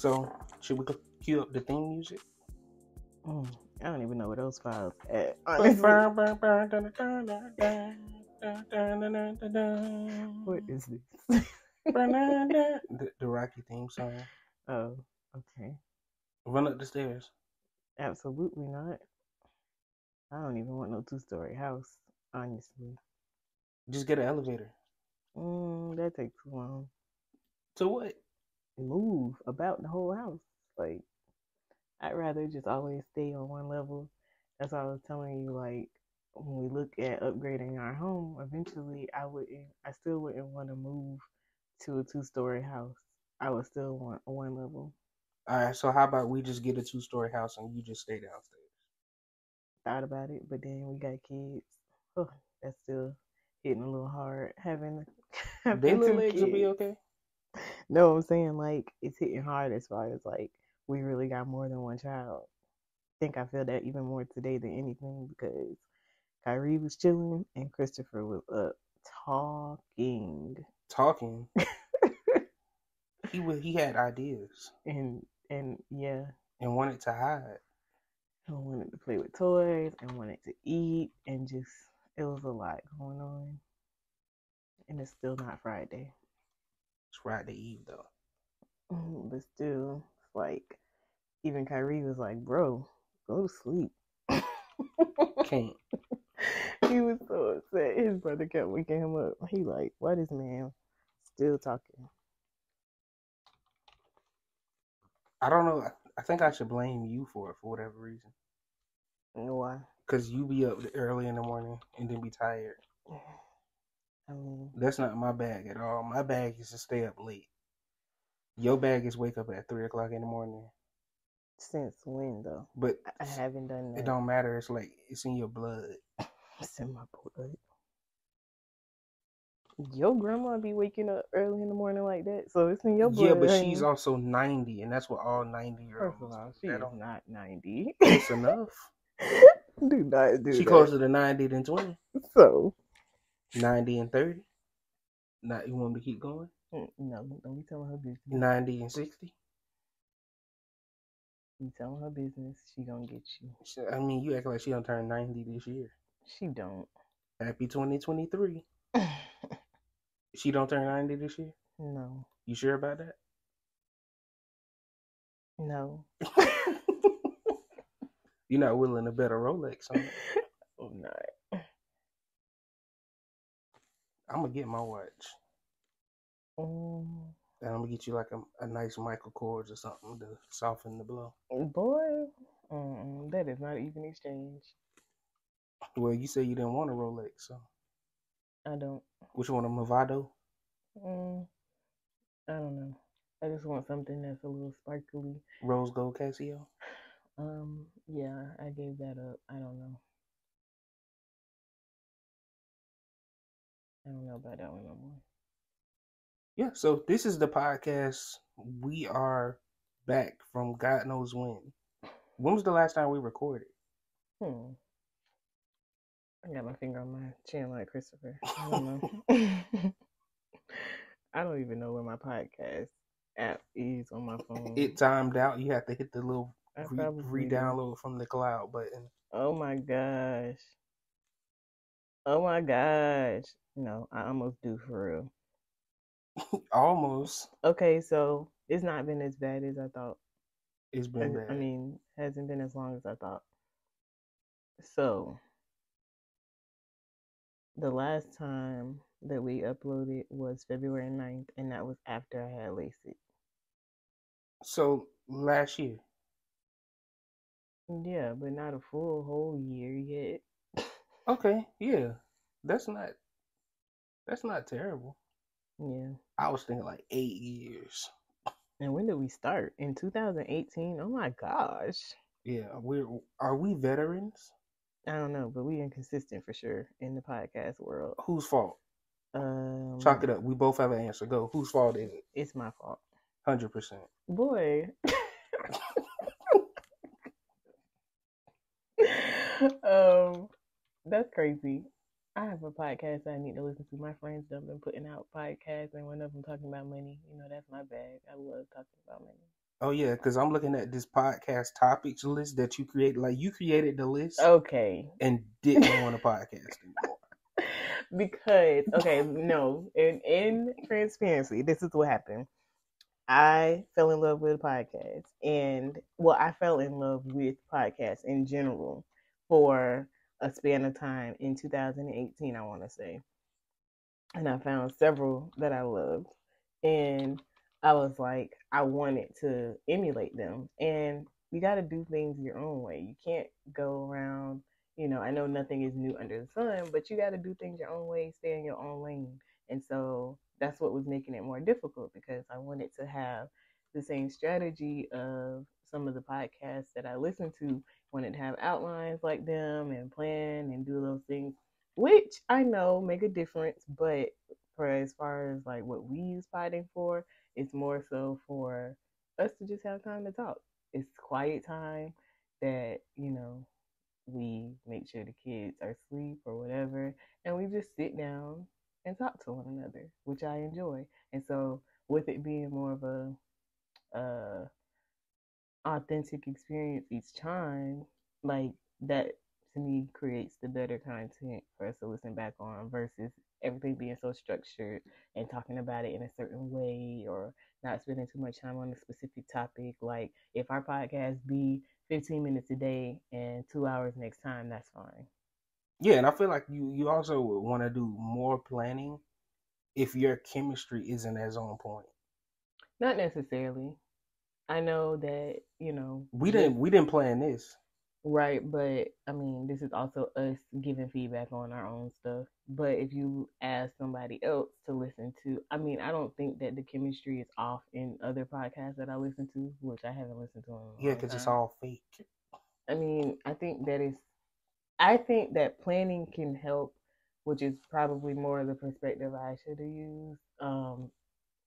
So, should we cue up the theme music? Mm, I don't even know where those files at. what is this? the, the Rocky theme song. Oh, okay. Run up the stairs. Absolutely not. I don't even want no two story house, honestly. Just get an elevator. Mm, that takes too long. So what? Move about the whole house. Like, I'd rather just always stay on one level. That's why I was telling you, like, when we look at upgrading our home, eventually I wouldn't, I still wouldn't want to move to a two story house. I would still want one level. All right, so how about we just get a two story house and you just stay downstairs? Thought about it, but then we got kids. Oh, that's still hitting a little hard. Having, having Their little legs will be okay. No, I'm saying like it's hitting hard as far as like we really got more than one child. I think I feel that even more today than anything because Kyrie was chilling and Christopher was up talking. Talking. he was, he had ideas And and yeah, and wanted to hide. I wanted to play with toys and wanted to eat and just it was a lot going on. And it's still not Friday. It's Friday Eve though. Mm, But still, it's like even Kyrie was like, "Bro, go to sleep." Can't. he was so upset. His brother kept waking him up. He like, "What is man still talking?" I don't know. I- I think I should blame you for it for whatever reason. You know why? Cause you be up early in the morning and then be tired. I mean, That's not my bag at all. My bag is to stay up late. Your bag is wake up at three o'clock in the morning. since when though? But I haven't done that. it don't matter. It's like it's in your blood. It's in my blood. Your grandma be waking up early in the morning like that, so it's in your blood. yeah, but she's also ninety, and that's what all ninety year olds. of all, do. she That is don't- not ninety. It's enough. do not do She that. closer to ninety than twenty. So Ninety and thirty. Not you want me to keep going? mm, no, don't be telling her business. Ninety and sixty. You telling her business, she gonna get you. I mean, you act like she don't turn ninety this year. She don't. Happy twenty twenty three. She don't turn ninety this year. no, You sure about that? no, You're not willing to bet a Rolex on it. I'm not. I'm gonna get my watch. Mm, And I'm gonna get you like a, a nice Michael Kors or something to soften the blow. boy, mm, that is not even exchange. Well, you say you didn't want a Rolex, so I don't. which one? A Movado? Mm, I don't know. I just want something that's a little sparkly. Rose gold Casio? Um, yeah, I gave that up. I don't know. I don't know about that one no more. Yeah. So this is the podcast. We are back from God knows when. When was the last time we recorded? Hmm. I got my finger on my chin like Christopher. I don't know. I don't even know where my podcast app is on my phone. It timed out. You have to hit the little re- re-download from the cloud button. Oh my gosh. Oh my gosh. No, I almost do for real. Almost. Okay, so it's not been as bad as I thought. It's been bad. I mean, hasn't been as long as I thought. So, the last time that we uploaded was February 9th, and that was after I had LASIK. so last year. Yeah, but not a full whole year yet. Okay, yeah. That's not that's not terrible. Yeah. I was thinking like eight years. And when did we start? In 2018? Oh my gosh. Yeah, we're are we veterans? I don't know, but we inconsistent for sure in the podcast world. Whose fault? Um, Chalk it up. We both have an answer. Go. Whose fault is it? It's my fault. Hundred percent. Boy. um, that's crazy. I have a podcast I need to listen to. My friends have been putting out podcasts, and one of them talking about money. You know, that's my bag. I love talking about money. Oh yeah, because I'm looking at this podcast topics list that you created. Like you created the list Okay. and didn't want a podcast anymore. because okay, no, in in transparency, this is what happened. I fell in love with a podcast, and well, I fell in love with podcasts in general for a span of time in 2018. I want to say, and I found several that I loved, and I was like, I wanted to emulate them, and you got to do things your own way. You can't go around you know, I know nothing is new under the sun, but you got to do things your own way, stay in your own lane. And so that's what was making it more difficult because I wanted to have the same strategy of some of the podcasts that I listen to, wanted to have outlines like them and plan and do those things, which I know make a difference. But for as far as like what we use fighting for, it's more so for us to just have time to talk. It's quiet time that, you know, we make sure the kids are asleep or whatever, and we just sit down and talk to one another, which I enjoy. And so, with it being more of a uh, authentic experience each time, like that to me creates the better content for us to listen back on versus everything being so structured and talking about it in a certain way or not spending too much time on a specific topic. Like if our podcast be 15 minutes a day and two hours next time, that's fine. Yeah, and I feel like you you also want to do more planning if your chemistry isn't as on point. Not necessarily. I know that, you know, We didn't we didn't plan this. Right, but I mean, this is also us giving feedback on our own stuff. But if you ask somebody else to listen to, I mean, I don't think that the chemistry is off in other podcasts that I listen to, which I haven't listened to in a Yeah, because it's all fake. I mean, I think that is, I think that planning can help, which is probably more of the perspective I should have used. Um,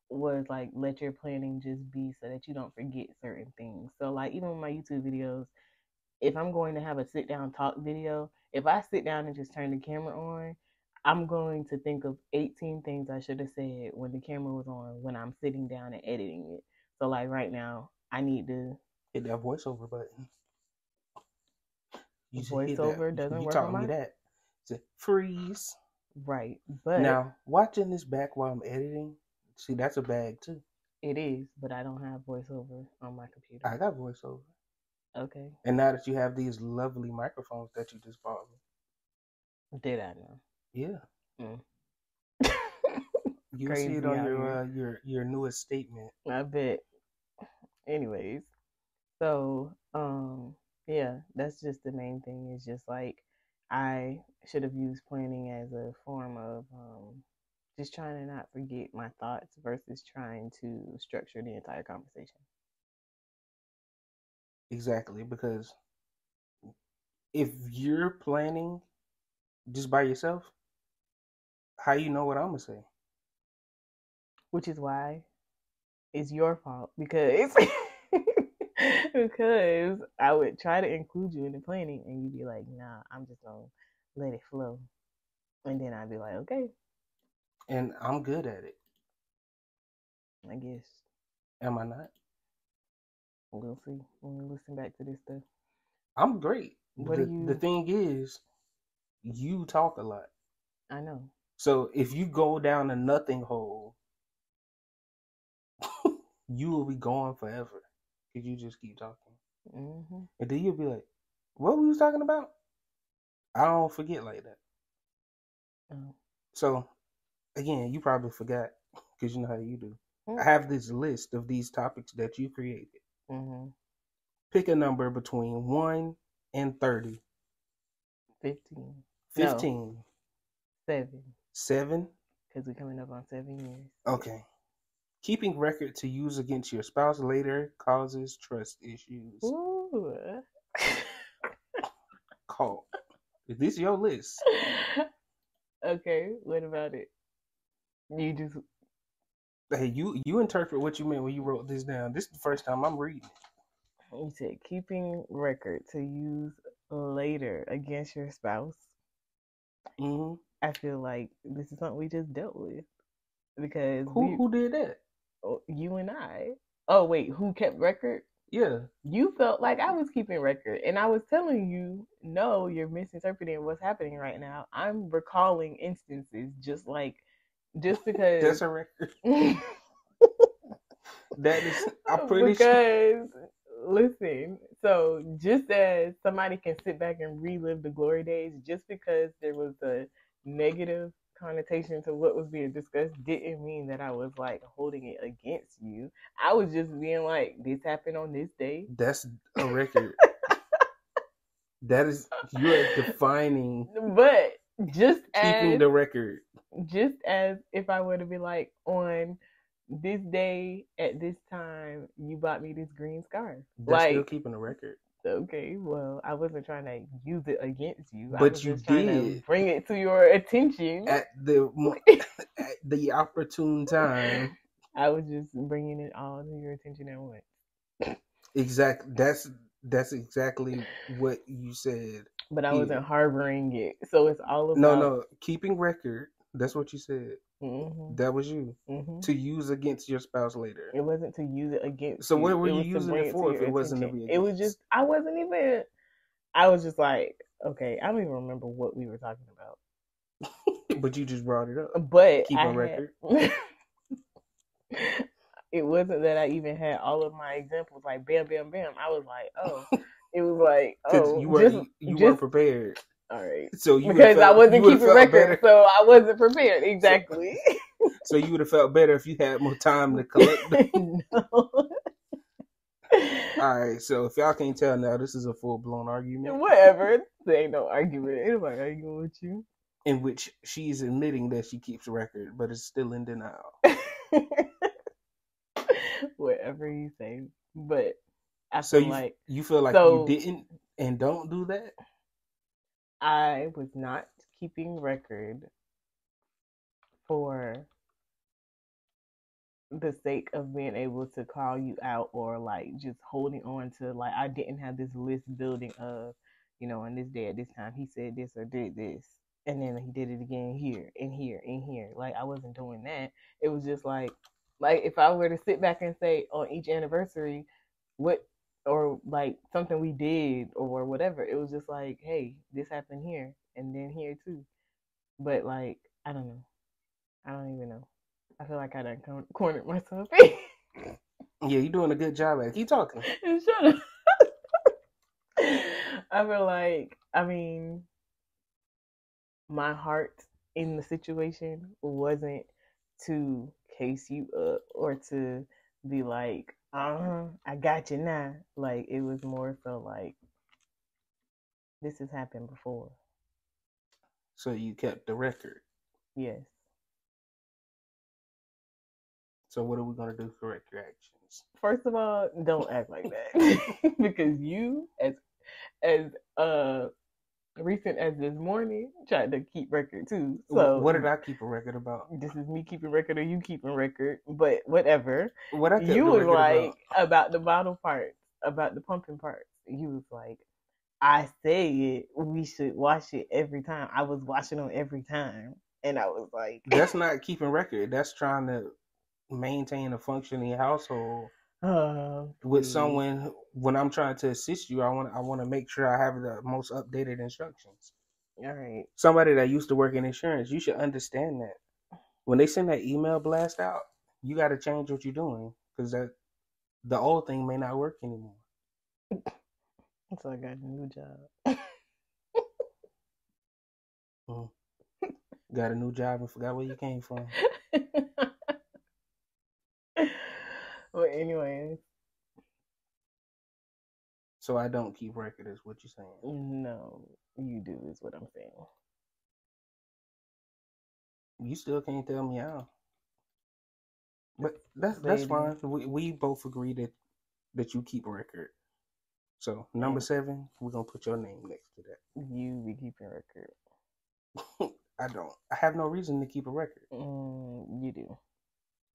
was like let your planning just be so that you don't forget certain things. So like even with my YouTube videos, if I'm going to have a sit down talk video, if I sit down and just turn the camera on, I'm going to think of 18 things I should have said when the camera was on when I'm sitting down and editing it. So like right now, I need to Hit that voiceover button. hit Voiceover doesn't you work taught on me mine? that. Say freeze. right, but now watching this back while I'm editing, see that's a bag too. it is, but I don't have voiceover on my computer. I got voiceover. okay, And now that you have these lovely microphones that you just bought me. did I know? Yeah. Mm. You see it on your uh, your your newest statement. I bet. Anyways, so um, yeah, that's just the main thing. Is just like I should have used planning as a form of um, just trying to not forget my thoughts versus trying to structure the entire conversation. Exactly, because if you're planning just by yourself, how you know what I'm gonna say? which is why it's your fault because because I would try to include you in the planning and you'd be like, nah, I'm just gonna let it flow. And then I'd be like, okay, And I'm good at it. I guess Am I not? we'll see when we listen back to this stuff. I'm great. What the, do the thing is, you talk a lot. I know. So if you go down a nothing hole, you will be gone forever. Cause you just keep talking. hmm And then you'll be like, what we was talking about? I don't forget like that. Oh. So again, you probably forgot because you know how you do. Mm. I have this list of these topics that you created. hmm Pick a number between 1 and 30. 15. No. 15. Seven. 7. Because we're coming up on seven years. Okay. Keeping record to use against your spouse later causes trust issues. Ooh. Call. Is this your list? okay, what about it? You just Hey, you you interpret what you meant when you wrote this down. This is the first time I'm reading. You said keeping record to use later against your spouse. Mhm. I feel like this is something we just dealt with because Who we, who did that? oh, you and I. Oh wait, who kept record? Yeah. You felt like I was keeping record, and I was telling you, no, you're misinterpreting what's happening right now. I'm recalling instances, just like, just because. That's a record. that is, I'm pretty sure. because listen, so just as somebody can sit back and relive the glory days, just because there was a negative connotation to what was being discussed didn't mean that I was like holding it against you. I was just being like, this happened on this day. That's a record. that is you're defining But just keeping as the record. just as if I were to be like on this day at this time, you bought me this green scarf. That's still like keeping the record. okay, well, I wasn't trying to use it against you. I But was you just trying to did. bring it to your attention. At the at the opportune time. I was just bringing it all to your attention at once. Exactly. That's that's exactly what you said. But I wasn't harboring it. So it's all about No, no, keeping record. That's what you said. hmm That was you hmm to use against your spouse later. It wasn't to use it against. So you. what were you using it for if it wasn't to be It was just I wasn't even. I was just like, okay, I don't even remember what we were talking about. But you just brought it up. But Keep I a had- record. it wasn't that I even had all of my examples like bam, bam, bam. I was like, oh, it was like, oh, you weren't just, you just weren't prepared. all right. So you Because I wasn't keeping felt record, better. so I wasn't prepared. Exactly. So you would have felt better if you had more time to collect them. no. All right. So if y'all can't tell now, this is a full blown argument Whatever. There ain't no argument. Anybody arguing with you? in which she's admitting that she keeps record, but is still in denial. Whatever you say. But I So feel you like you feel like So- you didn't and don't do that? I was not keeping record for the sake of being able to call you out or like just holding on to like I didn't have this list building of, you know, on this day at this time he said this or did this and then he did it again here and here and here. Like I wasn't doing that. It was just like like if I were to sit back and say on each anniversary what or like something we did or whatever. It was just like, hey, this happened here and then here too. But like, I don't know. I don't even know. I feel like I done cor- cornered myself. Yeah, you're doing a good job at it. Keep talking. Shut up. I feel like, I mean, my heart in the situation wasn't to case you up or to be like, uh huh, I got you now. Like, it was more so like, this has happened before. So you kept the record. Yes. So what are we gonna do to correct your actions? First of all, don't act like that because you, as as uh recent as this morning, tried to keep record too. So what did I keep a record about? This is me keeping record or you keeping record, but whatever. What I kept You was like about? about the bottle parts, about the pumping parts. You was like, I said we should wash it every time. I was washing them every time, and I was like, That's not keeping record. That's trying to maintain a functioning household uh, with please. someone. When I'm trying to assist you, I want I want to make sure I have the most updated instructions. All right. Somebody that used to work in insurance, you should understand that when they send that email blast out, you got to change what you're doing because that the old thing may not work anymore. So I got a new job. Got a new job and forgot where you came from. but anyways, So I don't keep record, is what you're saying. no, you do is what I'm saying. You still can't tell me how. But that's that's fine. We we both agree that that you keep record. So number seven, we're gonna put your name next to that. You be keeping record. I don't. I have no reason to keep a record. Mm, you do.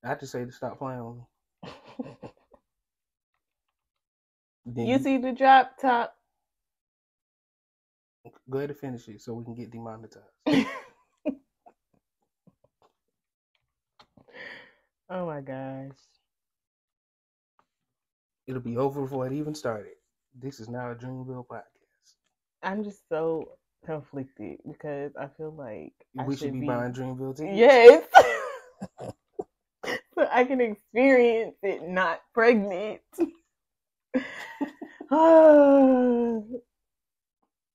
I just say to stop playing with me. Then you see the drop top? go ahead and finish it so we can get demonetized. oh my gosh. It'll be over before it even started. This is now a Dreamville podcast. I'm just so conflicted because I feel like we should be, buying Dreamville tickets. Yes. I can experience it not pregnant.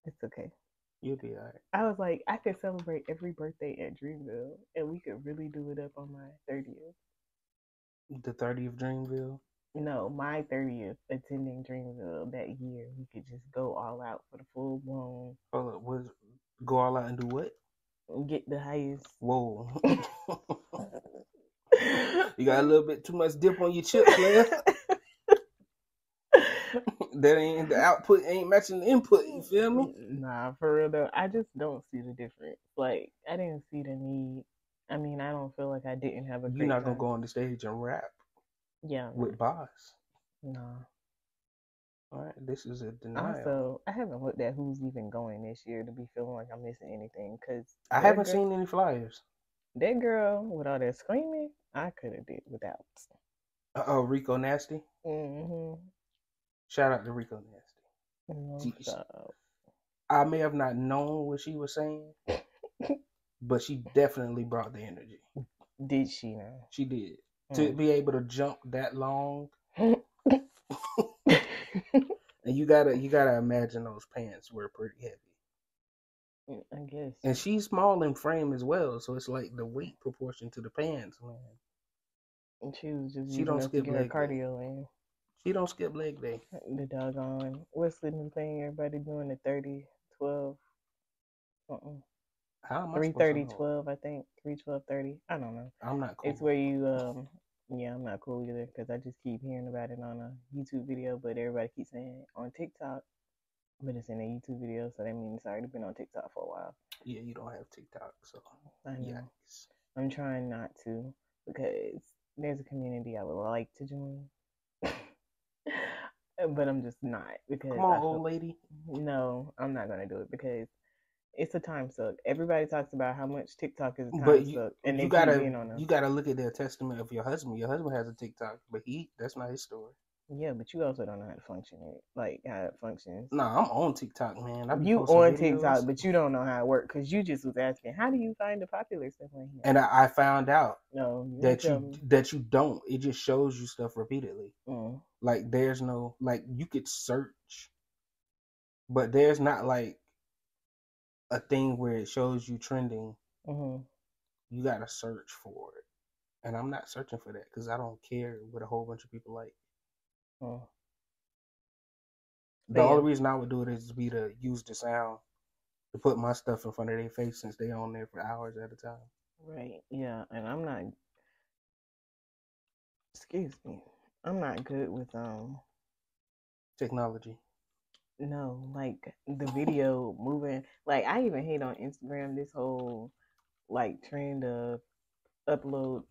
it's okay. You'll be alright. I was like, I could celebrate every birthday at Dreamville, and we could really do it up on my thirtieth. The 30th Dreamville. No, my thirtieth attending Dreamville that year. We could just go all out for the full blown. Hold up, was go all out and do what? Get the highest. Whoa. you got a little bit too much dip on your chips, man. that ain't the output ain't matching the input. You feel me? Nah, for real though, I just don't see the difference. Like, I didn't see the need. I mean, I don't feel like I didn't have a. You're not gonna time. go on the stage and rap. Yeah. With boss. No. All right, this is a denial. Also, I haven't looked at who's even going this year to be feeling like I'm missing anything because I haven't girl, seen any flyers. That girl with all that screaming, I could have did without. Uh oh, Rico Nasty. Mm-hmm. Shout out to Rico Nasty. I may have not known what she was saying, but she definitely brought the energy. Did she now? She did. Mm. To be able to jump that long. and you gotta you gotta imagine those pants were pretty heavy. I guess. And she's small in frame as well, so it's like the weight proportion to the pants, man. And she was just she don't skip leg cardio in. She don't skip leg day. The doggone what's the new thing everybody doing the 30, 12? Uh-uh. How am I 330, 12, I think. 3, 12, 30. I don't know. I'm not cool. It's where you um yeah, I'm not cool either because I just keep hearing about it on a YouTube video, but everybody keeps saying on TikTok. But it's in a YouTube video, so that means it's already been on TikTok for a while. Yeah, you don't have TikTok, so I know. Yikes. I'm trying not to because there's a community I would like to join. but I'm just not because Come on, old lady. No, I'm not gonna do it because it's a time suck. Everybody talks about how much TikTok is a time but you, suck, and you gotta you gotta look at the testament of your husband. Your husband has a TikTok, but he that's not his story. Yeah, but you also don't know how to function it, like how it functions. No, nah, I'm on TikTok, man. I you on videos. TikTok, but you don't know how it works because you just was asking, how do you find the popular stuff on here? And I, I found out no you that you me. that you don't. It just shows you stuff repeatedly. Mm. Like there's no like you could search, but there's not like a thing where it shows you trending. Mm-hmm. You gotta search for it, and I'm not searching for that because I don't care what a whole bunch of people like. Oh. The only reason I would do it is to be to use the sound to put my stuff in front of their face since they on there for hours at a time. Right. Yeah, and I'm not. Excuse me. I'm not good with um technology. No, like the video moving. Like I even hate on Instagram this whole like trend of upload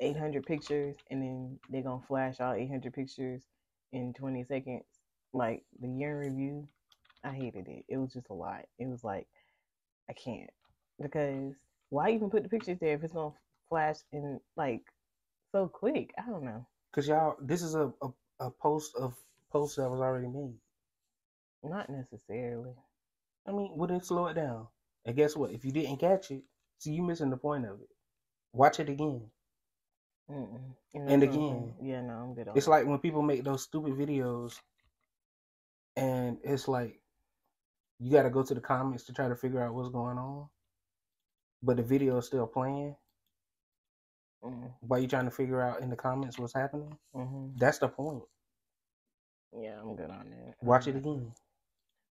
800 pictures and then they're gonna flash all 800 pictures in 20 seconds. Like the year in review, I hated it. It was just a lot. It was like I can't because why even put the pictures there if it's gonna flash in like so quick? I don't know. Cause y'all, this is a, a, a post of post that was already made. Not necessarily. I mean, wouldn't slow it down? And guess what? If you didn't catch it, see, you missing the point of it. Watch it again. Mm-mm. And again. Yeah, no, I'm good. it's like when people make those stupid videos, and it's like you got to go to the comments to try to figure out what's going on, but the video is still playing. Mm-hmm. While you trying to figure out in the comments what's happening, mm-hmm. that's the point. Yeah, I'm good on that. Watch it again.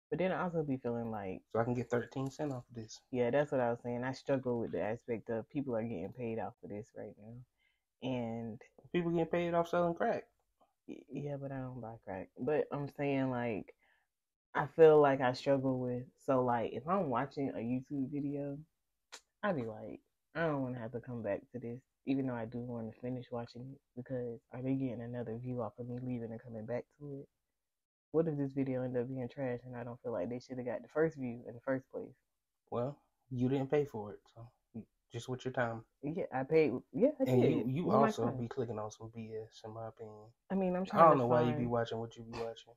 But then I also be feeling like so I can get thirteen cent off of this. Yeah, that's what I was saying. I struggle with the aspect of people are getting paid off for this right now, and people getting paid off selling crack. Yeah, but I don't buy crack. But I'm saying like I feel like I struggle with so like if I'm watching a YouTube video, I'd be like, I don't want to have to come back to this, even though I do want to finish watching it because are they getting another view off of me leaving and coming back to it? what if this video ended up being trash and I don't feel like they should have got the first view in the first place? Well, you didn't pay for it, so just with your time. Yeah, I paid. Yeah, I And did. you you with also be clicking on some BS in my opinion. I mean, I'm trying. I don't know why you be watching what you be watching.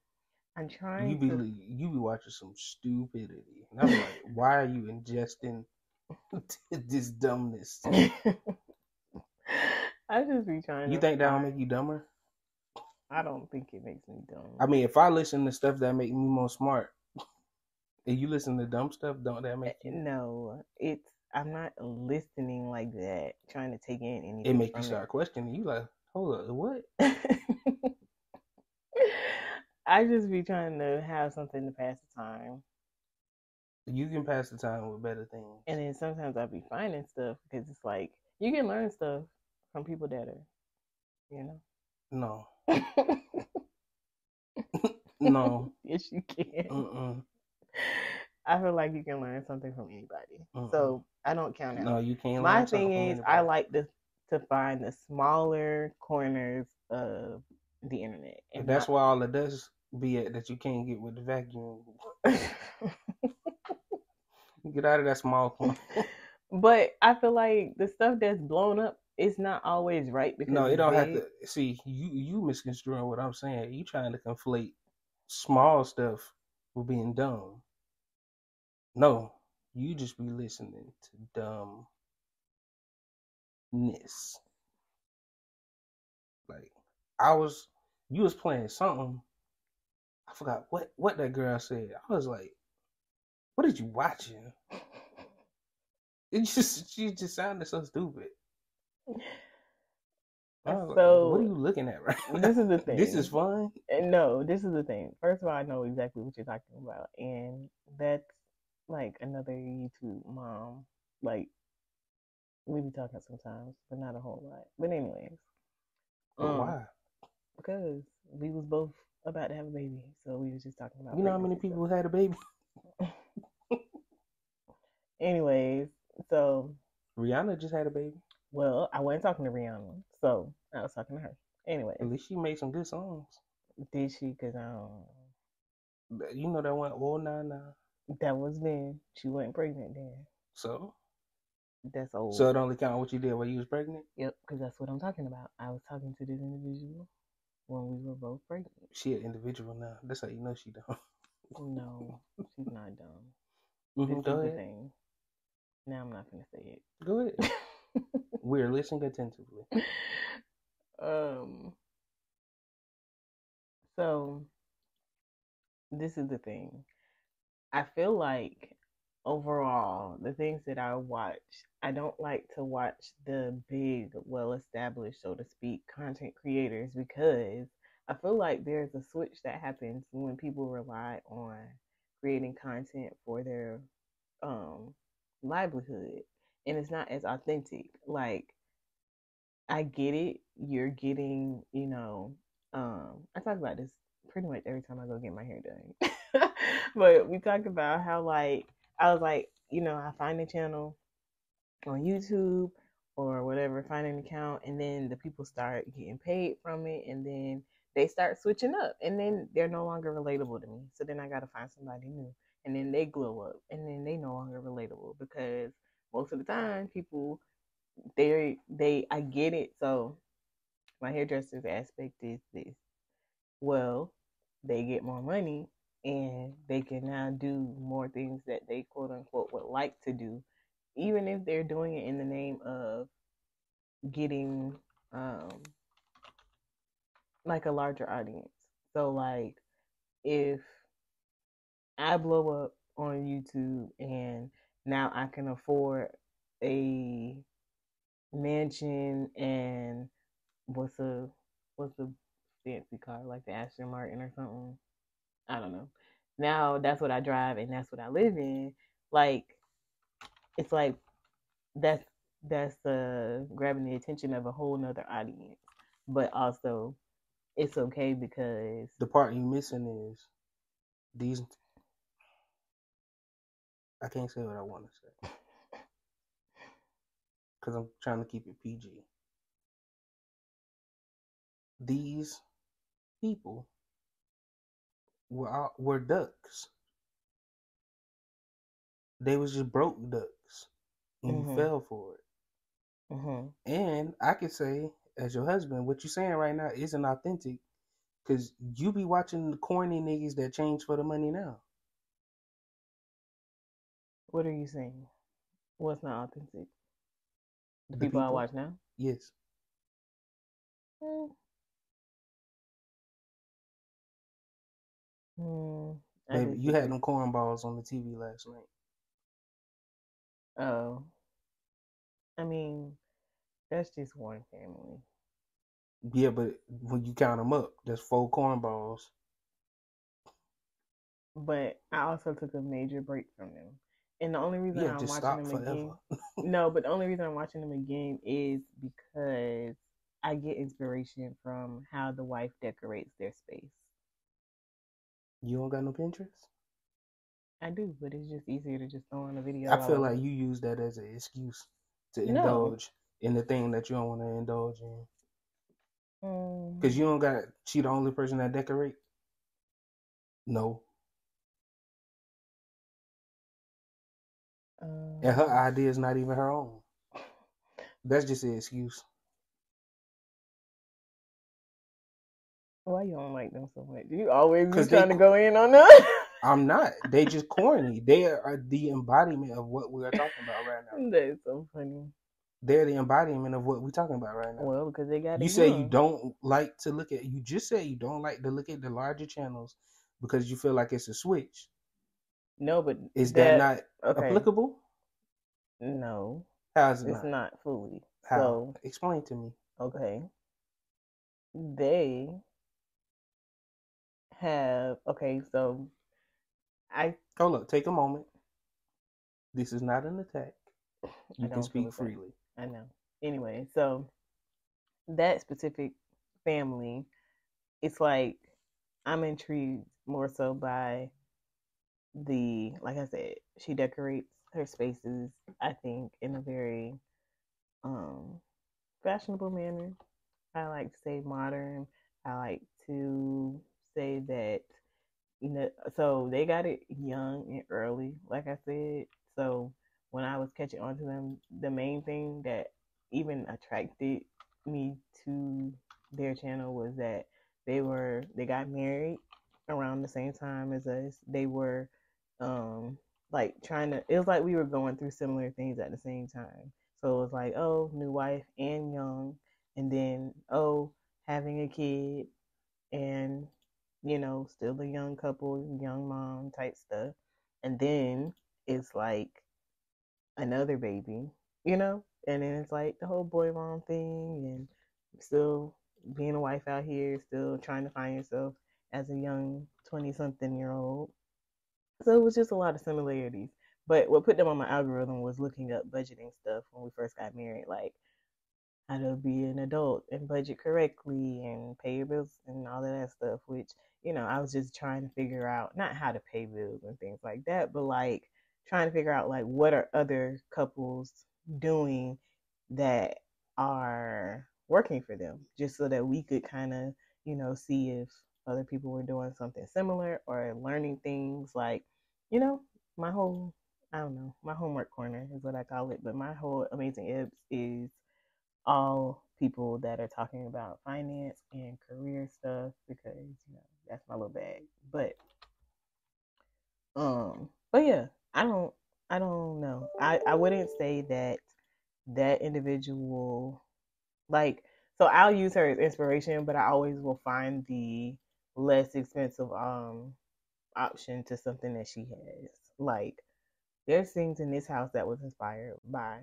I'm trying You be to. you be watching some stupidity. And I'm like, why are you ingesting this dumbness? I just be trying. You think that'll make you dumber? I don't think it makes me dumb. I mean, if I listen to stuff that make me more smart, and you listen to dumb stuff, don't that make eh, you? no, it's. I'm not listening like that, trying to take in anything. It makes you start questioning. You like, hold up, what? I just be trying to have something to pass the time. You can pass the time with better things. And then sometimes I'll be finding stuff because it's like you can learn stuff from people that are, you know. No, no. yes, you can. Mm-mm. I feel like you can learn something from anybody. Mm-mm. So I don't count out. No, you can't. My thing is, I like to to find the smaller corners of the internet. And that's why all the dust be at that you can't get with the vacuum. Get out of that small corner. but I feel like the stuff that's blown up is not always right because No, it don't have to. See, you you misconstruing what I'm saying. You trying to conflate small stuff with being dumb. No, you just be listening to dumbness. Like I was, you was playing something. I forgot what what that girl said. I was like, "What did you watching?" It just she just sounded so stupid. Like, So, what are you looking at right now? this is the thing. This is fun. No, this is the thing. First of all, I know exactly what you're talking about, and that's like another YouTube mom. Like we be talking sometimes, but not a whole lot. But anyways, um, why? because we was both about to have a baby, so we was just talking about. You know how many people had a baby? Anyways, so Rihanna just had a baby. well, I wasn't talking to Rihanna, so I was talking to her. Anyway, At least she made some good songs. did she? Cause um, You know that one, oh nah nah. That was then. She wasn't pregnant then. So, That's old. so it only count what you did while you was pregnant. Yep, because that's what I'm talking about. I was talking to this individual when we were both pregnant. She an individual now. That's how you know she dumb. No, she's not dumb. Mhm, This Go is the ahead. thing. Now I'm not gonna say it. Go ahead. We're listening attentively. um. So this is the thing. I feel like overall, the things that I watch, I don't like to watch the big, well established, so to speak, content creators because I feel like there's a switch that happens when people rely on creating content for their um livelihood and it's not as authentic. Like I get it, you're getting, you know, um I talk about this pretty much every time I go get my hair done. but we talked about how like I was like, you know, I find a channel on YouTube or whatever, find an account, and then the people start getting paid from it, and then they start switching up, and then they're no longer relatable to me. So then I got to find somebody new, and then they glow up, and then they no longer relatable because most of the time people they they I get it. So my hairdresser's aspect is this. Well, they get more money and they can now do more things that they quote unquote would like to do, even if they're doing it in the name of getting um like a larger audience. So like if I blow up on YouTube and now I can afford a mansion and what's a what's a fancy car like the Aston Martin or something. I don't know. Now that's what I drive and that's what I live in. Like it's like that's that's uh grabbing the attention of a whole nother audience. But also it's okay because The part you missing is these. I can't say what I want to say because I'm trying to keep it PG. These people were ducks. They was just broke ducks, and Mhm. you fell for it. Mm-hmm. And I could say, as your husband, what you're saying right now isn't authentic because you be watching the corny niggas that change for the money now. What are you saying? What's not authentic? The, The people, I watch now. Yes. Mm. Mm, Baby, you had them cornballs on the TV last night. Oh, I mean, that's just one family. Yeah, but when you count them up, there's four cornballs. But I also took a major break from them, and the only reason Yeah, I'm watching them again. no, but the only reason I'm watching them again is because I get inspiration from how the wife decorates their space. You don't got no Pinterest? I do, but it's just easier to just throw on a video. I feel like you use that as an excuse to No. indulge in the thing that you don't want to indulge in. Mm, Because you don't got, she the only person that decorate? No. And her um, idea is not even her own. That's just an excuse. Why you don't like them so much? Do you always be 'Cause they- trying to go in on them. I'm not. They just corny. They are the embodiment of what we are talking about right now. That's so funny. They're the embodiment of what we're talking about right now. Well, because they got You say you don't like to look at. You just say you don't like to look at the larger channels because you feel like it's a switch. No, but Is that, not okay? applicable? No, How is it it's not? not fully. How? So Explain to me. okay, they have okay. So I Hold up. Take a moment. This is not an attack. You can speak freely. I know. Anyway, so that specific family, it's like I'm intrigued more so by the like I said, she decorates her spaces, I think, in a very um fashionable manner. I like to say modern. I like to say that you know so they got it young and early, like I said. So when I was catching on to them, the main thing that even attracted me to their channel was that they were they got married around the same time as us. They were um like trying to it was like we were going through similar things at the same time. So it was like, oh, new wife and young and then oh, having a kid and you know, still a young couple, young mom type stuff. And then it's like another baby, you know? And then it's like the whole boy mom thing and still being a wife out here, still trying to find yourself as a young 20 something year old. So it was just a lot of similarities. But what put them on my algorithm was looking up budgeting stuff when we first got married, like how to be an adult and budget correctly and pay your bills and all of that stuff, which, you know, I was just trying to figure out not how to pay bills and things like that, but like trying to figure out like what are other couples doing that are working for them just so that we could kind of, you know, see if other people were doing something similar or learning things like, you know, my whole I don't know, my homework corner is what I call it, but my whole amazing ibs is all people that are talking about finance and career stuff because you know that's my little bag. But um, but yeah, I don't, I don't know. I I wouldn't say that that individual like so I'll use her as inspiration, but I always will find the less expensive um option to something that she has. Like there's things in this house that was inspired by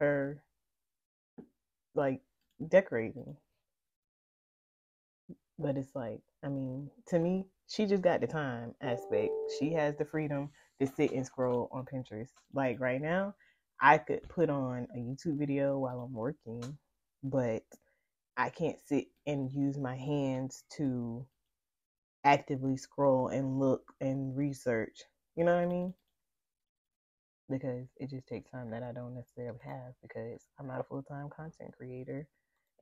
her like decorating. But it's like, I mean, to me, she just got the time aspect. She has the freedom to sit and scroll on Pinterest. Like right now, I could put on a YouTube video while I'm working, but I can't sit and use my hands to actively scroll and look and research. You know what I mean? Because it just takes time that I don't necessarily have because I'm not a full time content creator.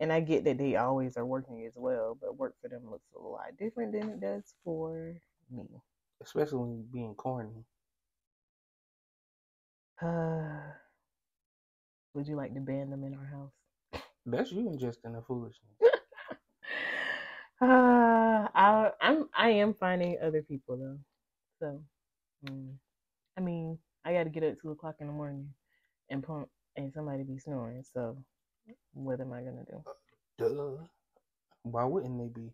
And I get that they always are working as well, but work for them looks a lot different than it does for me. Especially when you're being corny. Uh, Would you like to ban them in our house? That's you ingesting the foolishness. Uh, I I'm I am finding other people though. So, mm, I mean, I got to get up at two o'clock in the morning and pump, and somebody be snoring. So, what am I gonna do? Duh. Why wouldn't they be?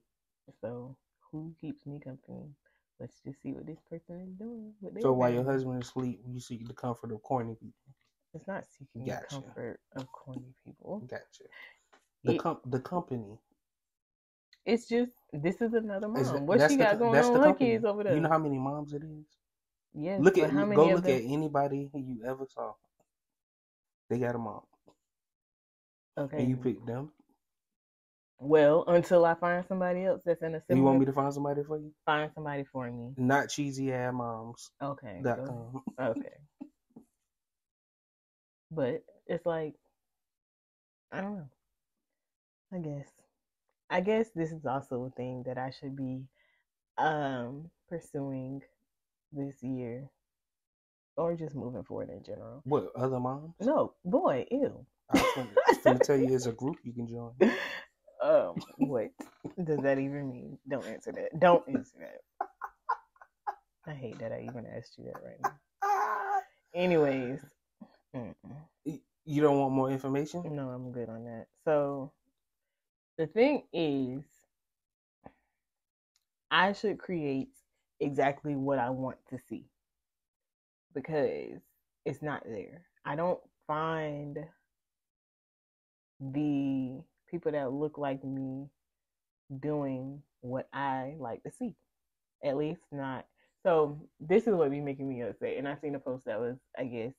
So, who keeps me company? Let's just see what this person is doing. What So while they're your husband is asleep, you seek the comfort of corny people. it's not seeking Gotcha. the comfort of corny people. Gotcha. The It- com- the company. It's just this is another mom. what she got going on the with her kids over there? You know how many moms it is? Yes, Look at how many go look them? at anybody you ever saw. They got a mom, Okay. and you pick them. Well, until I find somebody else that's in a similar, you want me to find somebody for you? find somebody for me. Not cheesy ass moms. Okay. Com. Okay. But it's like I don't know. I guess. I guess this is also a thing that I should be um pursuing this year. Or just moving forward in general. What other moms? No, boy, ew. I was gonna- I was gonna tell you, it's a group you can join. Um, what does that even mean? Don't answer that. Don't answer that. I hate that I even asked you that right now. Anyways, mm-mm. You don't want more information? no, I'm good on that. So the thing is, I should create exactly what I want to see because it's not there. I don't find the people that look like me doing what I like to see. At least not. So this is what be making me upset. And I've seen a post that was, I guess,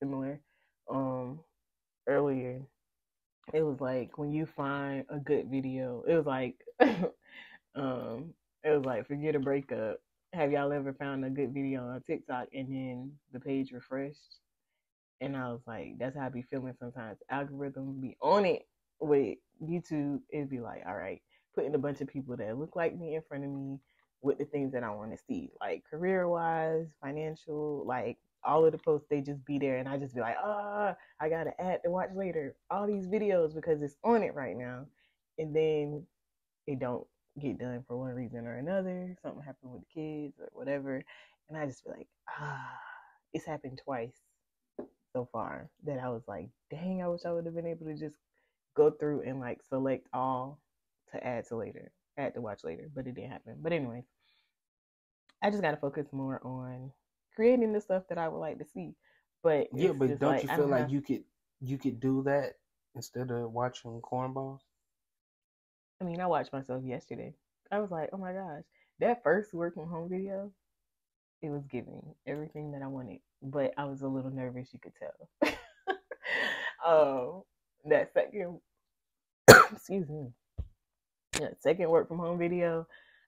similar um earlier. It was like when you find a good video, it was like um it was like forget a breakup. Have y'all ever found a good video on TikTok and then the page refreshed? And I was like, that's how I be feeling sometimes. Algorithm be on it with YouTube. It'd be like, all right, putting a bunch of people that look like me in front of me with the things that I want to see, like career wise, financial, like all of the posts, they just be there. And I just be like, ah, I got to add to watch later. All these videos because it's on it right now. And then it don't get done for one reason or another. Something happened with the kids or whatever. And I just be like, ah, it's happened twice so far that I was like, dang, I wish I would have been able to just go through and like select all to add to later, add to watch later, but it didn't happen. But anyways, I just gotta focus more on creating the stuff that I would like to see. But Yeah, but don't like, you feel like have- you could you could do that instead of watching cornballs? I mean, I watched myself yesterday. I was like, oh my gosh, that first work from home video, it was giving everything that I wanted, but I was a little nervous. You could tell. um, that second, excuse me, that second work from home video.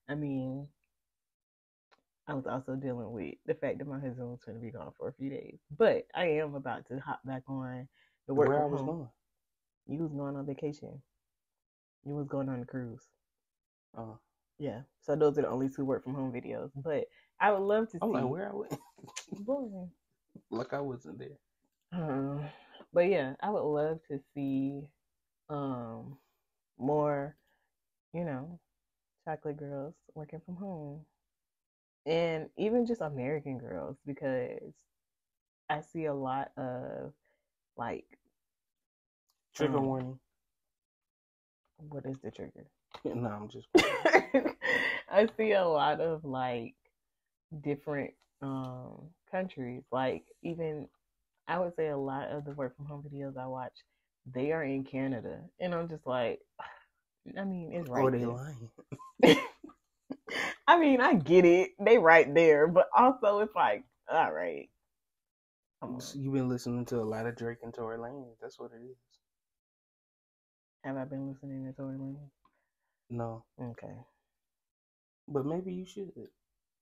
I mean, I was also dealing with the fact that my husband was going to be gone for a few days, but I am about to hop back on the work Where I from was home. going. You was going on vacation. You was going on a cruise. Oh. Yeah. So those are the only two work from home videos. But I would love to I'm see. like, where I went? Boy. like I wasn't there. Um, but yeah, I would love to see um more, you know, chocolate girls working from home. And even just American girls because I see a lot of like Trigger Um, warning. What is the trigger? no, I'm just. I see a lot of like different um countries. Like even I would say a lot of the work from home videos I watch, they are in Canada. And I'm just like I mean, it's right oh, they lying. I mean, I get it. They right there, but also it's like, all right. On. You've been listening to a lot of Drake and Tory Lanez. That's what it is. Have I been listening to Tory Lanez? No, Okay. but maybe you should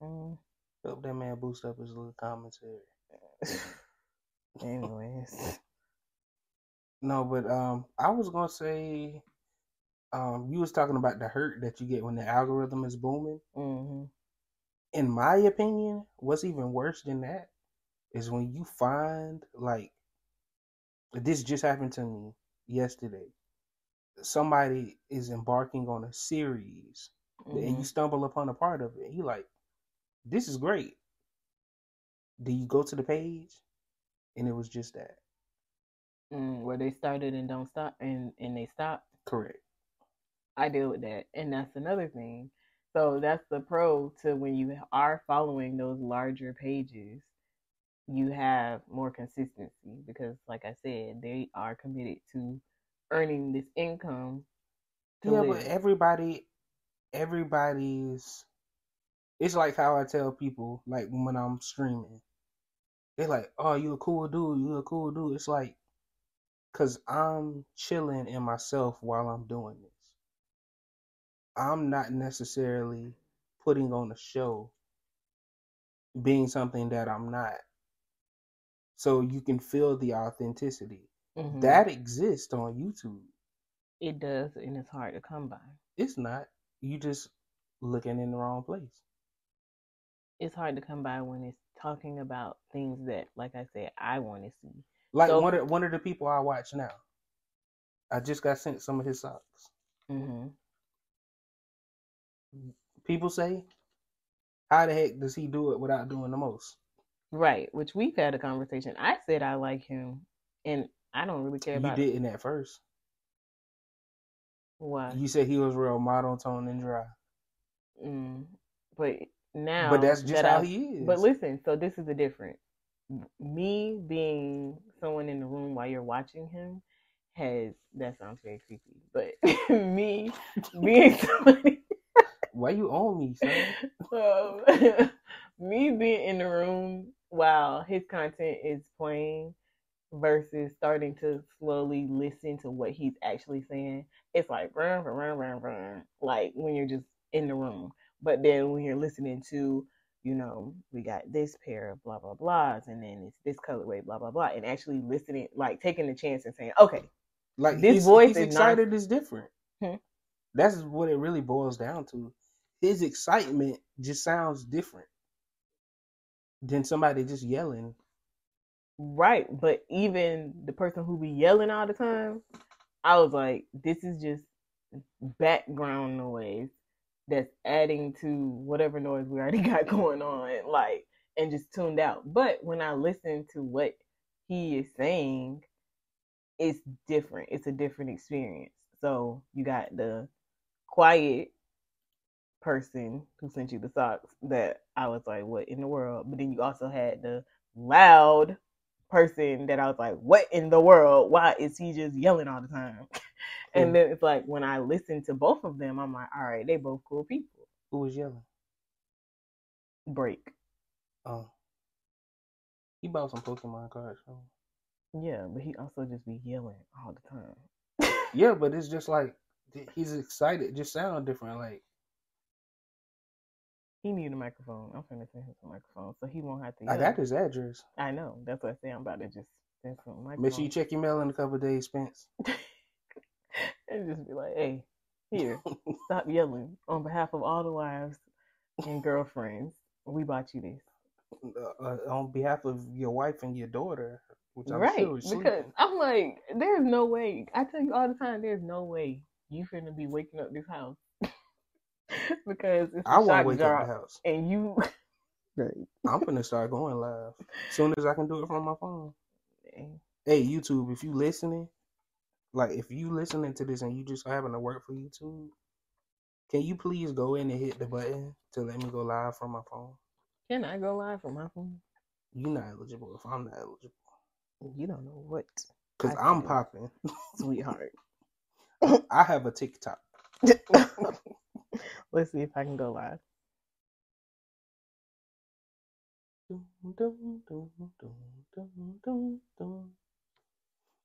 Mm. help that man boost up his little commentary. Anyways. No, but um, I was gonna say, um, you was talking about the hurt that you get when the algorithm is booming. hmm In my opinion, what's even worse than that is when you find like this just happened to me yesterday. Somebody is embarking on a series, and Mhm. you stumble upon a part of it. And you like, this is great. Do you go to the page? And it was just that. Mm, where they started and don't stop and and they stop. Correct. I deal with that, and that's another thing. So that's the pro to when you are following those larger pages, you have more consistency because, like I said, they are committed to earning this income. To Yeah, live. but everybody, everybody's. It's like how I tell people, like when I'm streaming, they're like, "Oh, you a cool dude. You a cool dude." It's like, cause I'm chilling in myself while I'm doing this. I'm not necessarily putting on a show, being something that I'm not. So you can feel the authenticity Mhm. that exists on YouTube. it does, and it's hard to come by. It's not. You just looking in the wrong place. It's hard to come by when it's talking about things that, like I said, I want to see. Like So- one of one of the people I watch now. I just got sent some of his socks. hmm People say, "How the heck does he do it without doing the most?" Right, which we've had a conversation. I said I like him, and I don't really care You about it. didn't at first. Why? You said he was real monotone and dry, Mm. But now, but that's just that how I- he is. But listen, so this is the difference. Me being someone in the room while you're watching him has that sounds very creepy. But me being somebody, Why you on me, son? um, me being in the room while his content is playing versus starting to slowly listen to what he's actually saying, it's like run, run, run, run, like when you're just in the room. But then when you're listening to, you know, we got this pair of blah blah blahs, and then it's this colorway, blah blah blah, and actually listening, like taking the chance and saying, okay, Like This his, voice his is not- excited is different. Hmm. That's what it really boils down to. His excitement just sounds different than somebody just yelling. Right, but even the person who be yelling all the time, I was like, this is just background noise that's adding to whatever noise we already got going on, like, and just tuned out. But when I listen to what he is saying, it's different. It's a different experience. So you got the quiet person who sent you the socks that I was like, what in the world? But then you also had the loud person that I was like, what in the world? Why is he just yelling all the time? And Mm. then it's like when I listen to both of them, I'm like, all right, they both cool people. Who was yelling? Break. Oh, he bought some Pokemon cards. Him. Yeah, but he also just be yelling all the time. Yeah, but it's just like he's excited. It just sound different. Like He need a microphone. I'm finna send him some microphone so he won't have to. I got his address. I know. That's what I say. I'm about to just send some microphone. Make sure you check your mail in a couple of days, Spence. and just be like, hey, here, stop yelling on behalf of all the wives and girlfriends. We bought you this. Uh, uh, on behalf of your wife and your daughter, which I'm right. sure because sleeping. I'm like, there's no way. I tell you all the time, there's no way you finna be waking up this house. because it's a I won't shock wake up the house. And you. I'm gonna start going live as soon as I can do it from my phone. Hey, YouTube, if you listening, like if you listening to this and you just having to work for YouTube, can you please go in and hit the button to let me go live from my phone? Can I go live from my phone? You're not eligible if I'm not eligible. You don't know what, Cause I I'm popping. sweetheart. I have a TikTok. Let's see if I can go live.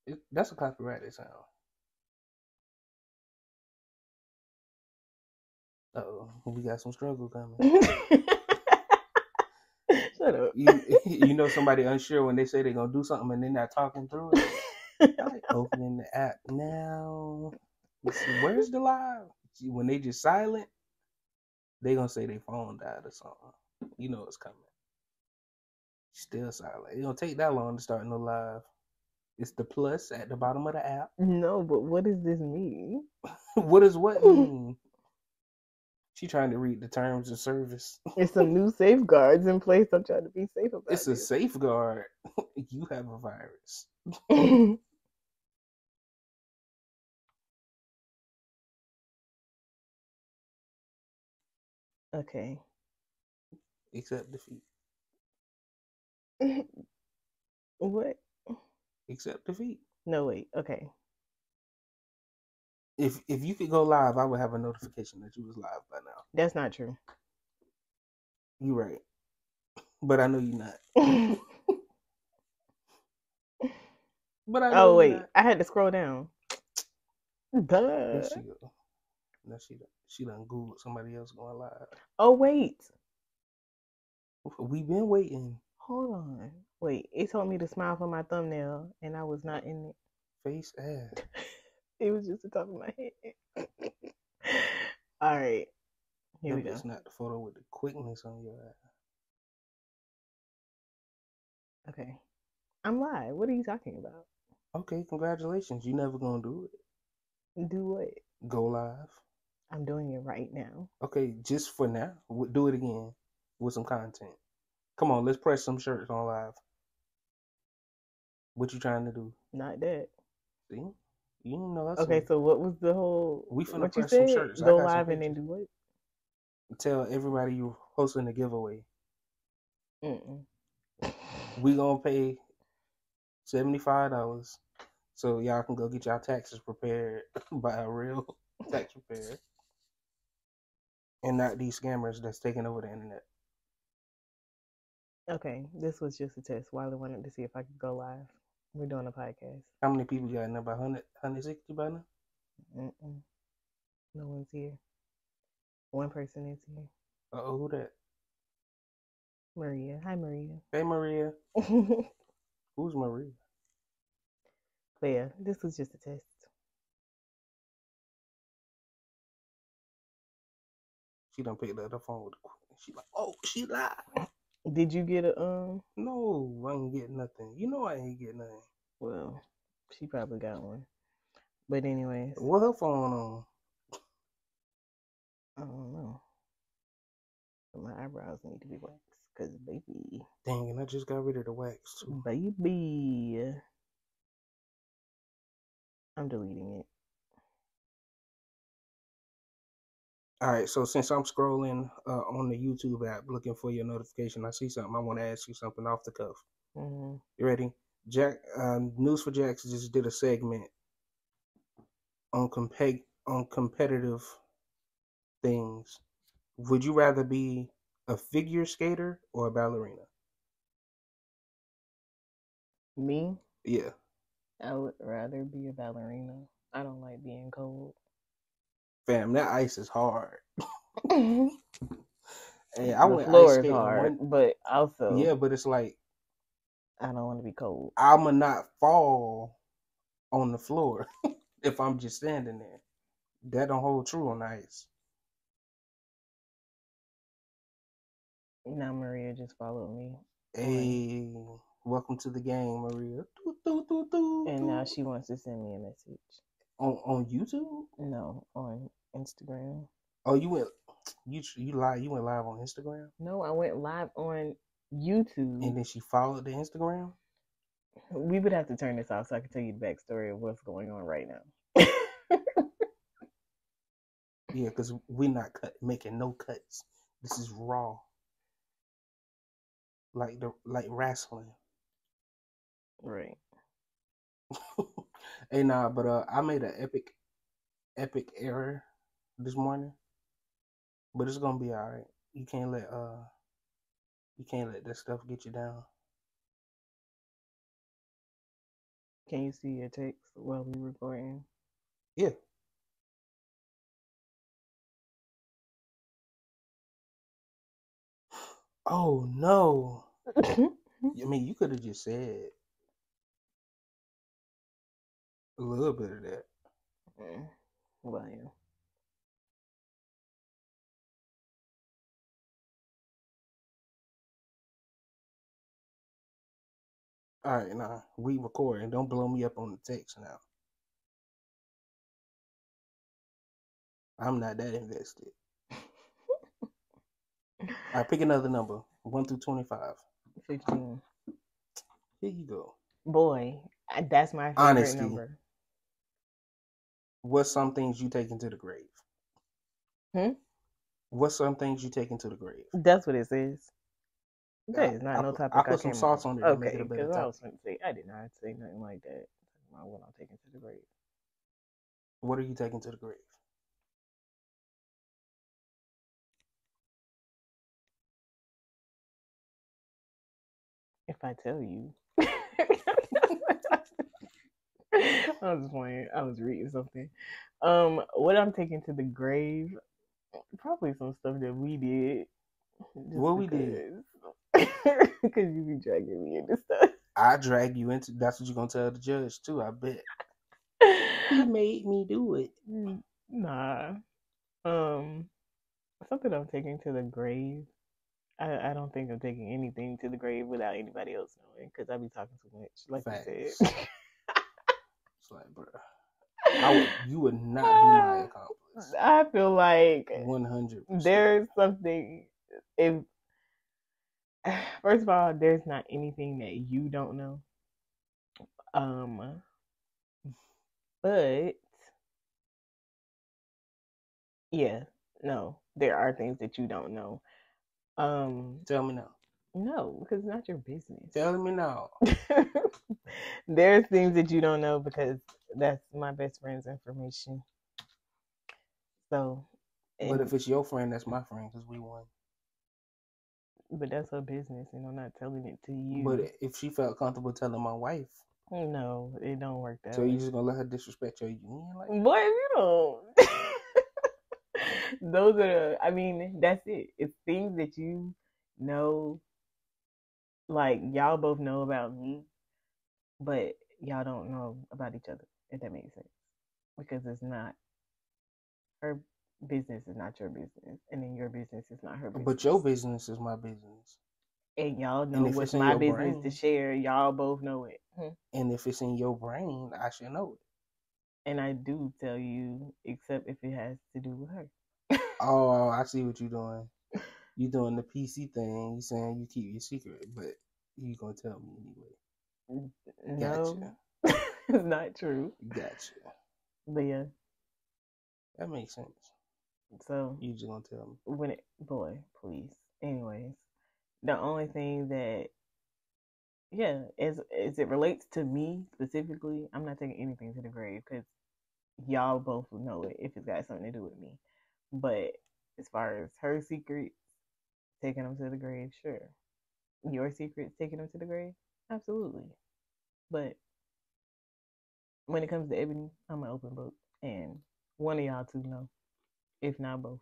It- That's a copyrighted sound. Oh, we got some struggle coming. Shut up. You, you know somebody unsure when they say they're gonna do something and they're not talking through it. Like opening the app now. Where's the live? When they just silent, they gonna say their phone died or something. You know it's coming. Still silent. It don't take that long to start no live. It's the plus at the bottom of the app. No, but what does this mean? what does what mean? She trying to read the terms of service. It's some new safeguards in place. I'm trying to be safe about It's a safeguard. you have a virus. Okay. Accept defeat. what? Accept defeat. No, wait. Okay. If if you could go live, I would have a notification that you was live by now. That's not true. You're right. But I know you're not. But I know oh, wait. not. I had to scroll down. Duh. There she. Now she done, she done Googled somebody else going live. Oh, wait. we've been waiting. Hold on. Wait. It told me to smile for my thumbnail, and I was not in it. Face ass. It was just the top of my head. All right. Here we That go. bitch not the photo with the quickness on your eye. Okay. I'm live. What are you talking about? Okay, congratulations. You never gonna do it. Do what? Go live. I'm doing it right now. Okay, just for now. W- Do it again with some content. Come on, let's press some shirts on live. What you trying to do? Not that. See? You didn't know us. Okay, so what was the whole? We finna what you press some said? shirts. Go live and then do what? Tell everybody you're hosting a giveaway. Mm-mm. We gonna pay seventy five dollars so y'all can go get y'all taxes prepared by a real tax preparer. And not these scammers that's taking over the internet. Okay, this was just a test. Wiley wanted to see if I could go live. We're doing a podcast. How many people got in there? About 100, 160 by now? Mm-mm. No one's here. One person is here. Uh oh, who that? Maria. Hi, Maria. Hey Maria. Who's Maria? but yeah, this was just a test. She done picked up the phone with the quick. She like, oh, she lied. Did you get a um? No, I ain't get nothing. You know I ain't get nothing. Well, she probably got one. But anyways, What her phone on? I don't know. My eyebrows need to be waxed, cause baby, Dang, and I just got rid of the wax too. baby, I'm deleting it. All right, so since I'm scrolling uh, on the YouTube app looking for your notification, I see something. I want to ask you something off the cuff. hmm You ready? Jack, um, News for Jacks just did a segment on compeg on competitive things. Would you rather be a figure skater or a ballerina? Me, Yeah. I would rather be a ballerina. I don't like being cold. Fam, that ice is hard. the Hey, I went ice is skating hard, one- but also Yeah, but it's like I don't want to be cold. I'ma not fall on the floor if I'm just standing there. That don't hold true on ice. Now Maria just followed me, Hey, welcome to the game, Maria. Doo, doo, doo, doo, and now she wants to send me a message. on on YouTube. No, on Instagram. Oh, you went you you live you went live on Instagram, No, I went live on YouTube. and then she followed the Instagram. we would have to turn this off so I can tell you the backstory of what's going on right now. Yeah, because we're not cut making no cuts. This is raw, like the like wrestling. right. hey, nah, but uh, I made an epic, epic error this morning, but it's gonna be all right. You can't let uh, you can't let that stuff get you down. Can you see your text while we recording? Yeah. Oh no! I mean, you could have just said a little bit of that. Mm, well, yeah. All right, nah, we recording. Don't blow me up on the text now. I'm not that invested. All right, pick another number. One through twenty-five. 15. Here you go. Boy, that's my favorite Honesty. number. What's some things you take into the grave? Hmm? What's some things you take into the grave? That's what it says. Yeah, That is not I no topic. I put some sauce on it Okay, it a better because I was going to say I did not say nothing like that. I will not take it to the grave. What are you taking to the grave? If I tell you. I was playing. I was reading something. Um, what I'm taking to the grave, probably some stuff that we did. Just What we did? Because you be dragging me into stuff. I drag you into. That's what you're gonna tell the judge too. I bet he made me do it. Mm, Nah. Um, something I'm taking to the grave. I, I don't think I'm taking anything to the grave without anybody else knowing because I be talking too much, like you said. It's like, bro, I would, you would not be my accomplice. I feel like One hundred. there's something. If first of all, there's not anything that you don't know. Um, but yeah, no, there are things that you don't know. Um, Tell me now. no, because it's not your business. Tell me now. There's things that you don't know because that's my best friend's information. So, But if it's your friend, that's my friend because we won. But that's her business, and I'm not telling it to you. But if she felt comfortable telling my wife, no, it don't work that so way. you just gonna let her disrespect your union? Like, Boy, you don't. Those are the. I mean, that's it. It's things that you know, like y'all both know about me, but y'all don't know about each other. If that makes sense, because it's not her business is not your business, and then your business is not her business. but your business is my business, and y'all know if what's my business to share. Y'all both know it. Hmm. and if it's in your brain, I should know it. And I do tell you, except if it has to do with her. Oh, I see what you're doing. You're doing the PC thing. You saying you keep your secret, but you gonna tell me anyway. No, it's not true. Gotcha. But yeah, That makes sense. So You just gonna tell me. when it, boy, please. Anyways, the only thing that, yeah, as as it relates to me specifically, I'm not taking anything to the grave because y'all both will know it if it's got something to do with me. But as far as her secrets, taking them to the grave, sure. Your secrets, taking them to the grave, absolutely. But when it comes to Ebony, I'm an open book, and one of y'all two know, if not both.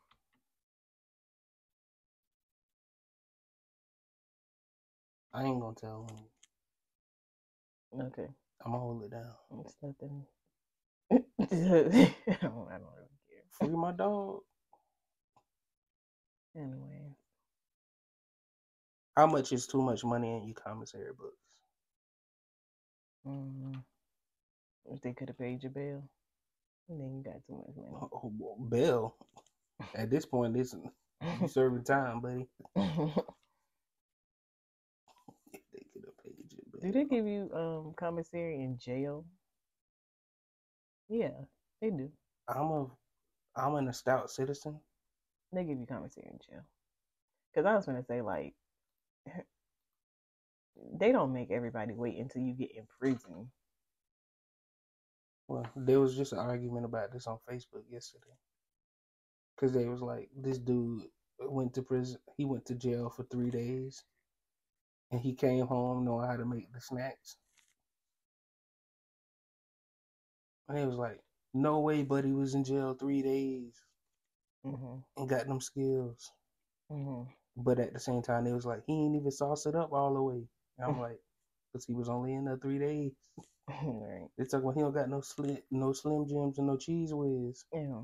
I ain't gonna tell him. Okay. I'm gonna hold it down. It's nothing. I don't, I don't really care. Free my dog. Anyway, How much is too much money in your commissary books? mm, if they could have paid your bill, then you got too much money. Oh, well, Bill. At this point, this you serving time, buddy. They could have paid do they give you um commissary in jail? Yeah, they do. I'm a I'm an stout citizen. They give you commissary in jail. Cause I was gonna say like, they don't make everybody wait until you get in prison. Well, there was just an argument about this on Facebook yesterday. Cause they was like, this dude went to prison. He went to jail for three days, and he came home knowing how to make the snacks. And he was like, no way, buddy was in jail three days hmm and got them skills. hmm But at the same time, they was like, he ain't even sauce it up all the way. And I'm like, because he was only in there three days. Right. They talk about he don't got no slim, no slim jims and no Cheez Whiz. Yeah.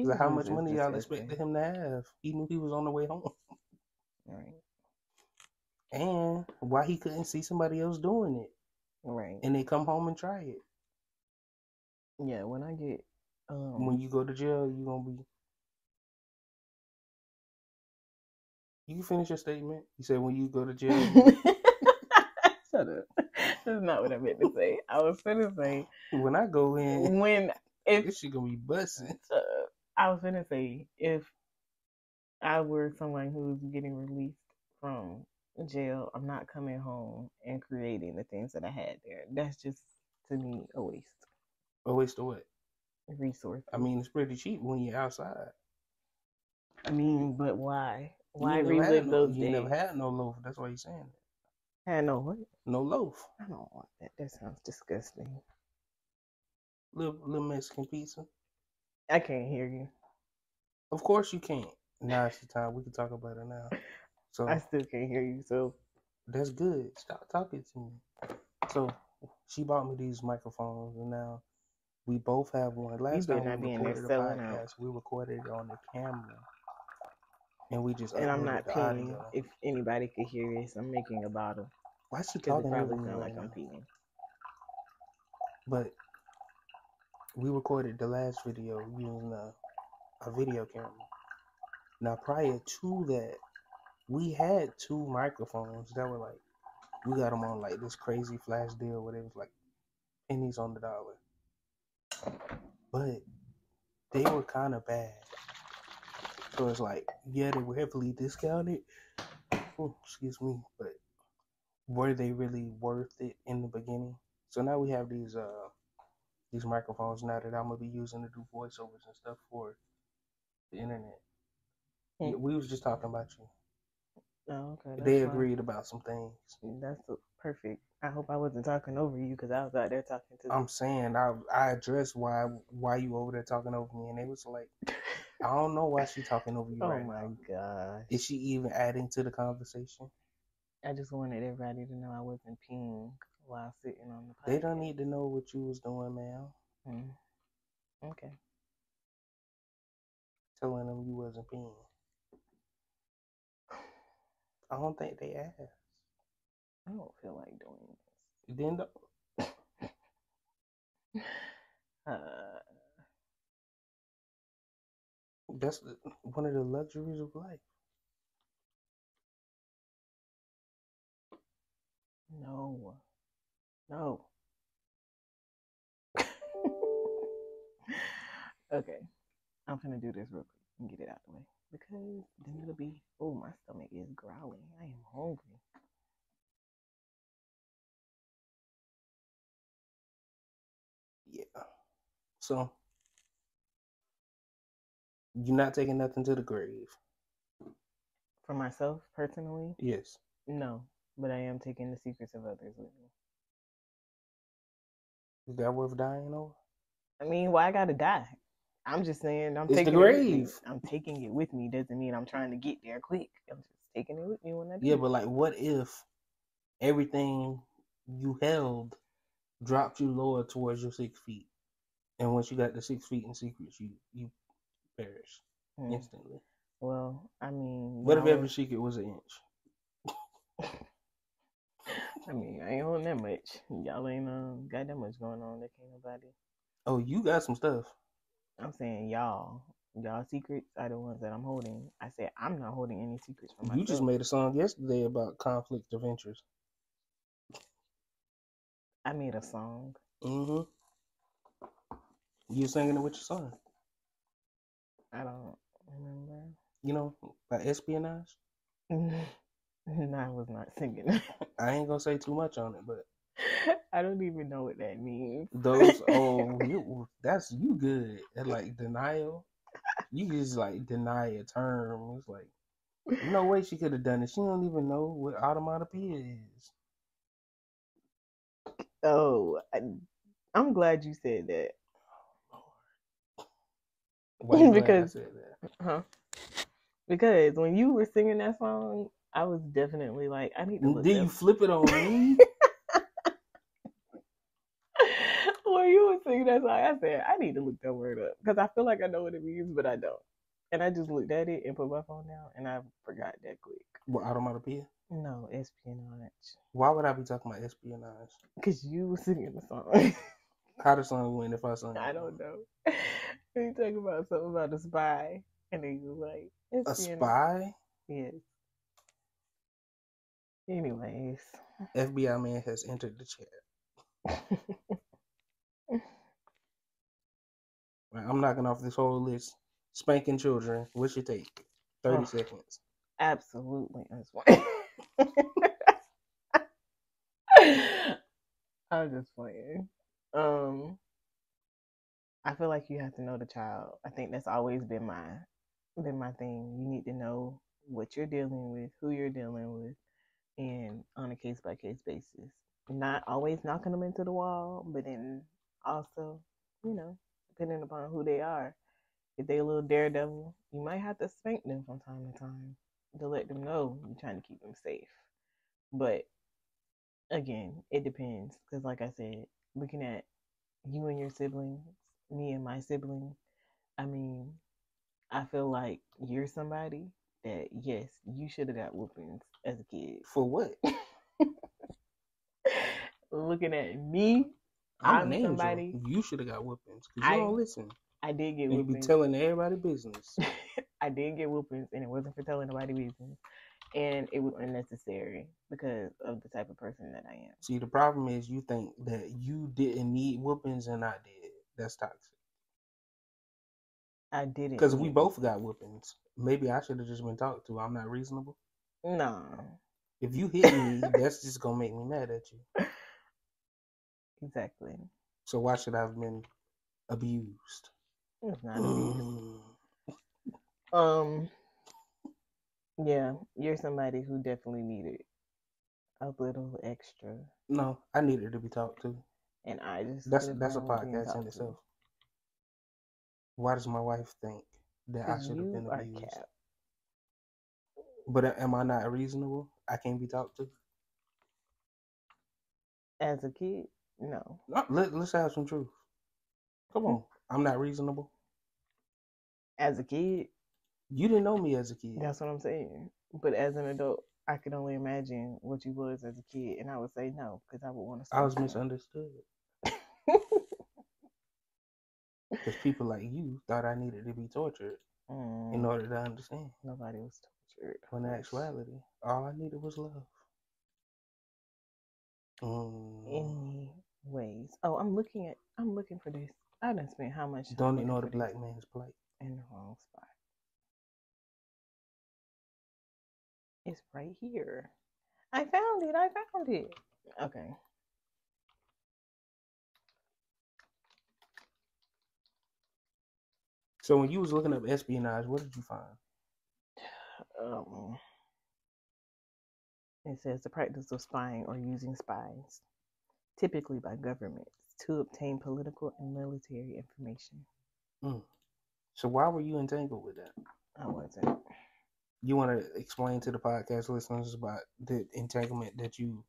Like how much money y'all expected him to have? He knew he was on the way home, Right. and why he couldn't see somebody else doing it. Right. and they come home and try it. Yeah. When I get um. When you go to jail, you gonna be. You can finish your statement. You said when you go to jail. Shut up. That's not what I meant to say. I was gonna say when I go in, when if this shit gonna be busting. uh, I was gonna say if I were someone who's getting released from jail, I'm not coming home and creating the things that I had there. That's just to me a waste A waste of what? resource. I mean, it's pretty cheap when you're outside. I mean, but why? Why relive no- those You days? never had no loaf. That's why you're saying that. I know what? No loaf. I don't want that. That sounds disgusting. Little little Mexican pizza. I can't hear you. Of course you can't. Now it's the time we can talk about it now. So I still can't hear you. So that's good. Stop talking to me. So she bought me these microphones, and now we both have one. Last time we be in there recorded a selling out. podcast, we recorded it on the camera, and we just and I'm not audio. If anybody could hear this, I'm making a bottle Why is she talking probably over me like I'm peeing. But we recorded the last video using a, a video camera. Now, prior to that, we had two microphones that were like, we got them on like this crazy flash deal where it was like pennies on the dollar. But they were kind of bad. So it's like, yeah, they were heavily discounted. Oh, excuse me, but were they really worth it in the beginning? So now we have these uh these microphones now that I'm gonna be using to do voiceovers and stuff for the internet. Hmm. We was just talking about you. Oh, okay. they that's fine. agreed about some things. That's perfect. I hope I wasn't talking over you because I was out there talking to. I'm saying I I addressed why why you over there talking over me, and they was like, I don't know why she talking over you oh right my now. gosh! Is she even adding to the conversation? I just wanted everybody to know I wasn't peeing while sitting on the. Podcast. They don't need to know what you was doing, man. Mm. Okay. Telling them you wasn't peeing. I don't think they asked. I don't feel like doing this. Then the, Uh, that's one of the luxuries of life. No. No. okay. I'm gonna do this real quick and get it out of the way because then it'll be. Oh, my stomach is growling. I am hungry. Yeah. So you're not taking nothing to the grave. For myself personally, Yes. no, but I am taking the secrets of others with me. Is that worth dying over? I mean, why I gotta die? I'm just saying I'm It's the taking it with me. grave. I'm taking it with me. Doesn't mean I'm trying to get there quick. I'm just taking it with me when I do. Yeah, but like, what if everything you held dropped you lower towards your six feet, and once you got the six feet in secrets, you you perish Hmm. instantly. Well, I mean, What if every secret was an inch? I mean, I ain't on that much. Y'all ain't um got that much going on. That can't nobody. Oh, you got some stuff. I'm saying y'all, y'all secrets are the ones that I'm holding. I said I'm not holding any secrets from myself. You just made a song yesterday about conflict of interest. I made a song. Mm-hmm. You singing it with your son. I don't remember. You know, by espionage. no, I was not singing. I ain't gonna say too much on it, but I don't even know what that means. those oh you that's you good at like denial. You just like deny a term. It's like no way she could have done it. She don't even know what automatopoeia is. Oh, I, I'm glad you said that. Why you glad I Because-? Huh? Because when you were singing that song, I was definitely like, I need to look Did you flip it on me? when you were singing that song, I said, I need to look that word up because I feel like I know what it means, but I don't. And I just looked at it and put my phone down, and I forgot that quick. what automatopoeia? No, espionage. Why would I be talking about espionage? Because you were singing the song. How the song went if I sung? I don't know. you talking about something about a spy, and then you were like A espionage. spy? Yes. Anyways. FBI man has entered the chat. I'm knocking off this whole list. Spanking children. What's your take? Thirty Oh. seconds. Absolutely. That's why. I'm just playing. Um, I feel like you have to know the child. I think that's always been my been my thing. You need to know what you're dealing with, who you're dealing with, and on a case by case basis. Not always knocking them into the wall, but then also, you know, depending upon who they are. If they a little daredevil, you might have to spank them from time to time to let them know you're trying to keep them safe. But again, it depends because, like I said, looking at you and your siblings, me and my sibling, I mean, I feel like you're somebody that yes, you should have got whoopings as a kid. For what? looking at me, I'm, I'm somebody- You should have got whoopings because you I- don't listen. I did get You would be telling everybody business. I did get whoopings, and it wasn't for telling nobody business, and it was unnecessary because of the type of person that I am. See, the problem is you think that you didn't need whoopings and I did. That's toxic. I didn't Because we both got whoopings. Maybe I should have just been talked to. I'm not reasonable. No, If you hit me, that's just gonna make me mad at you. exactly. So why should I have been abused? It's not. Mm. Um, yeah, you're somebody who definitely needed a little extra, No, I needed to be talked to. and I just That's that's a done with being podcast in to. itself. Why does my wife think that I should have been abused? cap. But am I not reasonable? I can't be talked to. As a kid, no. No, let, let's have some truth. Come on, I'm not reasonable. As a kid, You didn't know me as a kid. That's what I'm saying. But as an adult, I could only imagine what you was as a kid, and I would say no because I would want to. I was misunderstood because people like you thought I needed to be tortured in Mm, order to understand. nobody was. When in actuality, all I needed was love. Mm. Anyways, oh, I'm looking at. I'm looking for this. I don't spend how much? time Don't looking ignore the for this black man's plight. in the wrong spot. It's right here. I found it. I found it. Okay. So when you was looking up espionage, what did you find? Um, it says the practice of spying or using spies, typically by governments, to obtain political and military information. So why were you entangled with that? I wasn't. You want to explain to the podcast listeners about the entanglement that you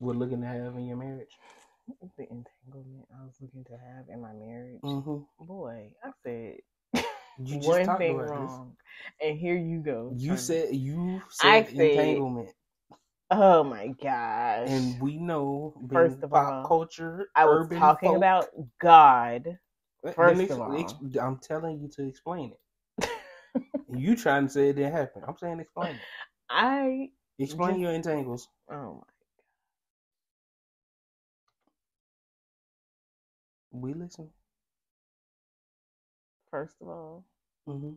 were looking to have in your marriage? The entanglement I was looking to have in my marriage. Mm-hmm. Boy, I said You one thing about this. wrong, and here you go. You to- said you I said said- entanglement, "Oh my gosh!" and we know First of pop all, culture. I was talking folk- about God. First me of all. I'm telling you to explain it. you trying to say it didn't happen? I'm saying explain it. I Explain Just- your entangles. oh my god. We listen. First of all, hmm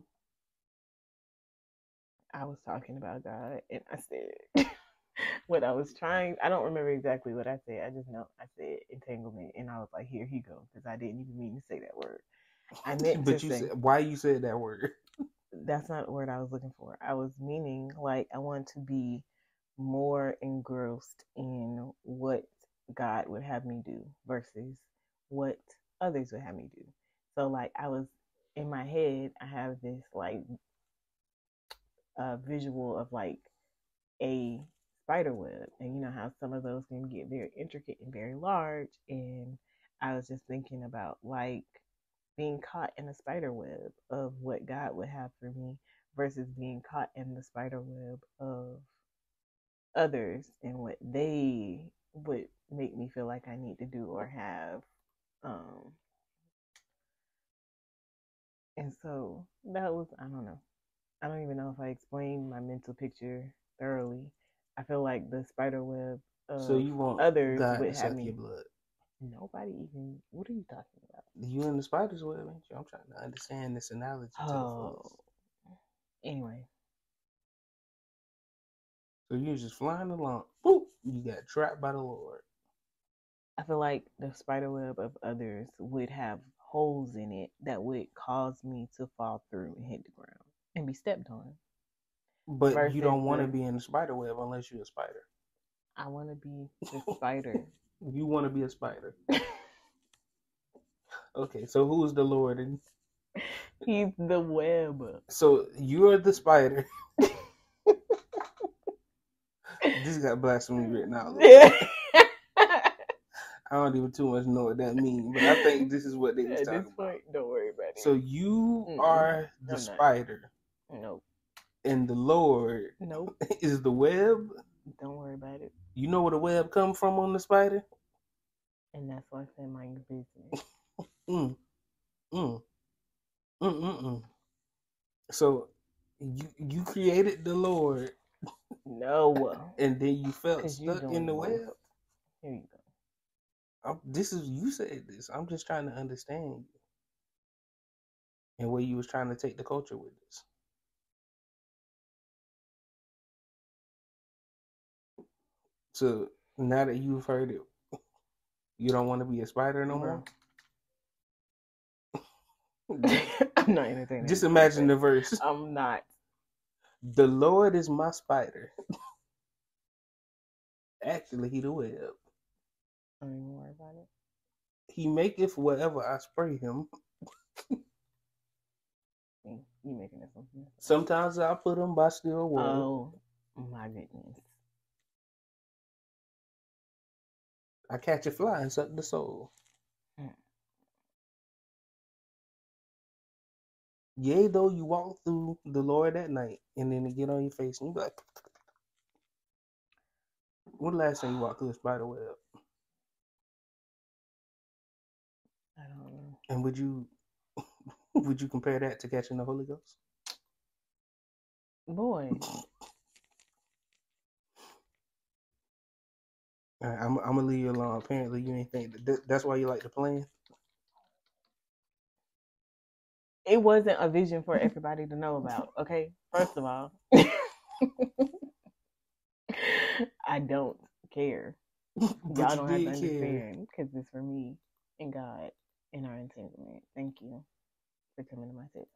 I was talking about God, and I said what I was trying. I don't remember exactly what I said. I just know I said entanglement, and I was like, "Here he go," because I didn't even mean to say that word. I meant but to you say said why you said that word. that's not the word I was looking for. I was meaning like I want to be more engrossed in what God would have me do versus what others would have me do. So like I was in my head, I have this like uh, visual of like a spider web, and you know how some of those can get very intricate and very large. And I was just thinking about like being caught in a spider web of what God would have for me versus being caught in the spider web of others and what they would make me feel like I need to do or have. Um, and so that was, I don't know. I don't even know if I explained my mental picture thoroughly. I feel like the spider web of So you want others God would have me. your blood? Nobody even. What are you talking about? You in the spider's web, ain't you? I'm trying to understand this analogy. To Oh. Anyway, So you was just flying along. Boop! You got trapped by the Lord. I feel like the spider web of others would have holes in it that would cause me to fall through and hit the ground and be stepped on. But you don't want to be in the spider web unless you're a spider. I want to be the spider. You want to be a spider. okay, so who's the Lord? And He's the web. so you're the spider. this got blasphemy written out. I don't even too much know what that means, but I think this is what they was At talking this about. don't worry about it. So you Mm-mm. are the I'm not. spider, nope, and the Lord nope, is the web. don't worry about it. You know where the web come from on the spider? And that's why I said mind your business. Mm. Mm. Mm. Mm. mm. So you you created the Lord, No, and then you felt you stuck in the web. here you go. I'm, this is you said this. I'm just trying to understand you, and where you was trying to take the culture with this. So now that you've heard it, you don't want to be a spider no more. I'm not anything. Just imagine the verse. I'm not. The Lord is my spider. Actually, he the web. Don't even worry about it. He maketh wherever I spray him. You making this something? Sometimes I put him by still water. Oh my goodness. I catch a fly and suck the soul. Mm. Yea, though you walk through the Lord at night, and then it get on your face, and you be like, the last time you walked through a spider web? And would you would you compare that to catching the Holy Ghost? Boy, All right, I'm, I'm gonna leave you alone. Apparently, you ain't think that, that's why you like the plan. it wasn't a vision for everybody to know about. Okay, first of all, I don't care. Y'all don't have to understand because it's for me and God and our entanglement. Thank you for coming to my TikTok.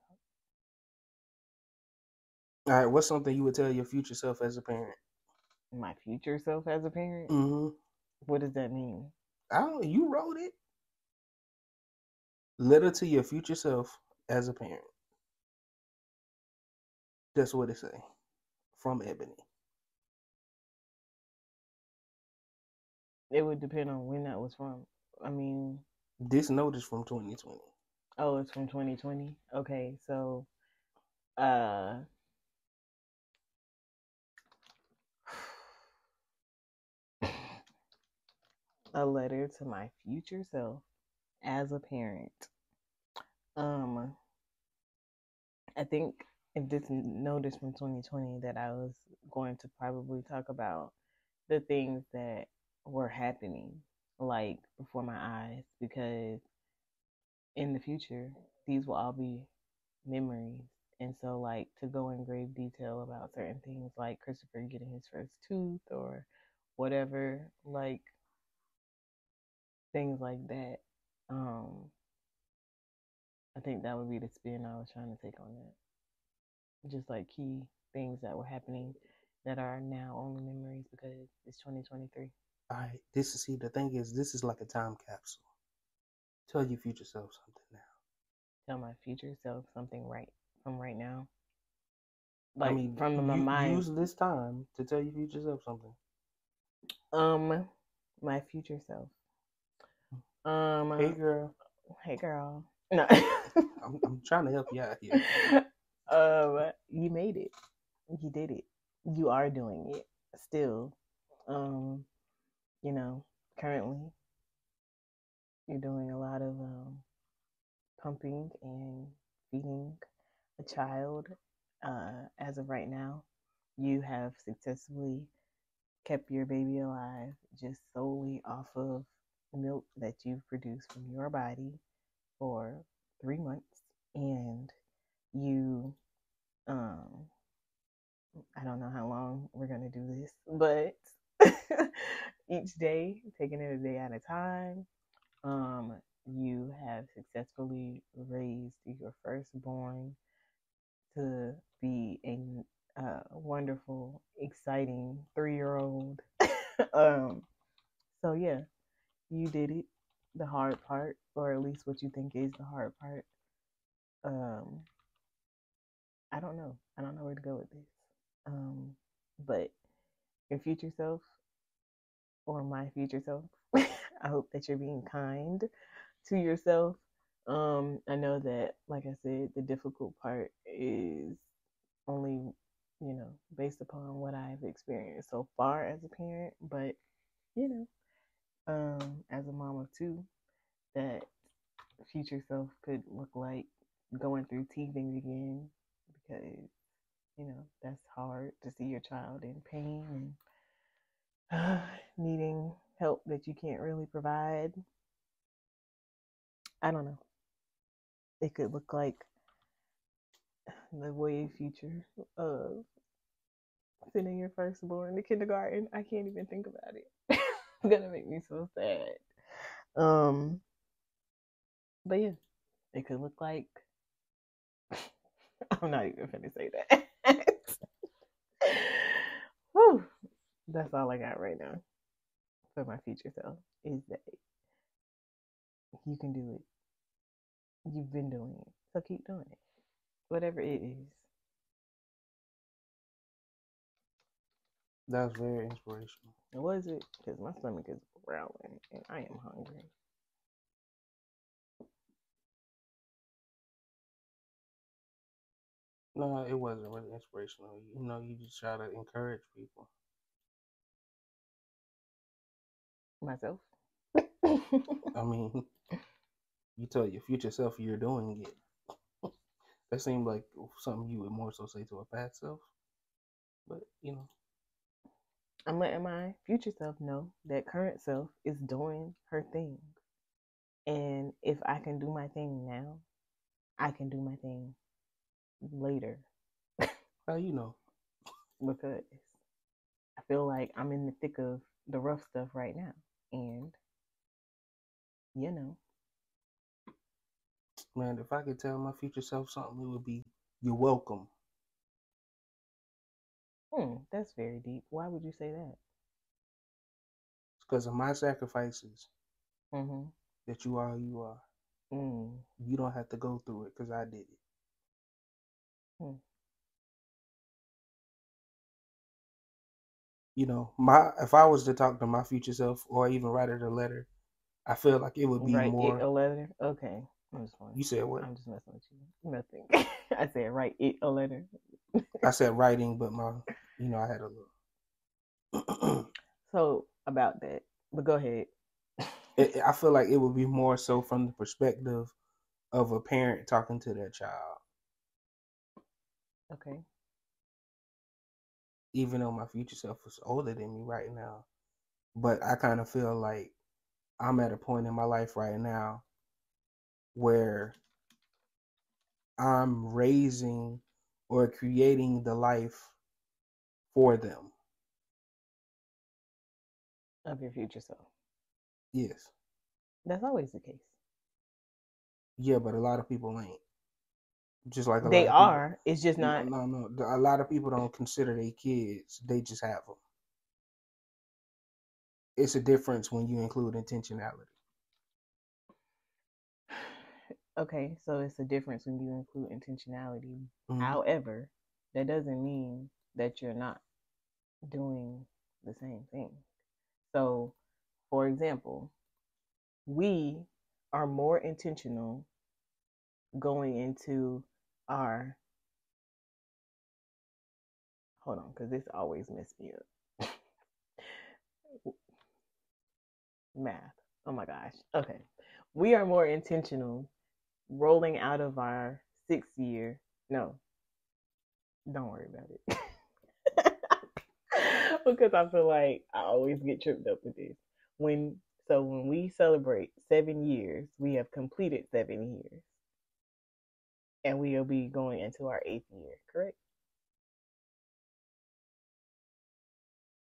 All right, what's something you would tell your future self as a parent? My future self as a parent. Mm-hmm. What does that mean? I don't. You wrote it. Letter to your future self as a parent. That's what it say. From Ebony. It would depend on when that was from. I mean, This notice from 2020. oh, it's from 2020. Okay, so, uh, a letter to my future self as a parent. Um, I think if this notice from 2020 that I was going to probably talk about the things that were happening like before my eyes because in the future these will all be memories. And so like to go in grave detail about certain things like Christopher getting his first tooth or whatever like things like that um I think that would be the spin I was trying to take on that. Just like key things that were happening that are now only memories because it's 2023 All right. This is see the thing is this is like a time capsule. Tell your future self something now. tell my future self something right from right now. Like I mean, from my you- mind. Use this time to tell your future self something. Um, my future self. Um, Hey girl, hey girl. No. I'm, I'm trying to help you out here. um, you made it. You did it. You are doing it. still, um, you know, currently you're doing a lot of um, pumping and feeding a child. Uh, as of right now, you have successfully kept your baby alive just solely off of milk that you've produced from your body for three months, and you, um, I don't know how long we're gonna do this, but each day, taking it a day at a time, um, you have successfully raised your firstborn to be a uh, wonderful, exciting three year old. um, so, yeah, you did it. The hard part, or at least what you think is the hard part. Um, I don't know. I don't know where to go with this. Um, but your future self, or my future self, I hope that you're being kind to yourself. Um, I know that, like I said, the difficult part is only, you know, based upon what I've experienced so far as a parent, but you know, um, as a mom of two, that future self could look like going through teething again because, you know, that's hard to see your child in pain and needing help that you can't really provide. I don't know. It could look like the way future of sending your firstborn to kindergarten. I can't even think about it. it's gonna make me so sad. Um, but yeah, it could look like. I'm not even gonna say that. Whew. That's all I got right now for my future self is that you can do it. You've been doing it, so keep doing it, whatever it is. That's very inspirational. Was it? Because my stomach is growling and I am hungry. No, it wasn't really inspirational. You know, you just try to encourage people. Myself. I mean, you tell your future self you're doing it. that seemed like something you would more so say to a past self. But, you know. I'm letting my future self know that current self is doing her thing. And if I can do my thing now, I can do my thing later. How you know? because I feel like I'm in the thick of the rough stuff right now. And, you know, Man, if I could tell my future self something, it would be, you're welcome. hmm, that's very deep. Why would you say that? It's Because of my sacrifices Mm-hmm. that you are who you are. Mm. You don't have to go through it because I did it. Hmm. You know, my if I was to talk to my future self or even write it a letter, I feel like it would be Write more. it a letter? Okay. I'm just playing. you said what? I'm just messing with you. Nothing. I said write it a letter. I said writing, but my, you know, I had a little. So about that. But go ahead. it, I feel like it would be more so from the perspective of a parent talking to their child. Okay. Even though my future self is older than me right now, but I kind of feel like I'm at a point in my life right now where I'm raising or creating the life for them. Of your future self. Yes. That's always the case. Yeah, but a lot of people ain't. Just like a They lot of people- are. It's just not. No, no, no. A lot of people don't consider they kids. They just have them. It's a difference when you include intentionality. Okay, so it's a difference when you include intentionality. Mhm. However, that doesn't mean that you're not doing the same thing. So, for example, we are more intentional going into are. Hold on because this always messed me up. Math. Oh my gosh. Okay. We are more intentional rolling out of our six year. No. Don't worry about it. Because i feel like i always get tripped up with this. When so when we celebrate seven years we have completed seven years. And we will be going into our eighth year, correct?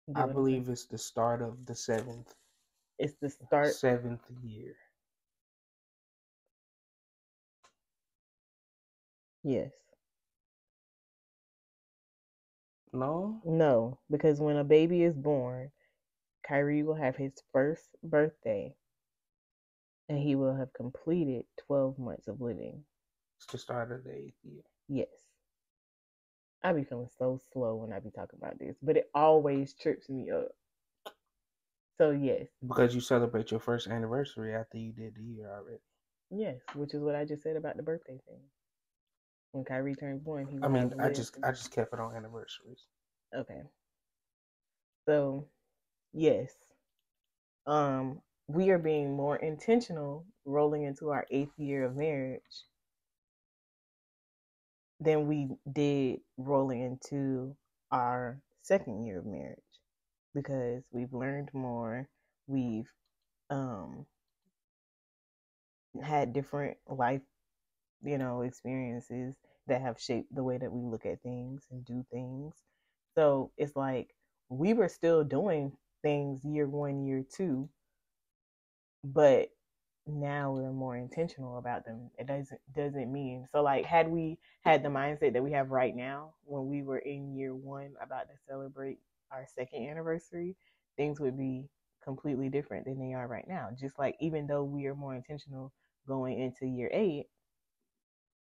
You I what I'm saying? believe it's the start of the seventh it's the start seventh year. yes. No, No, because when a baby is born, Kyrie will have his first birthday and he will have completed 12 months of living. The start of the eighth year. Yes. I be feeling so slow when I be talking about this, but it always trips me up. So, yes, Because you celebrate your first anniversary after you did the year already. yes, which is what I just said about the birthday thing. When Kyrie turns one, he I mean, I just I just kept it on anniversaries. Okay. So, yes. Um, we are being more intentional rolling into our eighth year of marriage than we did rolling into our second year of marriage because we've learned more. We've um had different life, you know, experiences that have shaped the way that we look at things and do things. So it's like we were still doing things year one, year two, but now we're more intentional about them. It doesn't doesn't mean so like had we had the mindset that we have right now when we were in year one about to celebrate our second anniversary, things would be completely different than they are right now. Just like even though we are more intentional going into year eight,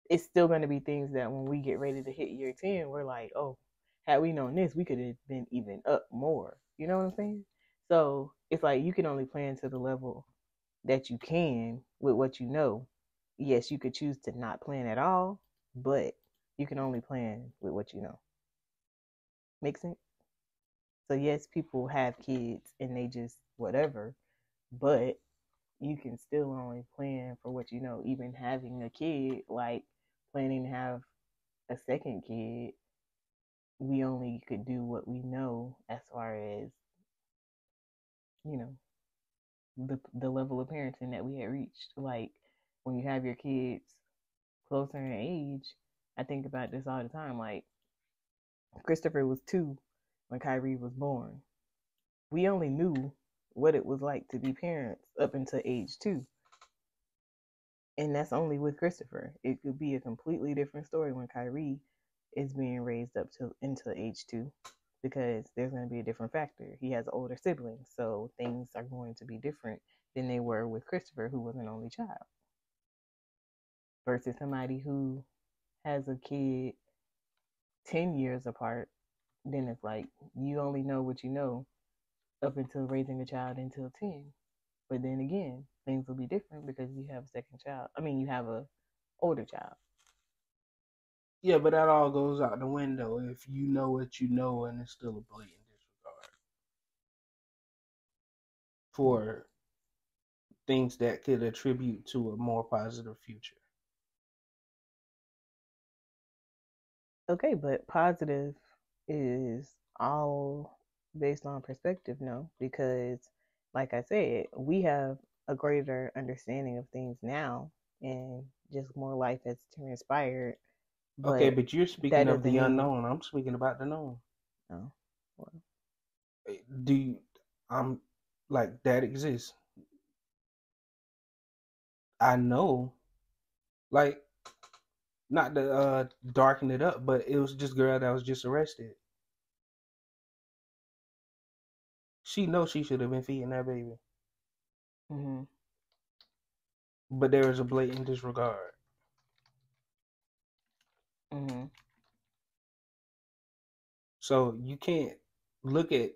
it's still going to be things that when we get ready to hit year 10, we're like, oh, had we known this, we could have been even up more. You know what I'm saying? So it's like you can only plan to the level that you can with what you know. Yes, you could choose to not plan at all, but you can only plan with what you know. Make sense? So yes, people have kids and they just whatever, but you can still only plan for what you know. Even having a kid, like planning to have a second kid, we only could do what we know as far as you know the the level of parenting that we had reached. Like when you have your kids closer in age, I think about this all the time. Like Christopher was two when Kyrie was born. We only knew what it was like to be parents up until age two. And that's only with Christopher. It could be a completely different story when Kyrie is being raised up to into age two because there's going to be a different factor. He has older siblings, so things are going to be different than they were with Christopher, who was an only child, versus somebody who has a kid 10 years apart. Then it's like you only know what you know up until raising a child until 10. But then again, things will be different because you have a second child. I mean, you have a older child. Yeah, but that all goes out the window if you know what you know and it's still a blatant disregard for things that could attribute to a more positive future. Okay, but positive is all based on perspective, no? Because, like I said, we have a greater understanding of things now and just more life has transpired. But, okay, but you're speaking of the unknown. I'm speaking about the known. no. Well, Eh, Do you, I'm like that exists. I know, like, not to uh, darken it up, but it was just girl that was just arrested. She knows she should have been feeding that baby, hmm but there is a blatant disregard. Hmm So you can't look at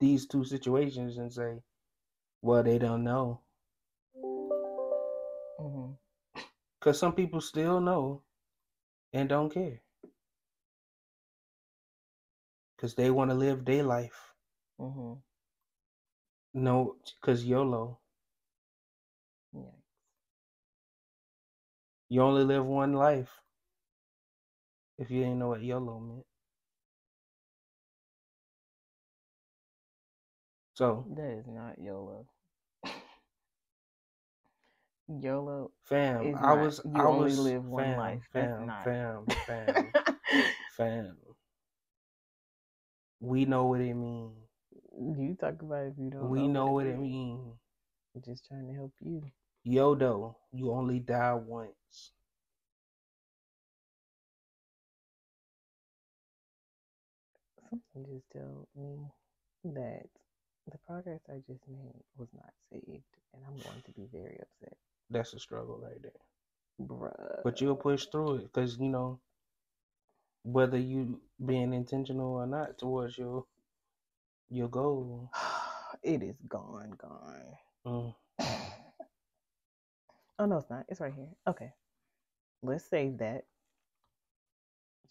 these two situations and say, "Well, they don't know," hmm because some people still know and don't care because they want to live their life. hmm No, because YOLO. Yeah. You only live one life. If you didn't know what YOLO meant. So, That is not YOLO. YOLO fam, I not, was, you I only was, live one fam, life. fam, not. fam, fam, fam. We know what it means. you talk about if you don't We know what it it means. means. I'm just trying to help you. Yodo, you only die once. Something just told me that the progress I just made was not saved, and I'm going to be very upset. That's a struggle right there. Bruh. But you'll push through it because you know whether you being intentional or not towards your your goal. it is gone, gone. Mm. oh no, it's not. It's right here. Okay, let's save that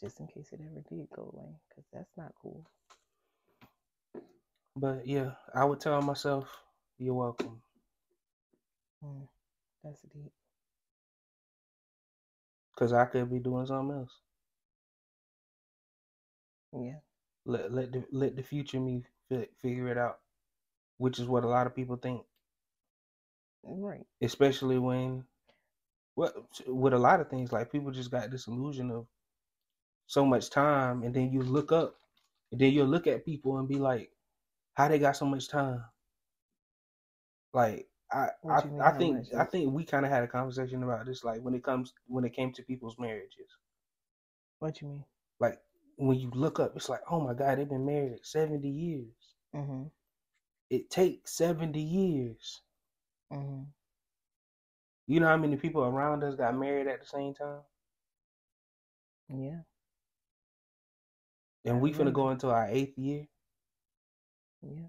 just in case it ever did go away, because that's not cool. But yeah, I would tell myself, "You're welcome." Mm, that's deep. Because I could be doing something else. Yeah. Let let the let the future me fi- figure it out, which is what a lot of people think. Right. Especially when, well, with a lot of things, like people just got this illusion of so much time, and then you look up, and then you'll look at people and be like, "How they got so much time?" Like I I, mean, I think I think we kind of had a conversation about this, like when it comes when it came to people's marriages. What you mean? Like when you look up, it's like, oh my God, they've been married seventy years. Mm-hmm. It takes seventy years. Mm-hmm. You know how many people around us got married at the same time, Yeah. And we finna go into our eighth year. Yeah.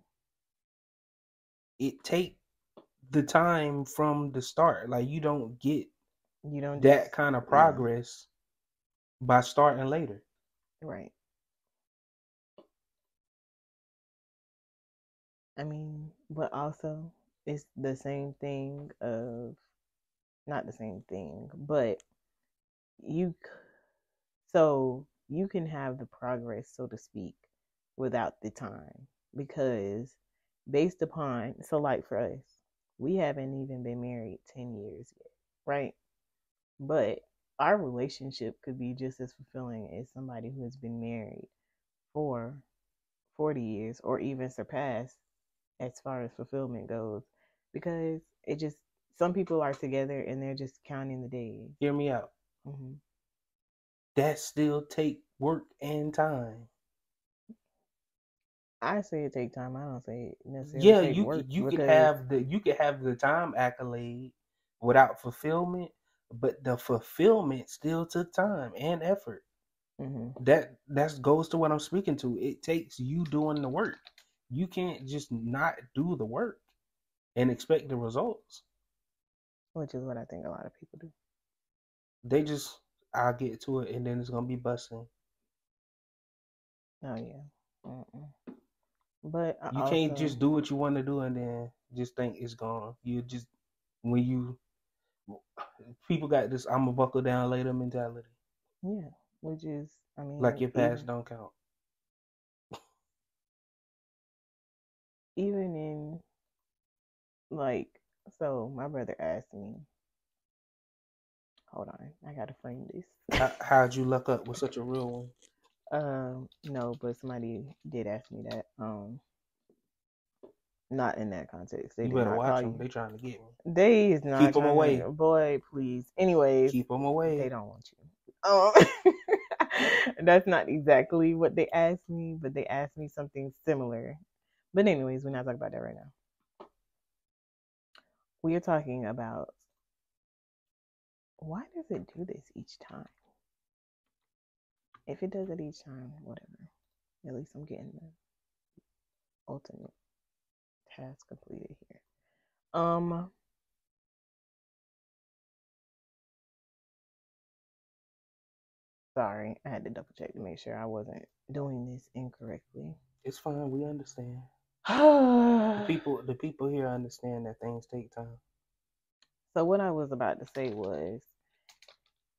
It take the time from the start. Like you don't get You don't that just- kind of yeah. progress by starting later. Right. I mean, but also it's the same thing of not the same thing, but you so you can have the progress, so to speak, without the time because based upon so like for us, we haven't even been married 10 years yet, right? But our relationship could be just as fulfilling as somebody who has been married for 40 years or even surpass as far as fulfillment goes because it just some people are together and they're just counting the days Hear me out. hmm That still take work and time. i say it take time i don't say it necessarily Yeah, you work could you could because- have the you could have the time accolade without fulfillment, but the fulfillment still took time and effort. Mhm. That that goes to what I'm speaking to. It takes you doing the work. You can't just not do the work and expect the results. which is what i think a lot of people do They just I'll get to it and then it's gonna be busting. oh yeah Mm-mm. but I You can't just do what you want to do and then just think it's gone. You just when you people got this I'm a buckle down later mentality. yeah which is i mean Like your past even- don't count. even in like so my brother asked me hold on i gotta frame this How, how'd you luck up with such a real one? um no but somebody did ask me that um not in that context they You better watch them. you They trying to get me. they is not keep them away. to- boy please anyways Keep them away. they don't want you um that's not exactly what they asked me but they asked me something similar but anyways we're not talking about that right now we are talking about why does it do this each time if it does it each time whatever at least i'm getting the ultimate task completed here um sorry i had to double check to make sure i wasn't doing this incorrectly It's fine. We understand. The people, the people here understand that things take time. So what I was about to say was,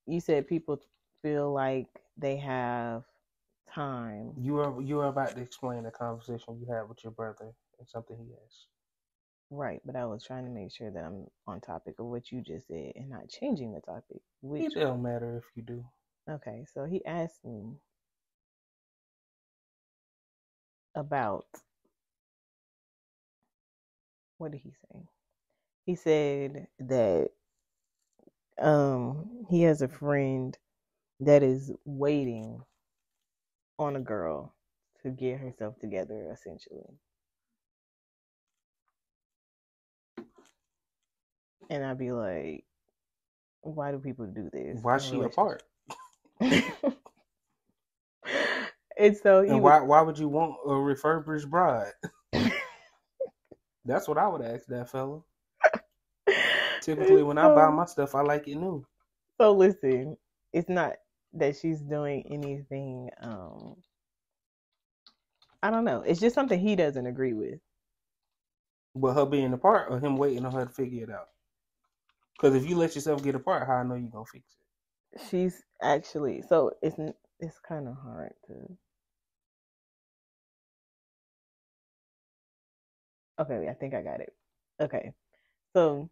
you said people feel like they have time. You were you were about to explain the conversation you had with your brother and something he asked. Right, but I was trying to make sure that I'm on topic of what you just said and not changing the topic. Which It don't matter if you do. okay, so he asked me about what did he say? He said that um he has a friend that is waiting on a girl to get herself together essentially. And I'd be like, why do people do this? Why she apart? and so he And why why would you want a refurbished bride? That's what I would ask that fella. Typically, when I buy my stuff, I like it new. So listen, it's not that she's doing anything. Um, I don't know. It's just something he doesn't agree with. But her being apart or him waiting on her to figure it out. Because if you let yourself get apart, how I know you gonna fix it? She's actually so it's it's kind of hard to. Okay, I think I got it. Okay, so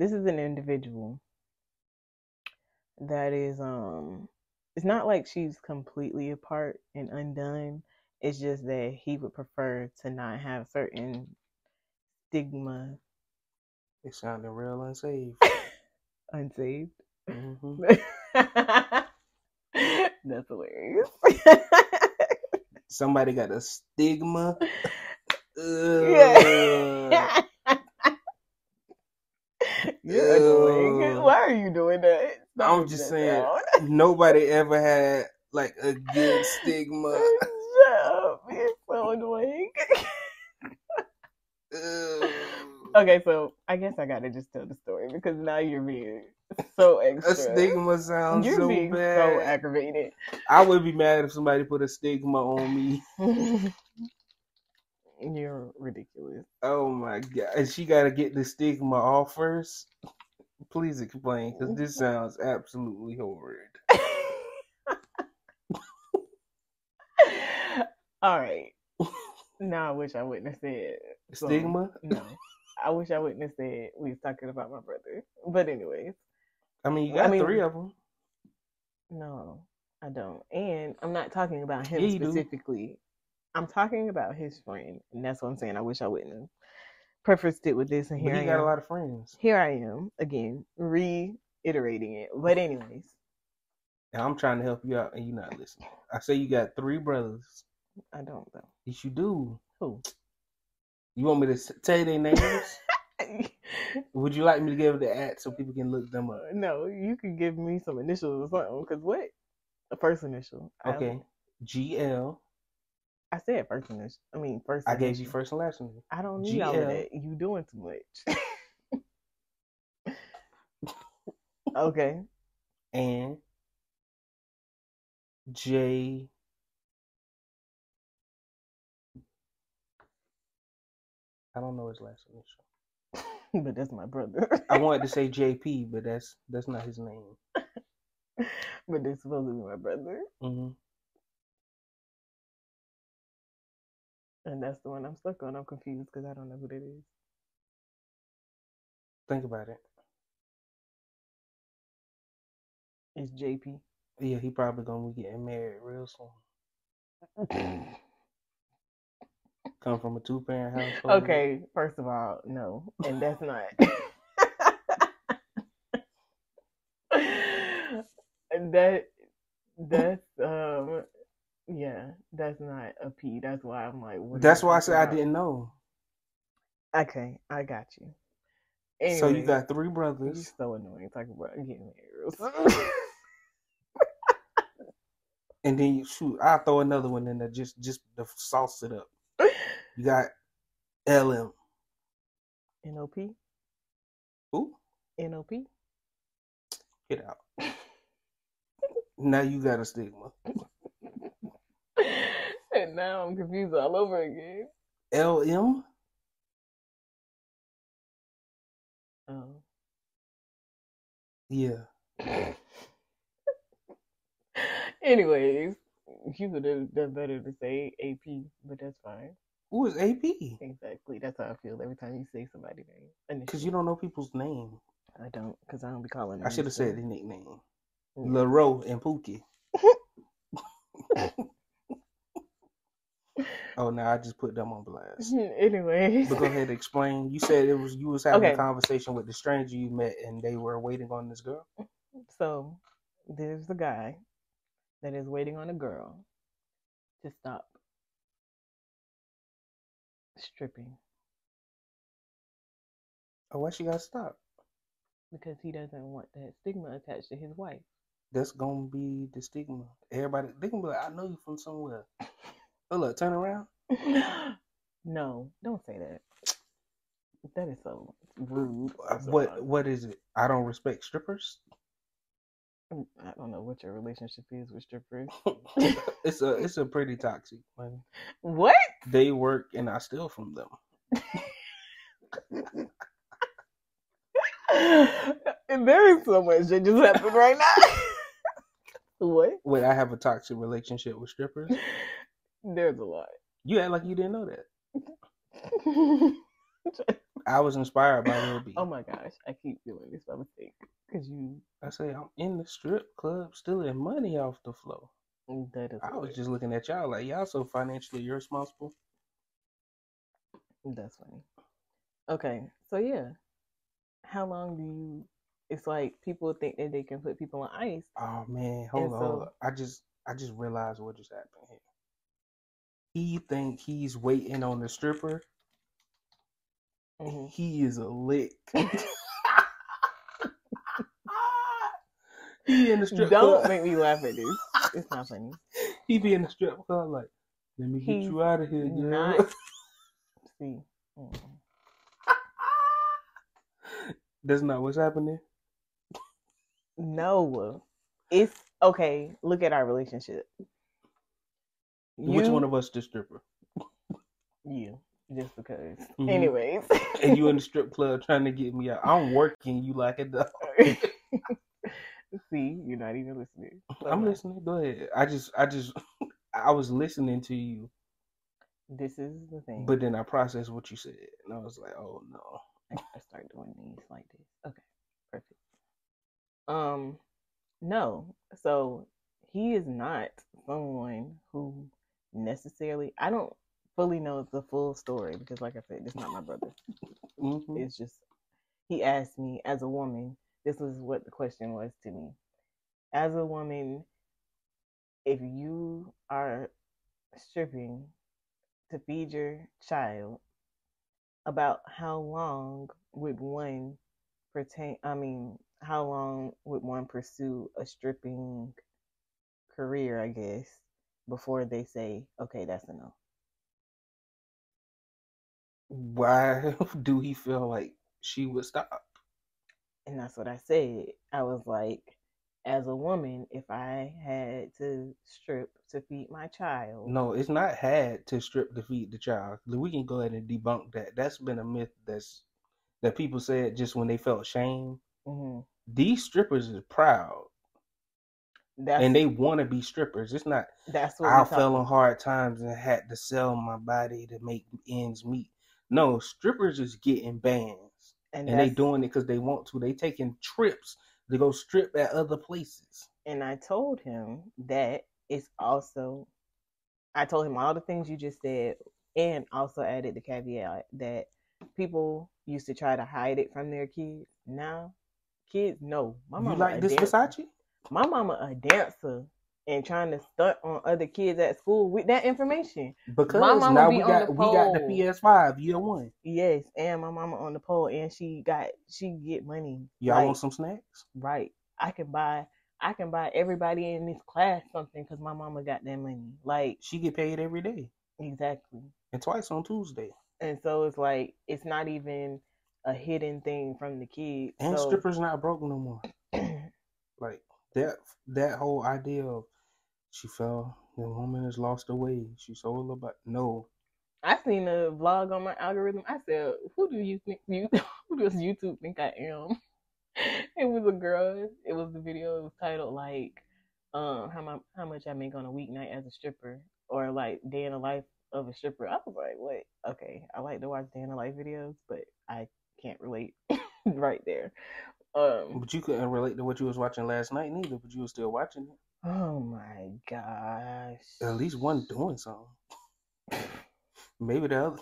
this is an individual that is um. It's not like she's completely apart and undone. It's just that he would prefer to not have certain stigma It sounded real unsaved. unsaved. hmm That's hilarious. Somebody got a stigma. yeah. Ugh. You're annoying. Ew. Why are you doing that? Stop I'm just that saying, nobody ever had like a good stigma. Shut up. You're so annoying. Okay, so I guess I gotta just tell the story because now you're being so extra. A stigma sounds You're so being so aggravated. I would be mad if somebody put a stigma on me. You're ridiculous. Oh my god! And she got to get the stigma off first. Please explain, because this sounds absolutely horrid. All right. Now I wish I wouldn't have said something. Stigma? No. I wish I wouldn't have said we was talking about my brother. But anyways, I mean, you I got mean- three of them. no, I don't. And I'm not talking about him Yeah, you do. I'm talking about his friend, and that's what I'm saying. I wish I wouldn't have prefaced it with this, and here But I he got am. a lot of friends. Here I am again, reiterating it. But anyways, And I'm trying to help you out, and you're not listening. I say you got three brothers. I don't though. Yes, you do. Who? You want me to tell you their names? Would you like me to give the at so people can look them up? no, you can give me some initials or something. Cause what? The first initial. I- Okay. GL. I said first initial. I mean first. I gave you first and last name. I don't need all of GL. that. You doing too much. okay. And J. I don't know his last initial. but that's my brother. I wanted to say JP, but that's that's not his name. but that's supposed to be my brother. hmm And that's the one I'm stuck on. I'm confused because I don't know who that is. Think about it. It's JP. Yeah, he probably gonna be getting married real soon. Come from a two parent household. okay, first of all, no. And that's not. And that that's um yeah, that's not a P. That's why I'm like what That's why I said I didn't know. Okay, I got you. So you got three you're brothers. so annoying talking about getting married. And then you shoot, I'll throw another one in there just just to sauce it up. You got LM. NOP? Who? NOP? Get out. Now you got a stigma. and now I'm confused all over again. LM. Oh. Yeah. Anyways, you would have done better to say AP, but that's fine. Who is AP? Exactly. That's how I feel every time you say somebody's name. Because you don't know people's name. I don't, because I don't be calling them. I should have said the nickname. Mm. LaRoe and Pookie. oh, now I just put them on blast. anyway, But go ahead and explain. You said it was you was having Okay. a conversation with the stranger you met and they were waiting on this girl. So there's the guy that is waiting on a girl to stop stripping Oh, why she gotta stop? because he doesn't want that stigma attached to his wife. That's gonna be the stigma. Everybody they gonna be like, I know you from somewhere. Oh look, turn around. no, don't say that. That is so rude. So What sorry. what is it? I don't respect strippers. Mm, I don't know what your relationship is with strippers. it's a it's a pretty toxic one. what? They work and I steal from them. and there is so much that just happened right now. what? Wait, I have a toxic relationship with strippers. There's a lot. You act like you didn't know that. I was inspired by Lil B. oh my gosh, I keep doing this by mistake because you. I say I'm in the strip club stealing money off the floor. Mm, that is. I was just looking at y'all like y'all so financially irresponsible. That's funny. Okay, so yeah, how long do you? It's like people think that they can put people on ice. Oh man, hold And on, hold so- on. I just I just realized what just happened here. He think he's waiting on the stripper. Mhm. He is a lick. he in the strip Don't club. make me laugh at this. It's not funny. He be in the strip club like, let me get He's you out of here, girl. not- See, mm. That's not what's happening. no, it's okay. Look at our relationship. Which one of us the stripper? you? Just because. Mhm. Anyways, And you in the strip club trying to get me out. I'm working. You like it though. See, you're not even listening. I'm Okay. listening. Go ahead. I just, I just, I was listening to you, This is the thing. but then I processed what you said, and I was like, oh no. I gotta start doing these like this. Okay, perfect. Um, no. So he is not someone who necessarily. I don't fully know the full story because, like I said, it's not my brother. Mhm. It's just he asked me as a woman. This was what the question was to me. As a woman, if you are stripping to feed your child, about how long would one pertain? I mean, how long would one pursue a stripping career? I guess before they say, okay, that's enough. Why do he feel like she would stop? And that's what I said. I was like, as a woman, if I had to strip to feed my child, No, it's not had to strip to feed the child. We can go ahead and debunk that. That's been a myth that's that people said just when they felt shame. mhm, These strippers is proud that's and they want to be strippers. It's not that's what I fell on hard times and had to sell my body to make ends meet. No, strippers is getting bands and, and they doing it because they want to. They taking trips to go strip at other places. and I told him that it's also I told him all the things you just said and also added the caveat that people used to try to hide it from their kids. Now kids know my you like this dancer. Versace? My mama a dancer and trying to stunt on other kids at school with that information. Because mama now be we on got the we got the. PS5 year one. Yes, and my mama on the pole and she got she get money. Y'all Like, want some snacks? right. I can buy I can buy everybody in this class something because my mama got that money. Like She get paid every day exactly. and twice on Tuesday. And so it's like it's not even a hidden thing from the kids. And so, strippers not broke no more. That that whole idea of she fell, the woman has lost her way, she sold her but no. I seen a vlog on my algorithm. I said, "Who do you think you? Who does YouTube think I am?" It was a girl. It was the video. It was titled like, um, "How my how much I make on a weeknight as a stripper," or like "Day in the life of a stripper." I was like, "Wait, okay." I like to watch day in the life videos, but I can't relate right there. Um, But you couldn't relate to what you was watching last night neither, but you were still watching it. oh my gosh. At least one doing something. Maybe the other,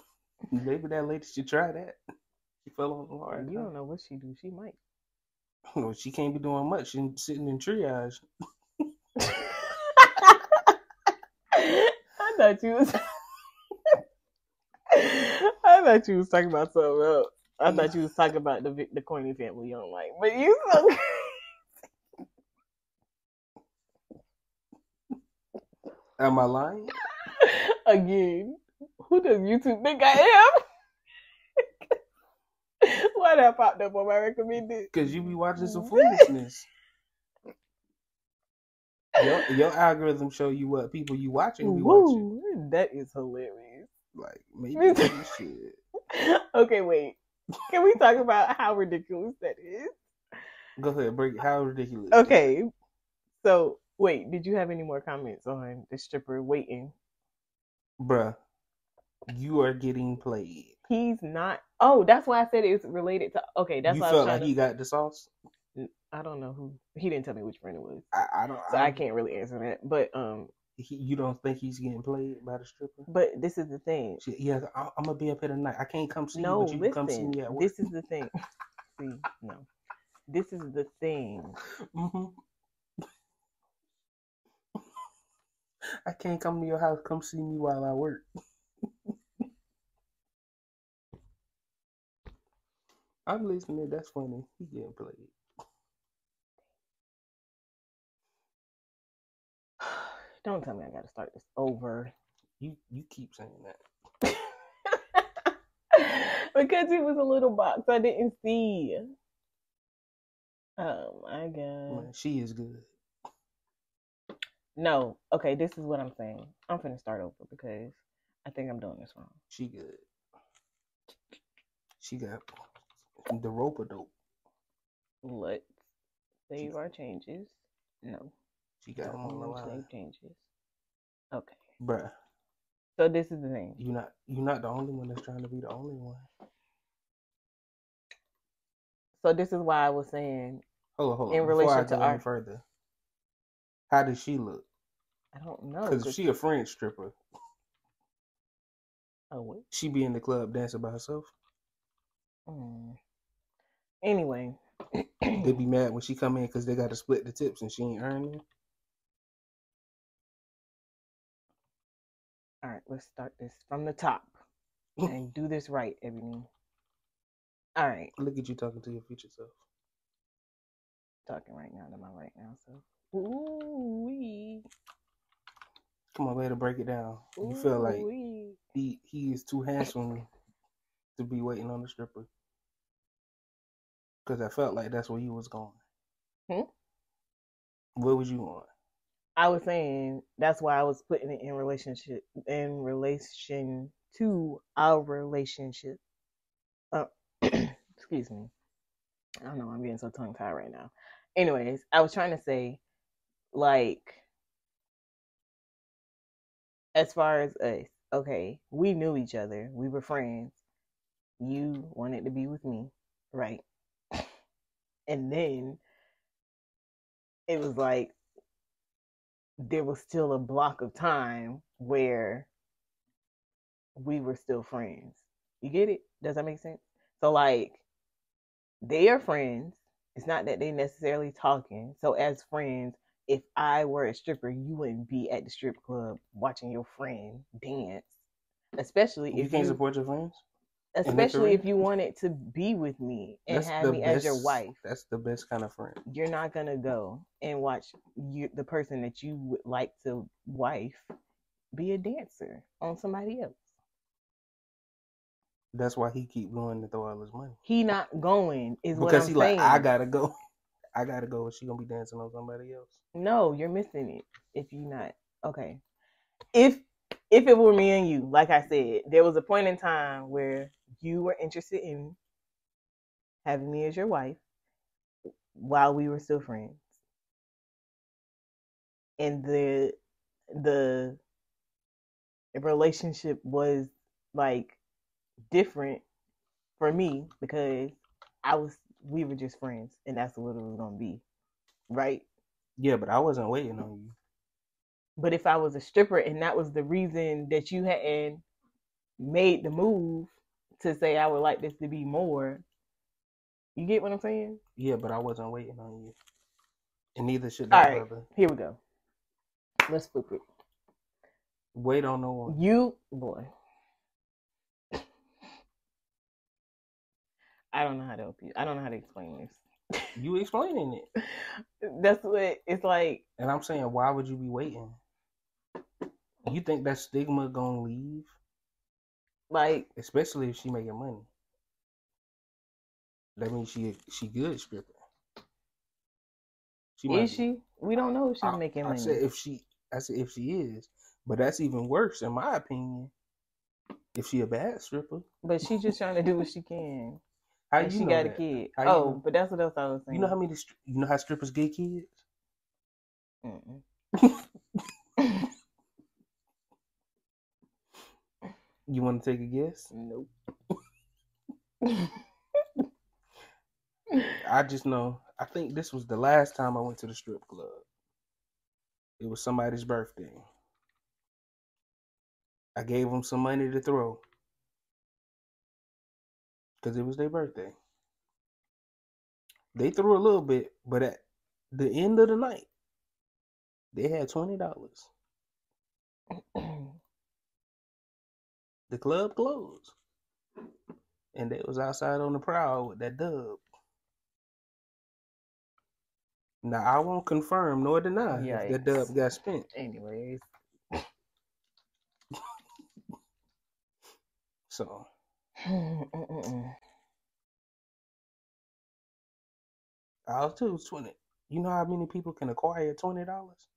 maybe that lady should try that. She fell on the hard. You don't know what she do. She might. know. She can't be doing much. She's sitting in triage. I thought you was. I thought you was talking about something else. I thought you was talking about the the corny family on like, but you so Am I lying? again. Who does YouTube think I am? Why that popped up on my recommended? Because you be watching some foolishness. Your, your algorithm show you what people you watching be watching. That is hilarious. Like maybe you should. Okay, wait. Can we talk about how ridiculous that is? Go ahead, break. How ridiculous. Okay. So, wait, did you have any more comments on the stripper waiting? Bruh, you are getting played. He's not. Oh, that's why I said it's related to. Okay, that's you why I felt like to. he got the sauce? I don't know who. He didn't tell me which friend it was, I, I don't. so I can't really answer that. But um, He, you don't think he's getting played by the stripper? but this is the thing. She, yeah, I, I'm gonna be up here tonight. I can't come see No, you, but you can come see me at work. This is the thing. See, no, this is the thing. hmm I can't come to your house. Come see me while I work. I'm listening. That's funny. He getting played. Don't tell me I got to start this over. You you keep saying that. because it was a little box I didn't see. Oh my god. She is good. No, okay, this is what I'm saying. I'm finna start over because I think I'm doing this wrong. She good. She got the rope of dope. Let's save our changes. No, She got on the don't line, save changes. Okay, bruh. so this is the thing. You're not you're not the only one that's trying to be the only one. So this is why I was saying Hold on, hold on. In Before relation to our- further, how does she look? I don't know. Because if she a French stripper, oh wait. she be in the club dancing by herself. Mm. Anyway, They be mad when she come in because they got to split the tips and she ain't earning. All right, let's start this from the top and do this right, Ebony. All right, Look at you talking to your future self. talking right now to my right now. So, ooh wee, Come on, way to break it down. You feel like he he is too handsome to be waiting on the stripper. Because I felt like that's where you was going. Hmm? Where was you on? I was saying that's why I was putting it in relationship in relation to our relationship. Uh, excuse me. I don't know. I'm getting so tongue tied right now. Anyways, I was trying to say, like, as far as us, okay, we knew each other. We were friends. You wanted to be with me, right? And then it was like there was still a block of time where we were still friends. You get it? Does that make sense? So like they are friends. It's not that they necessarily talking. So as friends, if I were a stripper, you wouldn't be at the strip club watching your friend dance. Especially You if you can't support your friends? Especially if you wanted to be with me and That's have me as your wife That's the best kind of friend. you're not gonna go and watch you the person that you would like to wife be a dancer on somebody else. That's why he keep going to throw all his money. He not going is what Because I'm he saying. like, I gotta go. I gotta go. and She gonna be dancing on somebody else. no, you're missing it if you not okay. If if it were me and you, like I said, there was a point in time where you were interested in having me as your wife while we were still friends. And the the relationship was like different for me because I was we were just friends and that's what it was gonna be. Right? Yeah, but I wasn't waiting on you. But if I was a stripper and that was the reason that you hadn't made the move to say I would like this to be more, you get what I'm saying? Yeah, but I wasn't waiting on you. And neither should All that right, brother. here we go. Let's flip it. Wait on no one. You boy. I don't know how to help you. I don't know how to explain this. You explaining it. That's what it's like. And I'm saying, why would you be waiting? You think that stigma gonna leave? Like Especially if she making money. That means she she good stripper. She is be. she? We don't know if she's I, making I money. said if she I said if she is. But that's even worse in my opinion. If she a bad stripper. but she's just trying to do what she can. How and you she got that? a kid. How you oh, know? but that's what else I was saying. You know how many you know how strippers get kids? You want to take a guess? Nope. I just know. I think this was the last time I went to the strip club. It was somebody's birthday. I gave them some money to throw because it was their birthday. They threw a little bit, but at the end of the night, they had twenty dollars. The club closed, and they was outside on the prowl with that dub. Now I won't confirm nor deny if that dub got spent. Anyways, So ours too twenty. You know how many people can acquire twenty dollars?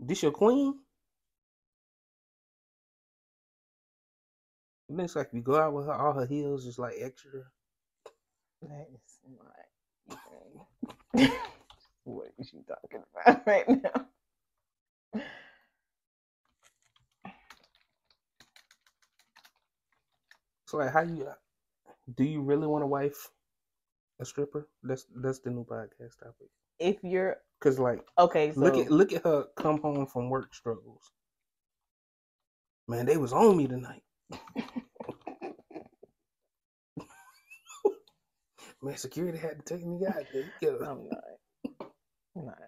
This your queen? It looks like you go out with her, all her heels is like extra. that is not. what is she talking about right now? So like, how you? Uh, do you really want a wife, a stripper? That's that's the new podcast topic. If you're Cause like, okay, so look at look at her come home from work struggles. Man, they was on me tonight. Man, security had to take me out. there. I'm not. I'm not.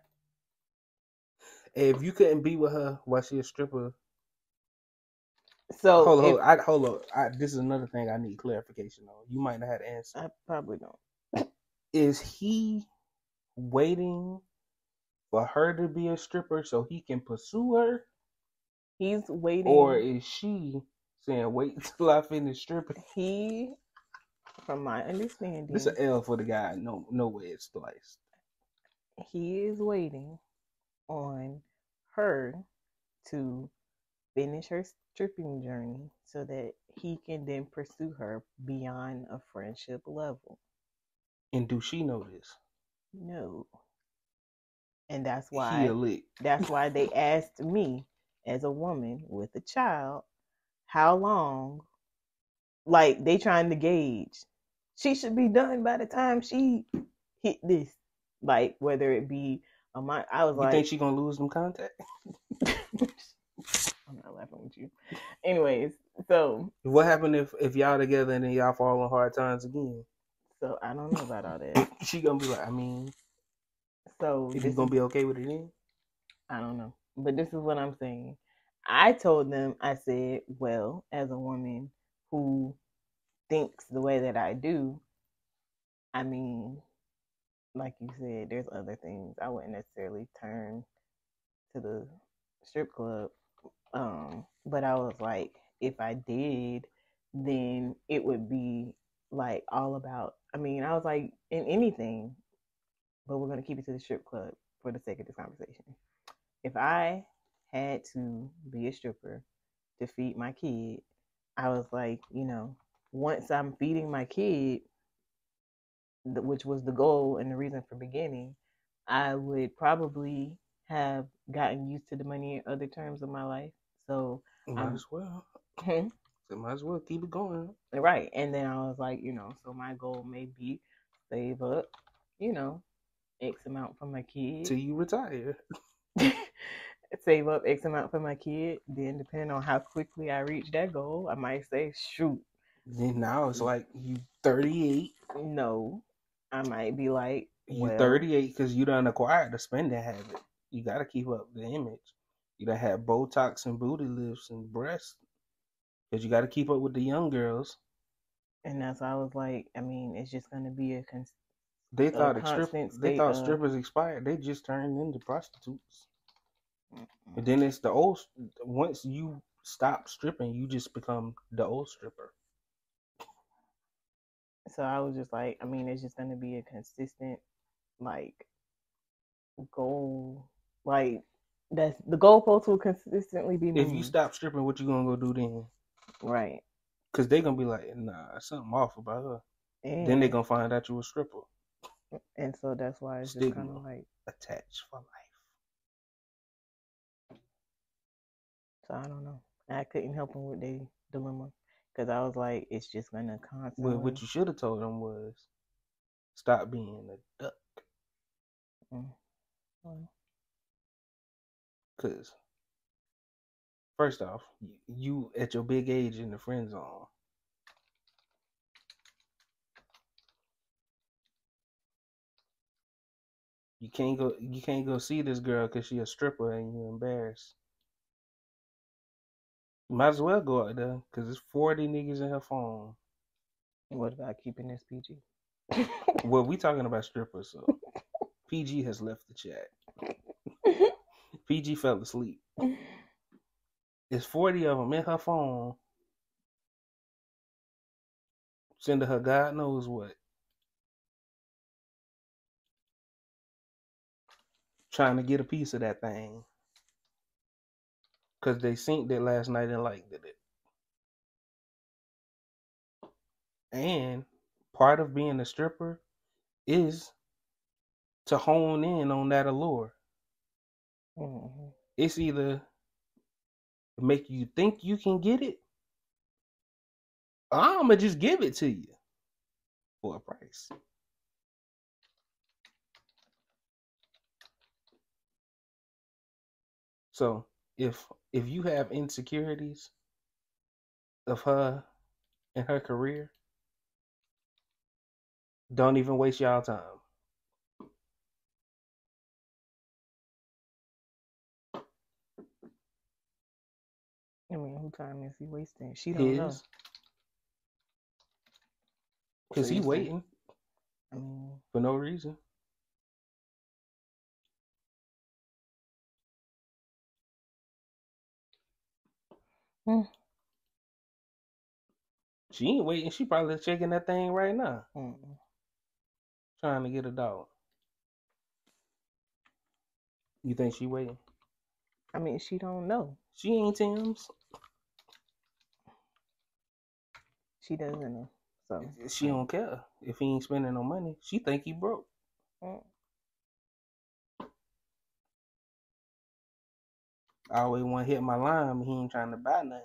If you couldn't be with her while she a stripper, So hold on, hold. I, hold on. I, this is another thing I need clarification on. You might not have the answer. I probably don't. Is he waiting for her to be a stripper so he can pursue her, He's waiting. or is she saying wait till I finish stripping? he, from my understanding, This an L for the guy. No, no way it's sliced. he is waiting on her to finish her stripping journey so that he can then pursue her beyond a friendship level. And do she know this? No. And that's why that's why they asked me as a woman with a child how long like they trying to gauge she should be done by the time she hit this like whether it be a month i was like You like think she gonna lose them contact? i'm not laughing with you anyways so What happened if if y'all together and then y'all fall on hard times again? so i don't know about all that She gonna be like, I mean, so is you gonna be okay with it then? I don't know. But this is what I'm saying. I told them, I said, well, as a woman who thinks the way that I do, I mean, like you said, there's other things. I wouldn't necessarily turn to the strip club. Um, but I was like, if I did, then it would be like all about I mean, I was like in anything, but we're gonna keep it to the strip club for the sake of this conversation if I had to be a stripper to feed my kid, I was like, you know, once I'm feeding my kid, which was the goal and the reason for beginning, I would probably have gotten used to the money in other terms of my life. So might um, as well. Hmm? So might as well keep it going. Right. And then I was like, you know, so my goal may be save up, you know, X amount for my kid. Till you retire. save up X amount for my kid. Then depending on how quickly I reach that goal, I might say, shoot. Then now it's like you 38. No. I might be like, you 38 because you done acquired the spending habit. You got to keep up the image. You done have Botox and booty lifts and breasts because you got to keep up with the young girls. And that's why I was like, I mean, it's just going to be a. Cons- they thought a strip, they thought of... strippers expired. They just turned into prostitutes. Mm-hmm. And then it's the old. Once you stop stripping, you just become the old stripper. So I was just like, I mean, it's just going to be a consistent, like, goal. Like, that's the goalpost will consistently be. Moved. If you stop stripping, what you gonna go do then? Right. Because they gonna be like, nah, something off about her. And, then they gonna find out you a stripper. And so that's why it's Stigma just kind of like attached for life. So I don't know. I couldn't help them with their dilemma because I was like, it's just gonna constantly. Well, what you should have told them was, stop being a duck. Mm. Well. Cause first off, you at your big age in the friend zone. You can't go. You can't go see this girl because she a stripper and you embarrassed. Might as well go out there because it's forty niggas in her phone. What about keeping this PG? well, we talking about strippers, so PG has left the chat. PG fell asleep. It's 40 of them in her phone. Sending her God knows what. Trying to get a piece of that thing. Because they synced it last night and liked it. And part of being a stripper is to hone in on that allure. Mm-hmm. It's either make you think you can get it, I'm gonna just give it to you for a price. So if if you have insecurities of her and her career, don't even waste y'all time. I mean, who time is he wasting? She don't His. know. Cause he waiting. I mean, for no reason. Hmm. She ain't waiting. She probably checking that thing right now. Mm. Trying to get a dog. You think she waiting? I mean, she don't know. She ain't Tim's. She doesn't know. So she don't care if he ain't spending no money. She think he broke. Mm. I always want to hit my line, but he ain't trying to buy nothing.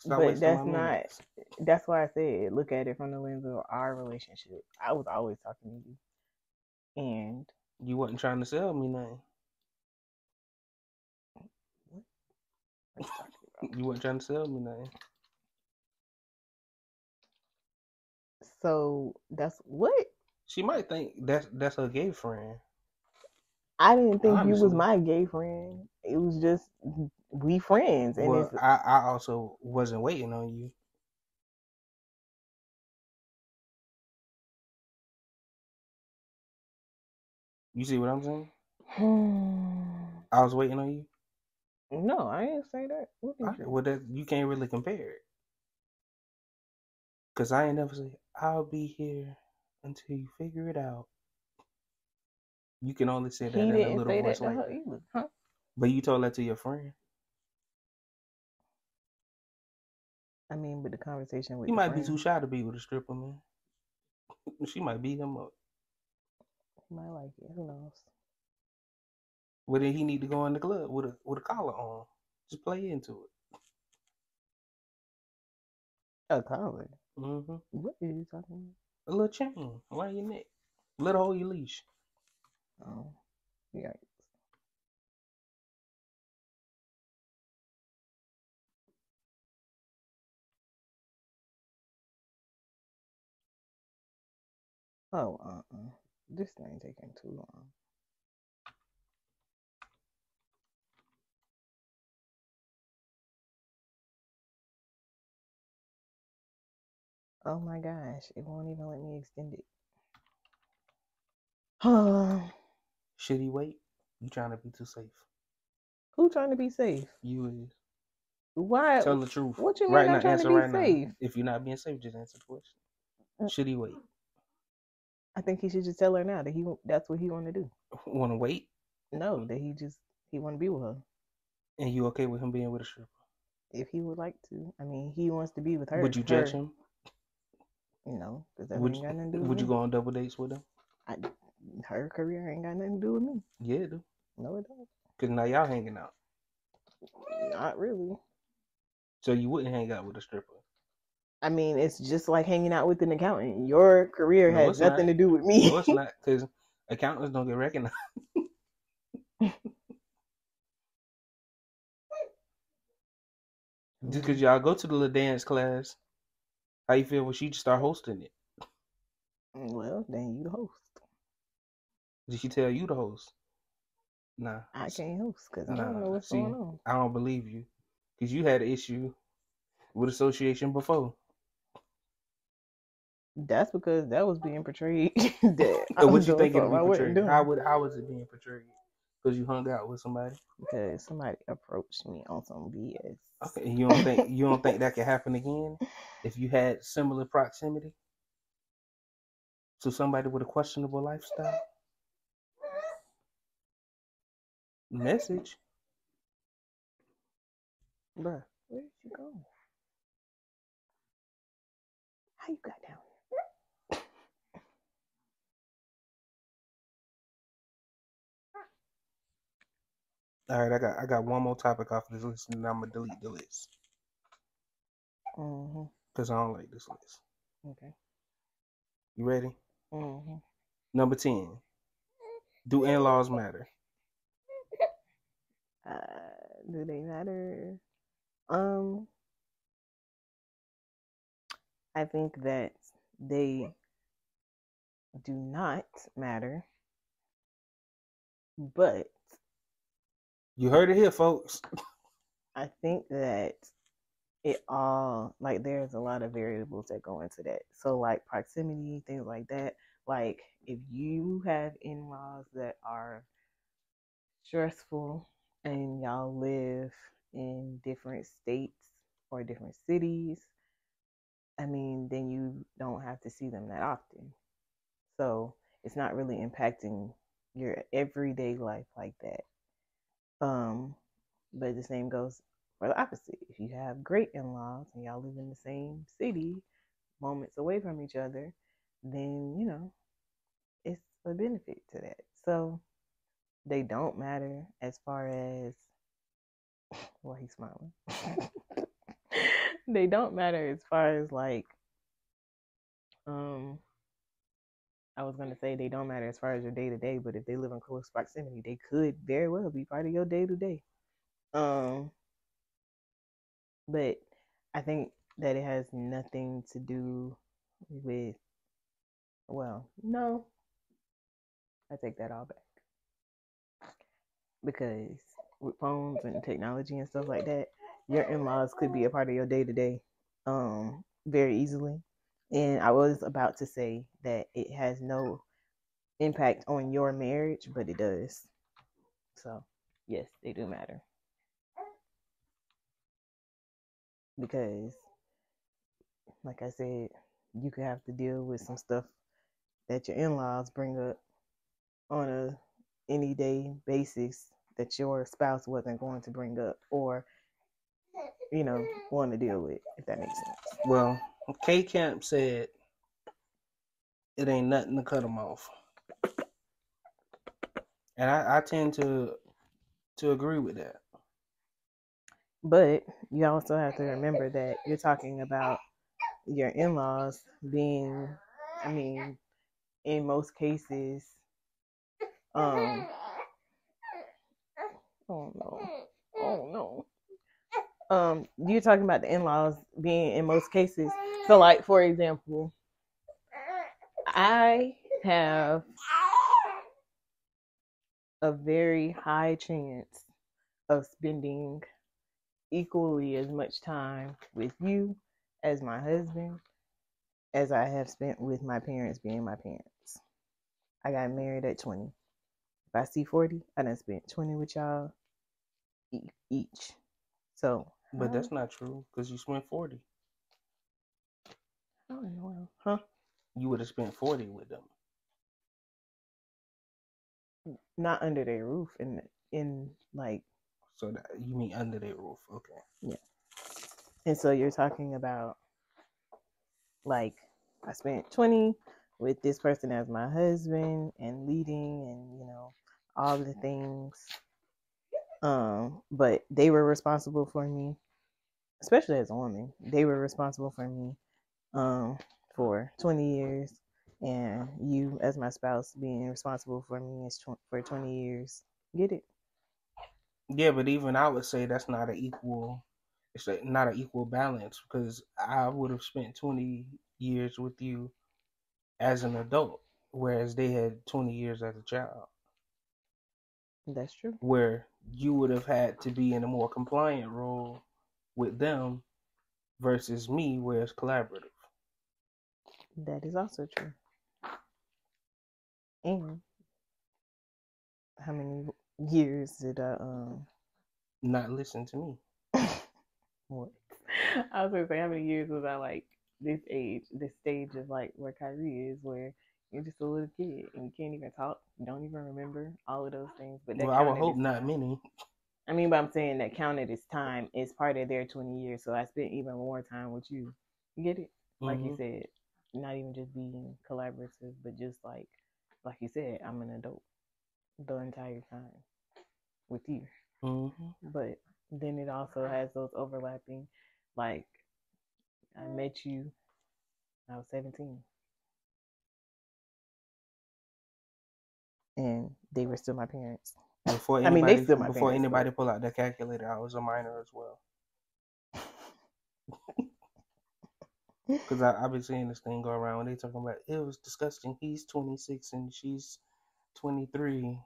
Stop but that's not. That's why I said look at it from the lens of our relationship. I was always talking to you, and you wasn't trying to sell me nothing. What? you wasn't trying to sell me nothing. So that's what she might think that's that's her gay friend. I didn't think Honestly. you was my gay friend. It was just we friends. And well, I, I also wasn't waiting on you. You see what I'm saying? I was waiting on you. No, I didn't say that. Well, that you can't really compare it. Cause I ain't never say I'll be here until you figure it out. You can only say that he in a little voice like either, huh? But you told that to your friend. I mean, but the conversation with He might friend, be too shy to be with a stripper, man. she might beat him up. he might like it. Who knows? Well, then he need to go in the club with a with a collar on. Just play into it. A collar. Mm-hmm. What are you talking about? A little chain around your neck. Let her hold your leash. Oh, yeah. Oh, uh-uh. This thing taking too long. Oh my gosh, it won't even let me extend it. Should he wait? You trying to be too safe? Who trying to be safe? You is. Why? Tell the truth. What you mean right I'm now, trying to be right safe? now. If you're not being safe, just answer the question. Should he wait? I think he should just tell her now that he that's what he want to do. Want to wait? No, that he just he want to be with her. And you okay with him being with a stripper? If he would like to, I mean, he wants to be with her. Would you judge her- him? No, because that Would you, got nothing to do with would you go on double dates with him? I, her career ain't got nothing to do with me. Yeah, it do. No, it don't. Cause now y'all hanging out. Not really. So you wouldn't hang out with a stripper. I mean, it's just like hanging out with an accountant. Your career No, has nothing not. to do with me. No, it's not. Cause accountants don't get recognized. Just cause y'all go to the little dance class, how you feel when she just start hosting it? well, then you the host. Did she tell you to host? Nah. I can't host because I don't know what's see, going on. I don't believe you. Cause you had an issue with association before. That's because that was being portrayed. that So what you think it'll something I be wasn't portrayed? How would how was it being portrayed? Because you hung out with somebody. because somebody approached me on some BS. Okay, you don't think you don't think that could happen again if you had similar proximity to somebody with a questionable lifestyle? Message. Bruh, where did you go? How you got down here? All right, I got I got one more topic off of this list, and I'm gonna delete the list Mm-hmm. because I don't like this list. Okay. You ready? Mm-hmm. Number ten. Do in-laws matter? Uh, do they matter? Um, I think that they do not matter, but You heard it here, folks. I think that it all like there's a lot of variables that go into that. So like proximity, things like that. Like if you have in-laws that are stressful and y'all live in different states or different cities, I mean, then you don't have to see them that often. So it's not really impacting your everyday life like that. Um, but the same goes for the opposite. If you have great in laws and y'all live in the same city, moments away from each other, then, you know, it's a benefit to that. So they don't matter as far as, well, he's smiling. they don't matter as far as like, um, I was gonna say they don't matter as far as your day to day, but if they live in close proximity, they could very well be part of your day to day. Um, but I think that it has nothing to do with. Well, no, I take that all back because with phones and technology and stuff like that, your in-laws could be a part of your day to day, um, very easily. And I was about to say that it has no impact on your marriage, but it does. So, yes, they do matter. Because, like I said, you could have to deal with some stuff that your in laws bring up on a any day basis that your spouse wasn't going to bring up or, you know, want to deal with, if that makes sense. Well, K Camp said it ain't nothing to cut them off, and I, I tend to to agree with that. But you also have to remember that you're talking about your in laws being, I mean, in most cases, um, oh no, oh no. Um, you're talking about the in laws being in most cases. So, like, for example, I have a very high chance of spending equally as much time with you as my husband as I have spent with my parents being my parents. I got married at 20. If I see 40, I done spent 20 with y'all each. So, But that's not true because you spent forty. Oh, how in? Huh? You would have spent forty with them. Not under their roof in in like So that you mean under their roof? Okay. Yeah. And so you're talking about like I spent 20 with this person as my husband and leading and you know all the things um but they were responsible for me especially as a woman they were responsible for me um for 20 years and you as my spouse being responsible for me is tw- for 20 years get it Yeah, but even I would say that's not an equal. It's not an equal balance because I would have spent twenty years with you as an adult, whereas they had twenty years as a child. That's true Where you would have had to be in a more compliant role with them versus me, where it's collaborative. That is also true. And how many years did I um Not listen to me. what? I was gonna say how many years was I like this age, this stage of like where Kyrie is, where you're just a little kid and you can't even talk, you don't even remember all of those things. But Well, I would hope not time. many. I mean, but I'm saying that counted as time is part of their 20 years, so I spent even more time with you. You get it? Like you Mhm. said, not even just being collaborative, but just like, like you said, I'm an adult the entire time with you. Mhm. But then it also has those overlapping, like I met you, I was 17, and they were still my parents. Before I mean, anybody, they still my before parents, anybody pull out their calculator, I was a minor as well. Because I've been seeing this thing go around when they talking about it was disgusting. He's 26 and she's 23.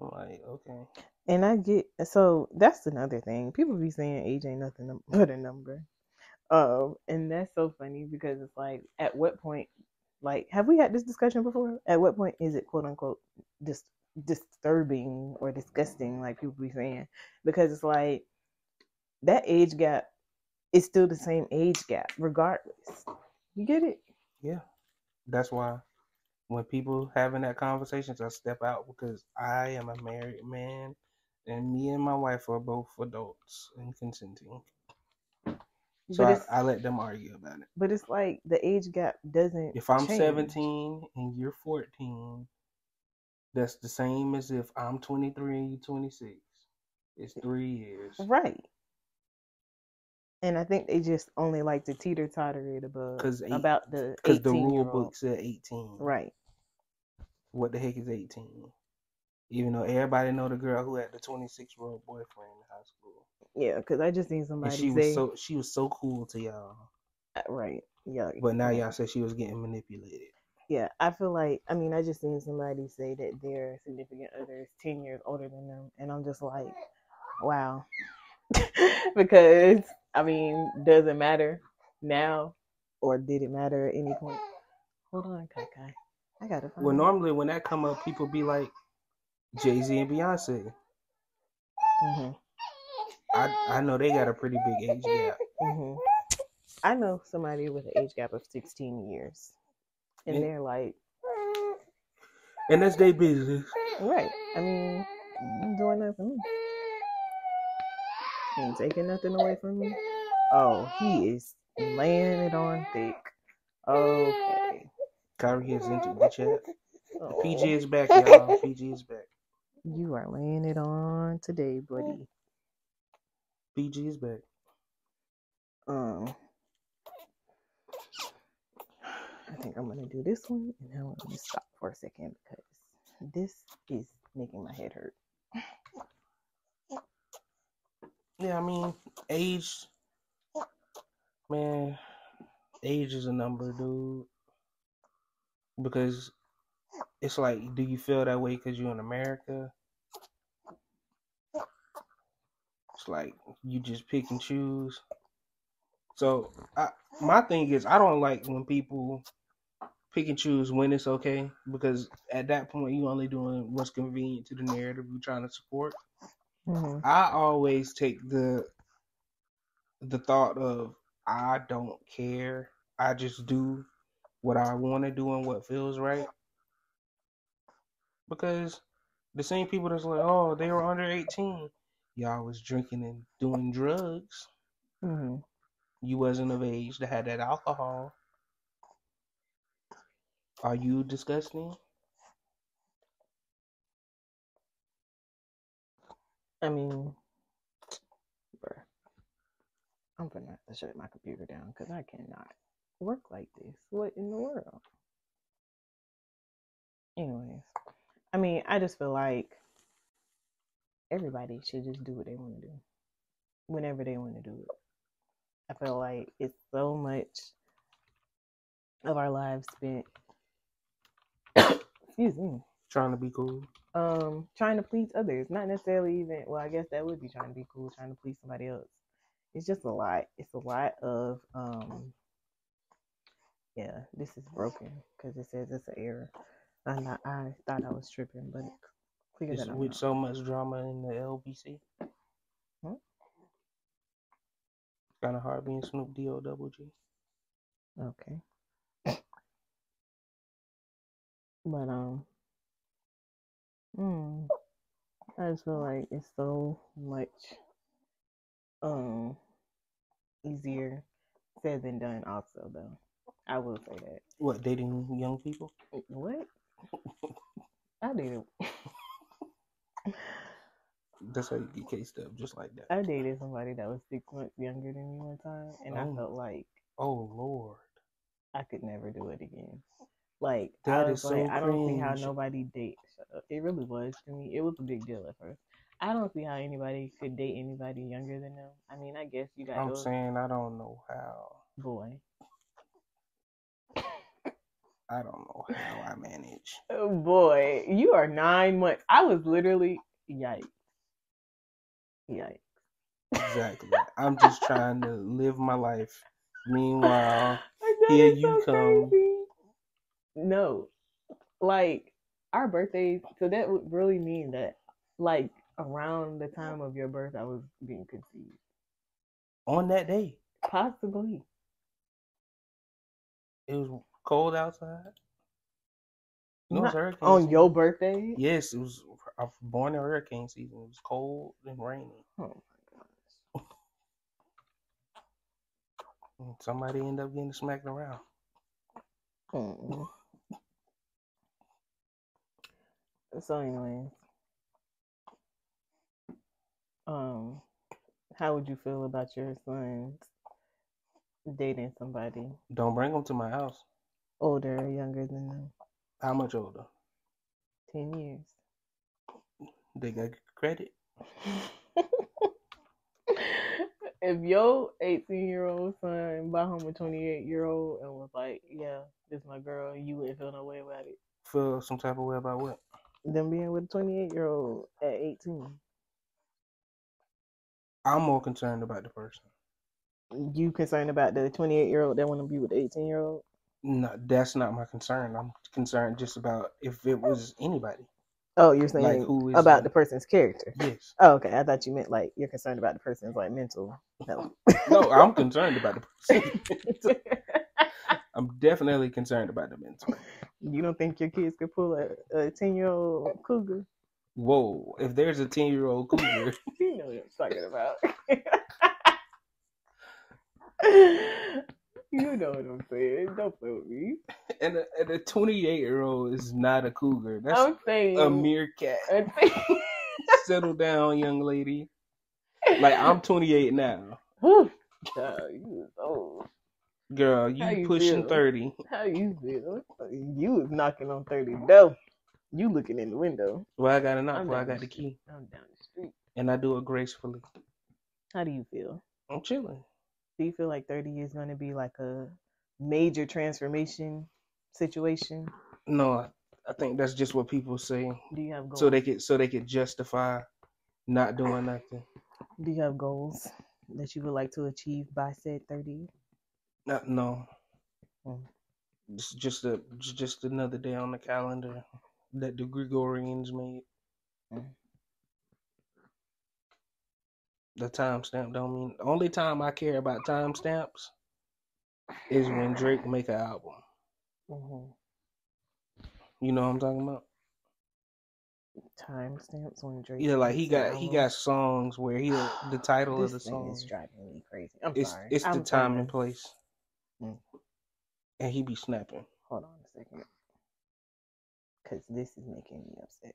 I'm like, okay. And I get so that's another thing. People be saying age ain't nothing but a number. Um, and that's so funny because it's like, at what point, like, have we had this discussion before? At what point is it quote unquote dis- disturbing or disgusting, like people be saying? Because it's like that age gap is still the same age gap, regardless. You get it? Yeah. That's why when people having that conversations, I step out because I am a married man and me and my wife are both adults and consenting. So I, I let them argue about it. but it's like the age gap doesn't. If I'm change. 17 and you're 14, that's the same as if I'm 23 and you're 26. It's three years. Right. And I think they just only like to teeter totter it above 'Cause eight- about the Because the rule book said 18. Right. What the heck is 18? Even though everybody know the girl who had the 26 year old boyfriend in high school. Yeah, because I just seen And somebody she say was so she was so cool to y'all. Right. Uh, right. Yeah. But now y'all said she was getting manipulated. Yeah, I feel like I mean I just seen somebody say that their significant other is ten years older than them, and I'm just like, wow, because I mean, does it matter now, or did it matter at any point? Hold on, Kakai, I gotta find. Well, it. normally when that come up, people be like Jay Z and Beyonce. Mhm, I I know they got a pretty big age gap. mhm. I know somebody with an age gap of sixteen years, and Yeah. they're like, and that's their business. Right. I mean, you doing that for me. Ain't taking nothing away from me. Oh, he is laying it on thick. Okay. Kyrie has entered the chat. Oh, PG is back, y'all. PG is back. You are laying it on today, buddy. PG is back. Um, I think I'm gonna do this one, and then I'm gonna stop for a second because this is making my head hurt. Yeah, I mean, age, man, age is a number, dude. Because it's like, do you feel that way because you're in America? Like you just pick and choose. So, I, my thing is, I don't like when people pick and choose when it's okay because at that point, you only doing what's convenient to the narrative you're trying to support. hmm I always take the the thought of I don't care. I just do what I want to do and what feels right. Because the same people that's like, oh, they were under 18. Y'all was drinking and doing drugs. hmm You wasn't of age to have that alcohol. Are you disgusting? I mean, bruh, I'm gonna have to shut my computer down because I cannot work like this. What in the world? Anyways, I mean, I just feel like everybody should just do what they want to do whenever they want to do it. I feel like it's so much of our lives spent, excuse me, Trying to be cool. um, trying to please others. Not necessarily even, well, I guess that would be trying to be cool, trying to please somebody else. It's just a lot. It's a lot of, um, yeah, this is broken because it says it's an error. I, not, I thought I was tripping, but figure It's that with so much drama in the LBC. Hmm? Kind of hard being Snoop D O double G. Okay. But um, hmm, I just feel like it's so much um easier said than done. Also, though, I will say that. What dating young people? What? I dated That's how you get cased up, just like that. I dated somebody that was six months younger than me one time, and I Oh. felt like Oh Lord, I could never do it again. Like That I is was like, so I don't see how nobody dates. It really was to me. It was a big deal at first. I don't see how anybody could date anybody younger than them. I mean, I guess you got I'm those saying I don't know how. boy. I don't know how I manage. Oh boy, you are nine months. I was literally yikes, yikes. Exactly. I'm just trying to live my life. Meanwhile, here you come. crazy. No, like our birthdays. So that would really mean that, like around the time of your birth, I was being conceived. on that day, Possibly. it was cold outside. No, it was hurricane on season. your birthday. Yes, it was. I was born in hurricane season. It was cold and rainy. Oh my gosh. And somebody ended up getting smacked around. Mm. So, anyways, um, how would you feel about your sons dating somebody Don't bring them to my house. Older or younger than them? How much older? Ten years. They got credit. if your 18 year old son bought home a 28 year old and was like, yeah, this my girl, you wouldn't feel no way about it. Feel some type of way about what? Them being with a 28 year old at 18. I'm more concerned about the person. You concerned about the 28 year old that want to be with the 18 year old? No, that's not my concern. I'm concerned just about if it was anybody. Oh, you're saying Like who is about the- person's character. Yes. Oh, okay. I thought you meant like you're concerned about the person's like mental health. No, I'm concerned about the person. I'm definitely concerned about the mental. You don't think your kids could pull a, 10 year old cougar? Whoa! If there's a ten year old cougar, You know what I'm talking about. you know what I'm saying. Don't play with me. and a, and a twenty eight year old is not a cougar. That's I'm saying. a meerkat. I'm saying- Settle down, young lady. Like I'm 28 now, Whew. Child, you old. girl. You you pushing feel? 30. How you feel? You was knocking on 30 though. You looking in the window. Well, I got a knock. Well, I got the the key, I'm down the street. and I do it gracefully. How do you feel? I'm chilling. Do you feel like 30 is going to be like a major transformation situation? No, I, think that's just what people say, Do you have goals? so they could so they could justify not doing nothing. Do you have goals that you would like to achieve by said 30? No, no. Mm. It's just a just another day on the calendar that the Gregorians made. Mm. The timestamp don't mean the only time I care about timestamps is when Drake make an album. Mm-hmm. You know what I'm talking about? Timestamps on Drake. Yeah, like he got he got songs where he the title of the song is driving me crazy. I'm it's sorry. it's the I'm time sorry. and place, Mm. and he be snapping. Hold on a second. Because this is making me upset.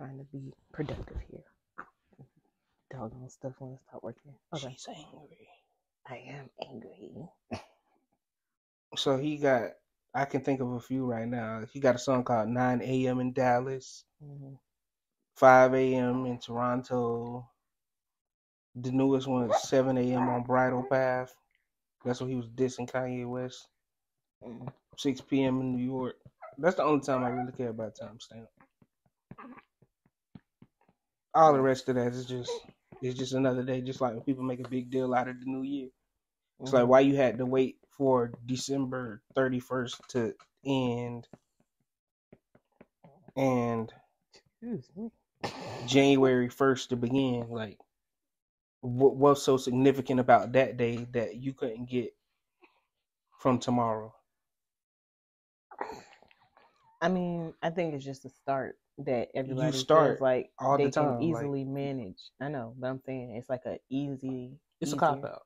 Just trying to be productive here. Doggone stuff want to stop working. Okay. She's angry. I am angry. So he got I can think of a few right now. He got a song called 9 a.m. in Dallas, Mhm. 5 a.m. in Toronto. The newest one is 7 a.m. on Bridle Path. That's what he was dissing Kanye West. Mhm. 6 p.m. in New York. That's the only time I really care about timestamp. All the rest of that is just it's just another day, just like when people make a big deal out of the new year. It's like Mhm. why you had to wait for December 31st to end and. January 1st to begin. Like, what was so significant about that day that you couldn't get from tomorrow? I mean, I think it's just a start that everybody start feels like all the they time, can like- easily manage. I know, but I'm saying it's like a easy. It's a cop out.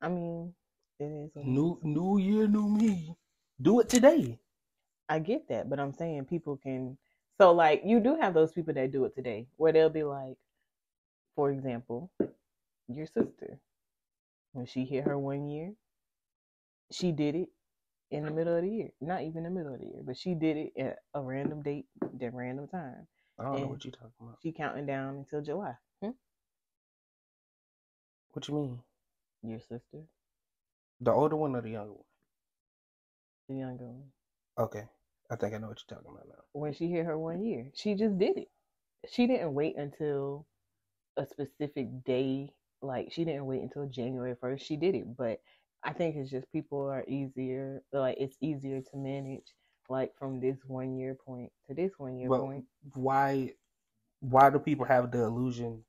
I mean, it is. New is. New Year, new me. Do it today. I get that, but I'm saying people can. So, like, you do have those people that do it today, where they'll be like, for example, your sister, when she hit her one year, she did it in the middle of the year. Not even the middle of the year, but she did it at a random date, at random time. I don't know what you're talking about. She counting down until July. Hmm? What you mean? Your sister, The older one or the younger one? the younger one, Okay. I think I know what you're talking about now. when she hit her one year, she just did it. She didn't wait until a specific day. Like she didn't wait until January first. She did it, but I think it's just people are easier. Like it's easier to manage. Like from this one year point to this one year But point. why why do people have the illusion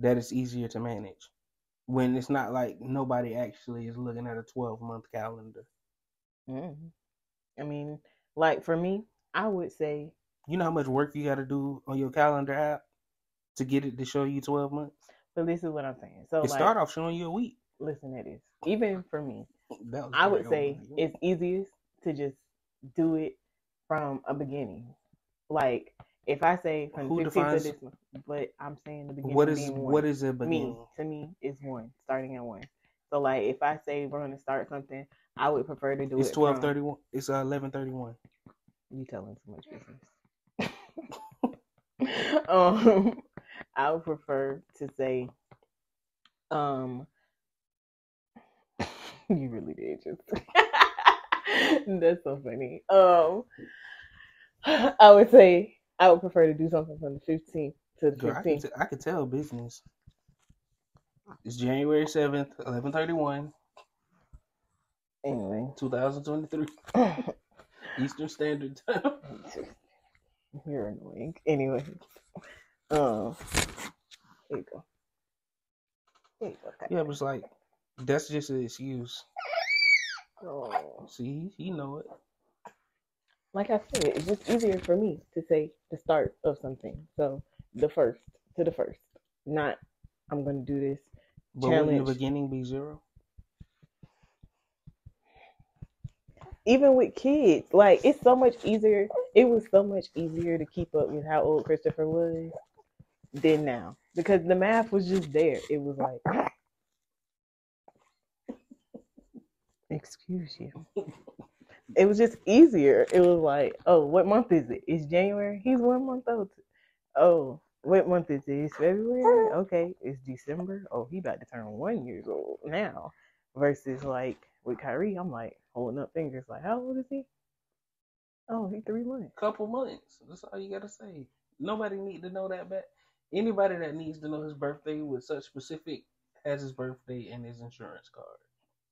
that it's easier to manage when it's not like nobody actually is looking at a 12 month calendar Mm. I mean, like for me, I would say you know how much work you got to do on your calendar app to get it to show you 12 months But this is what I'm saying. So it like, start off showing you a week listen to this. Even for me, I would say old. it's easiest to just do it from a beginning. Like if I say from Who the 15th of defines- this month, but I'm saying the beginning what is one. what is a me beginning to me is one, starting at one. So like if I say we're gonna start something, I would prefer to do it's it. from- 1231 it's uh, 1131 You telling too much business. um, I would prefer to say, um, you really did just. That's so funny. Um, I would say I would prefer to do something from the 15th to the Girl, I, can 15th. t- I can tell business it's january 7th 1131 Anyway, 2023 eastern standard time you're annoying. Anyway, um, here you go. Here you go. Yeah, it was like that's just an excuse. Oh. See, he know it. Like I said, it's just easier for me to say the start of something. So the first to the first, not I'm gonna do this. But wouldn't Challenge. the beginning be zero? Even with kids, like it's so much easier. It was so much easier to keep up with how old Christopher was than now because the math was just there. It was like, excuse you. It was just easier. It was like, oh, what month is it? It's January. He's one month old. Oh, what month is it? It's February. Okay, it's December. Oh, he about to turn one years old now. Versus like with Kyrie, I'm like holding up fingers. Like, how old is he? Oh, he three months. Couple months. That's all you gotta say. Nobody need to know that back. Anybody that needs to know his birthday with such specific has his birthday and his insurance card.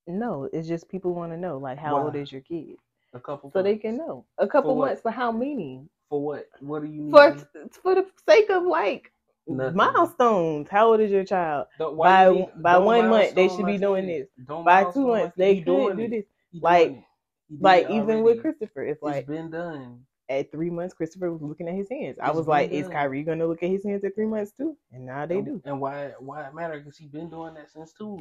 No, it's just people want to know, like, how old is your kid, A couple. so they can know. A couple months for how many? For what? What do you need? For for the sake of like Nothing. milestones. How old is your child? By you need- by one month, they should be doing this. By two months, they He could doing do this. Like- it. He did Like even already. with Christopher, it's it's like been done. at three months, Christopher was looking at his hands. I was like, is done. Kyrie gonna look at his hands at three months too? And now they and, do. And why? Why it matter? Because he's been doing that since two.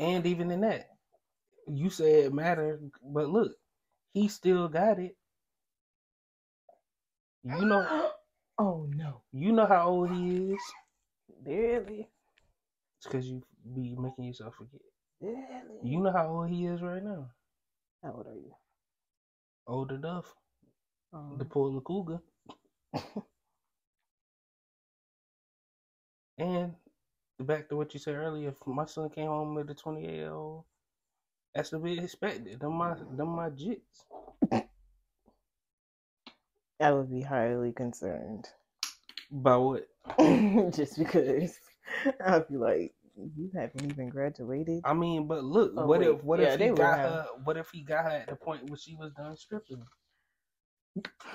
And even in that, you said it mattered, but look, he still got it. You know, oh no, you know how old he is. really, It's because you be making yourself forget. really. You know how old he is right now. How old are you? Old enough Um, the cougar. and back to what you said earlier, if my son came home with a 28 year old, that's to be expected. Them my, them my jits. I would be highly concerned. By what? just because I feel like you haven't even graduated. I mean, but look, Oh, what wait. if what Yeah, if he got have- her? What if he got her at the point where she was done stripping?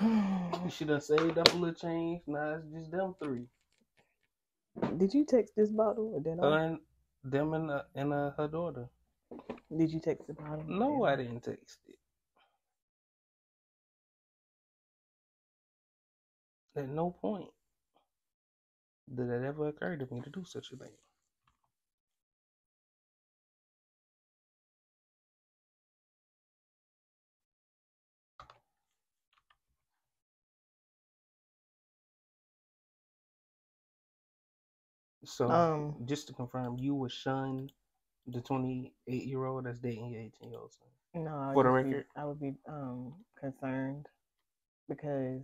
You should have saved up a little change. Now it's just them three. Did you text this bottle or did I? Her them and uh, and uh, her daughter. Did you text the bottle? No, I didn't text it. At no point did it ever occur to me to do such a thing. So, Um, just to confirm, you would shun the 28 year old that's dating your 18 year old son. No, I would For the just be- record? I would be um concerned because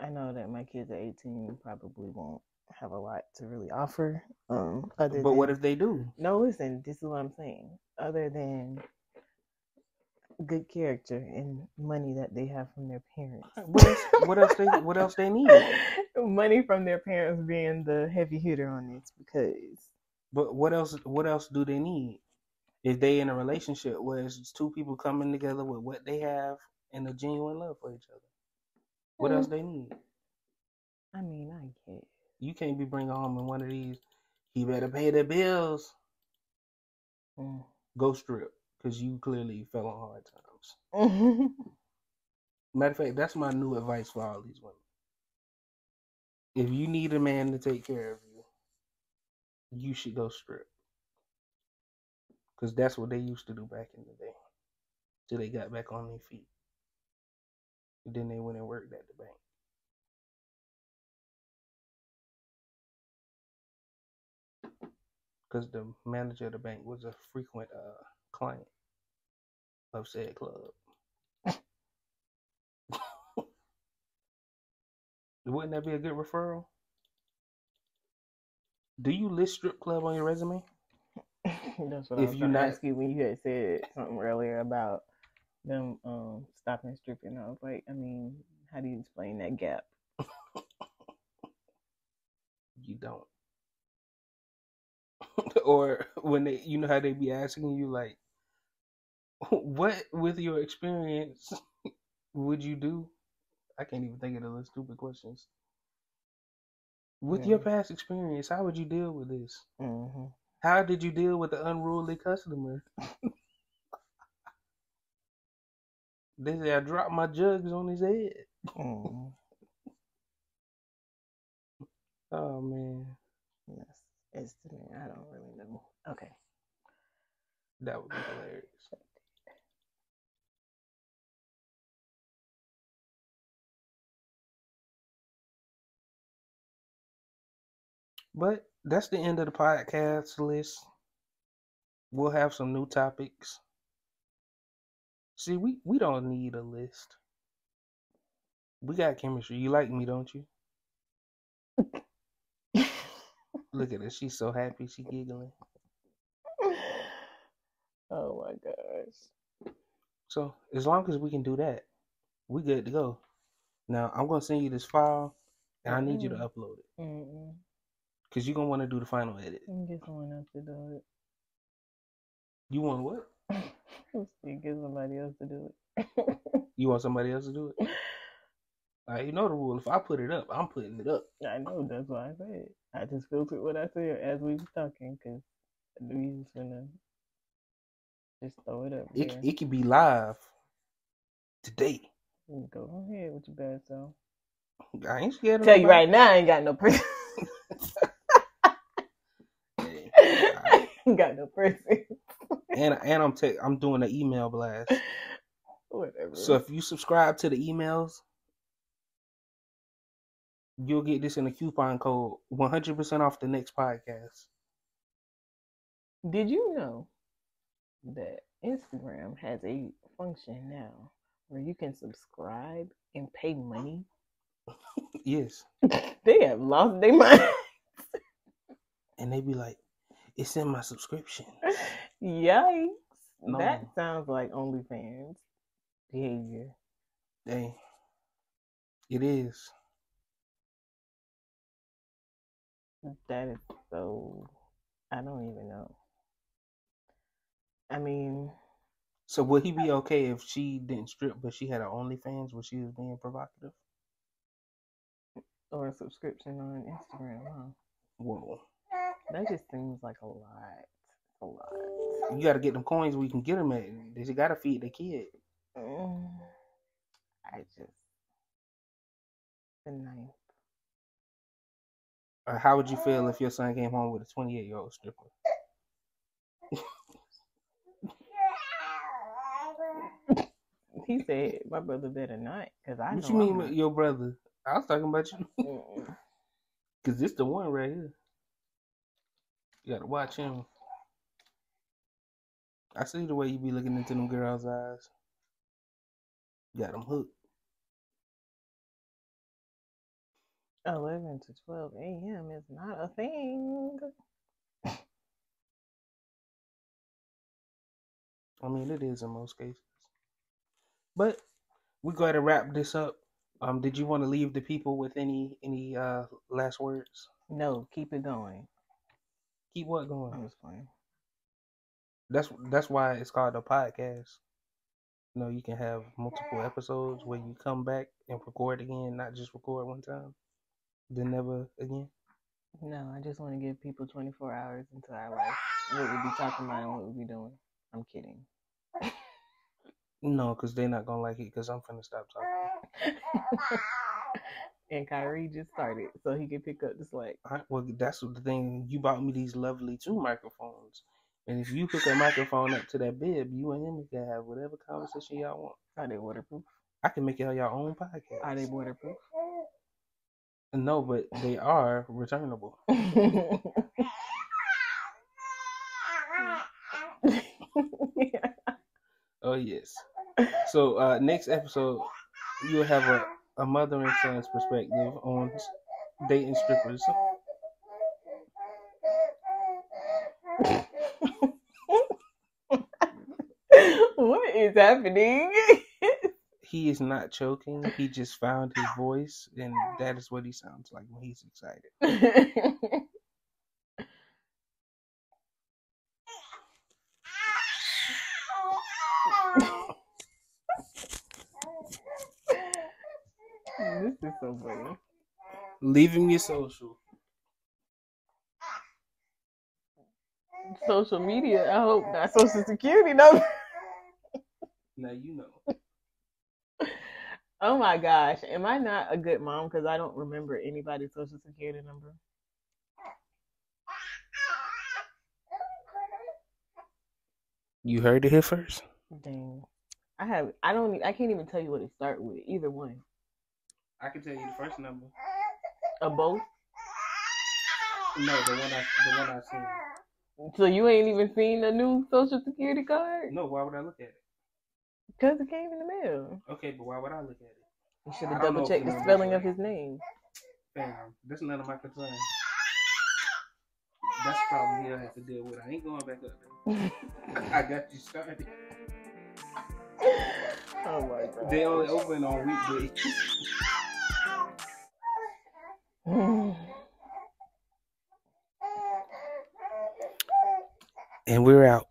I know that my kids at 18 probably won't have a lot to really offer. Um, other But what if they do? No, listen, this is what I'm saying. Other than good character and money that they have from their parents. What else? What else they? What else they need? money from their parents being the heavy hitter on this because But what else? What else do they need? If they in a relationship where it's two people coming together with what they have and a genuine love for each other, what Mm. else they need? I mean, I get You can't be bringing home in one of these. He better pay the bills. Mm. Go strip because you clearly fell on hard times. Matter of fact, that's my new advice for all these women. If you need a man to take care of you, you should go strip. Because that's what they used to do back in the day. Till they got back on their feet. And then they went and worked at the bank. Because the manager of the bank was a frequent uh, client of said club. Wouldn't that be a good referral? Do you list strip club on your resume? That's what If I was you not- ask you when you had said something earlier about them um stopping stripping. I was like, I mean, how do you explain that gap? You don't. or when they, you know how they be asking you like, what with your experience would you do? I can't even think of the stupid questions. With your past experience, how would you deal with this? hmm How did you deal with the unruly customer? they say I dropped my jugs on his head. Mm, Oh man, yes, estimate. I don't really know. Okay. that would be hilarious. But that's the end of the podcast list. We'll have some new topics. See, we, we don't need a list. We got chemistry. You like me, don't you? Look at her. She's so happy. She giggling. oh my gosh. So as long as we can do that, we good to go. Now I'm gonna send you this file, and I need you to upload it Mm-mm. Because you're gonna want to do the final edit. You get someone else to do it. You want what? you get somebody else to do it. You want somebody else to do it? All right, you know the rule. If I put it up, I'm putting it up. I know that's why I said. I just filtered what I said as we were talking because I knew you gonna just throw it up It there. it could be live today. Go ahead with your bad self. I ain't scared of Tell you right now, I ain't got no person. Hey, I ain't got no person. and and I'm ta- I'm doing an email blast. Whatever. So if you subscribe to the emails, you'll get this in a coupon code, 100% off the next podcast. Did you know that Instagram has a function now where you can subscribe and pay money? Yes, They have lost their mind. and they be like, "It's in my subscription." Yikes. No. That sounds like OnlyFans behavior. Hey, it is. That is so. I don't even know. I mean, So would he be okay if she didn't strip, but she had her OnlyFans where she was being provocative? or a subscription on Instagram, huh? Whoa, That just seems like a lot. A lot. you got to get them coins where you can get them at. They got to feed the kid. Mm, I just. The ninth. Or how would you feel if your son came home with a 28 year old stripper? He said, "My brother better not, cause I what you mean, I'm with not." your brother? I was talking about you. Cause this the one right here. You gotta watch him. I see the way you be looking into them girls' eyes. You got them hooked. 11 to 12 a.m. is not a thing. I mean, it is in most cases. But we go ahead and wrap this up. Um, did you want to leave the people with any any uh last words? No, keep it going. Keep what going. I'm just playing. That's that's why it's called a podcast. You know, you can have multiple episodes where you come back and record again, not just record one time, then never again. No, I just want to give people 24 hours into our life. What we'll be talking about and what we'll be doing. I'm kidding. No, because they're not gonna like it. Because I'm finna stop talking. and Kyrie just started, so he can pick up the slack. Right, well, that's the thing. You bought me these lovely two microphones, and if you hook a microphone up to that bib, you and him can have whatever conversation y'all want. Are they waterproof? I can make y'all your own podcast. Are they waterproof? No, but they are returnable. Oh yes. So uh next episode, you'll have a, a mother and son's perspective on dating strippers. what is happening? He is not choking. He just found his voice, and that is what he sounds like when he's excited. this is so funny. Him your social. social media. I hope not social security number. Now you know. Oh my gosh, am I not a good mom because I don't remember anybody's social security number? You heard it here first. Dang, I have. I don't. I can't even tell you what it start with. Either one. I can tell you the first number. Or both. No, the one I the one I seen. So you ain't even seen the new social security card? No, why would I look at it? Because it came in the mail. Okay, but why would I look at it? You should have double checked the spelling of his name. Fam, that's none of my concern. That's a problem he'll have to deal with. I ain't going back up there. I got you started. oh my god. They only open on weekdays. And we're out.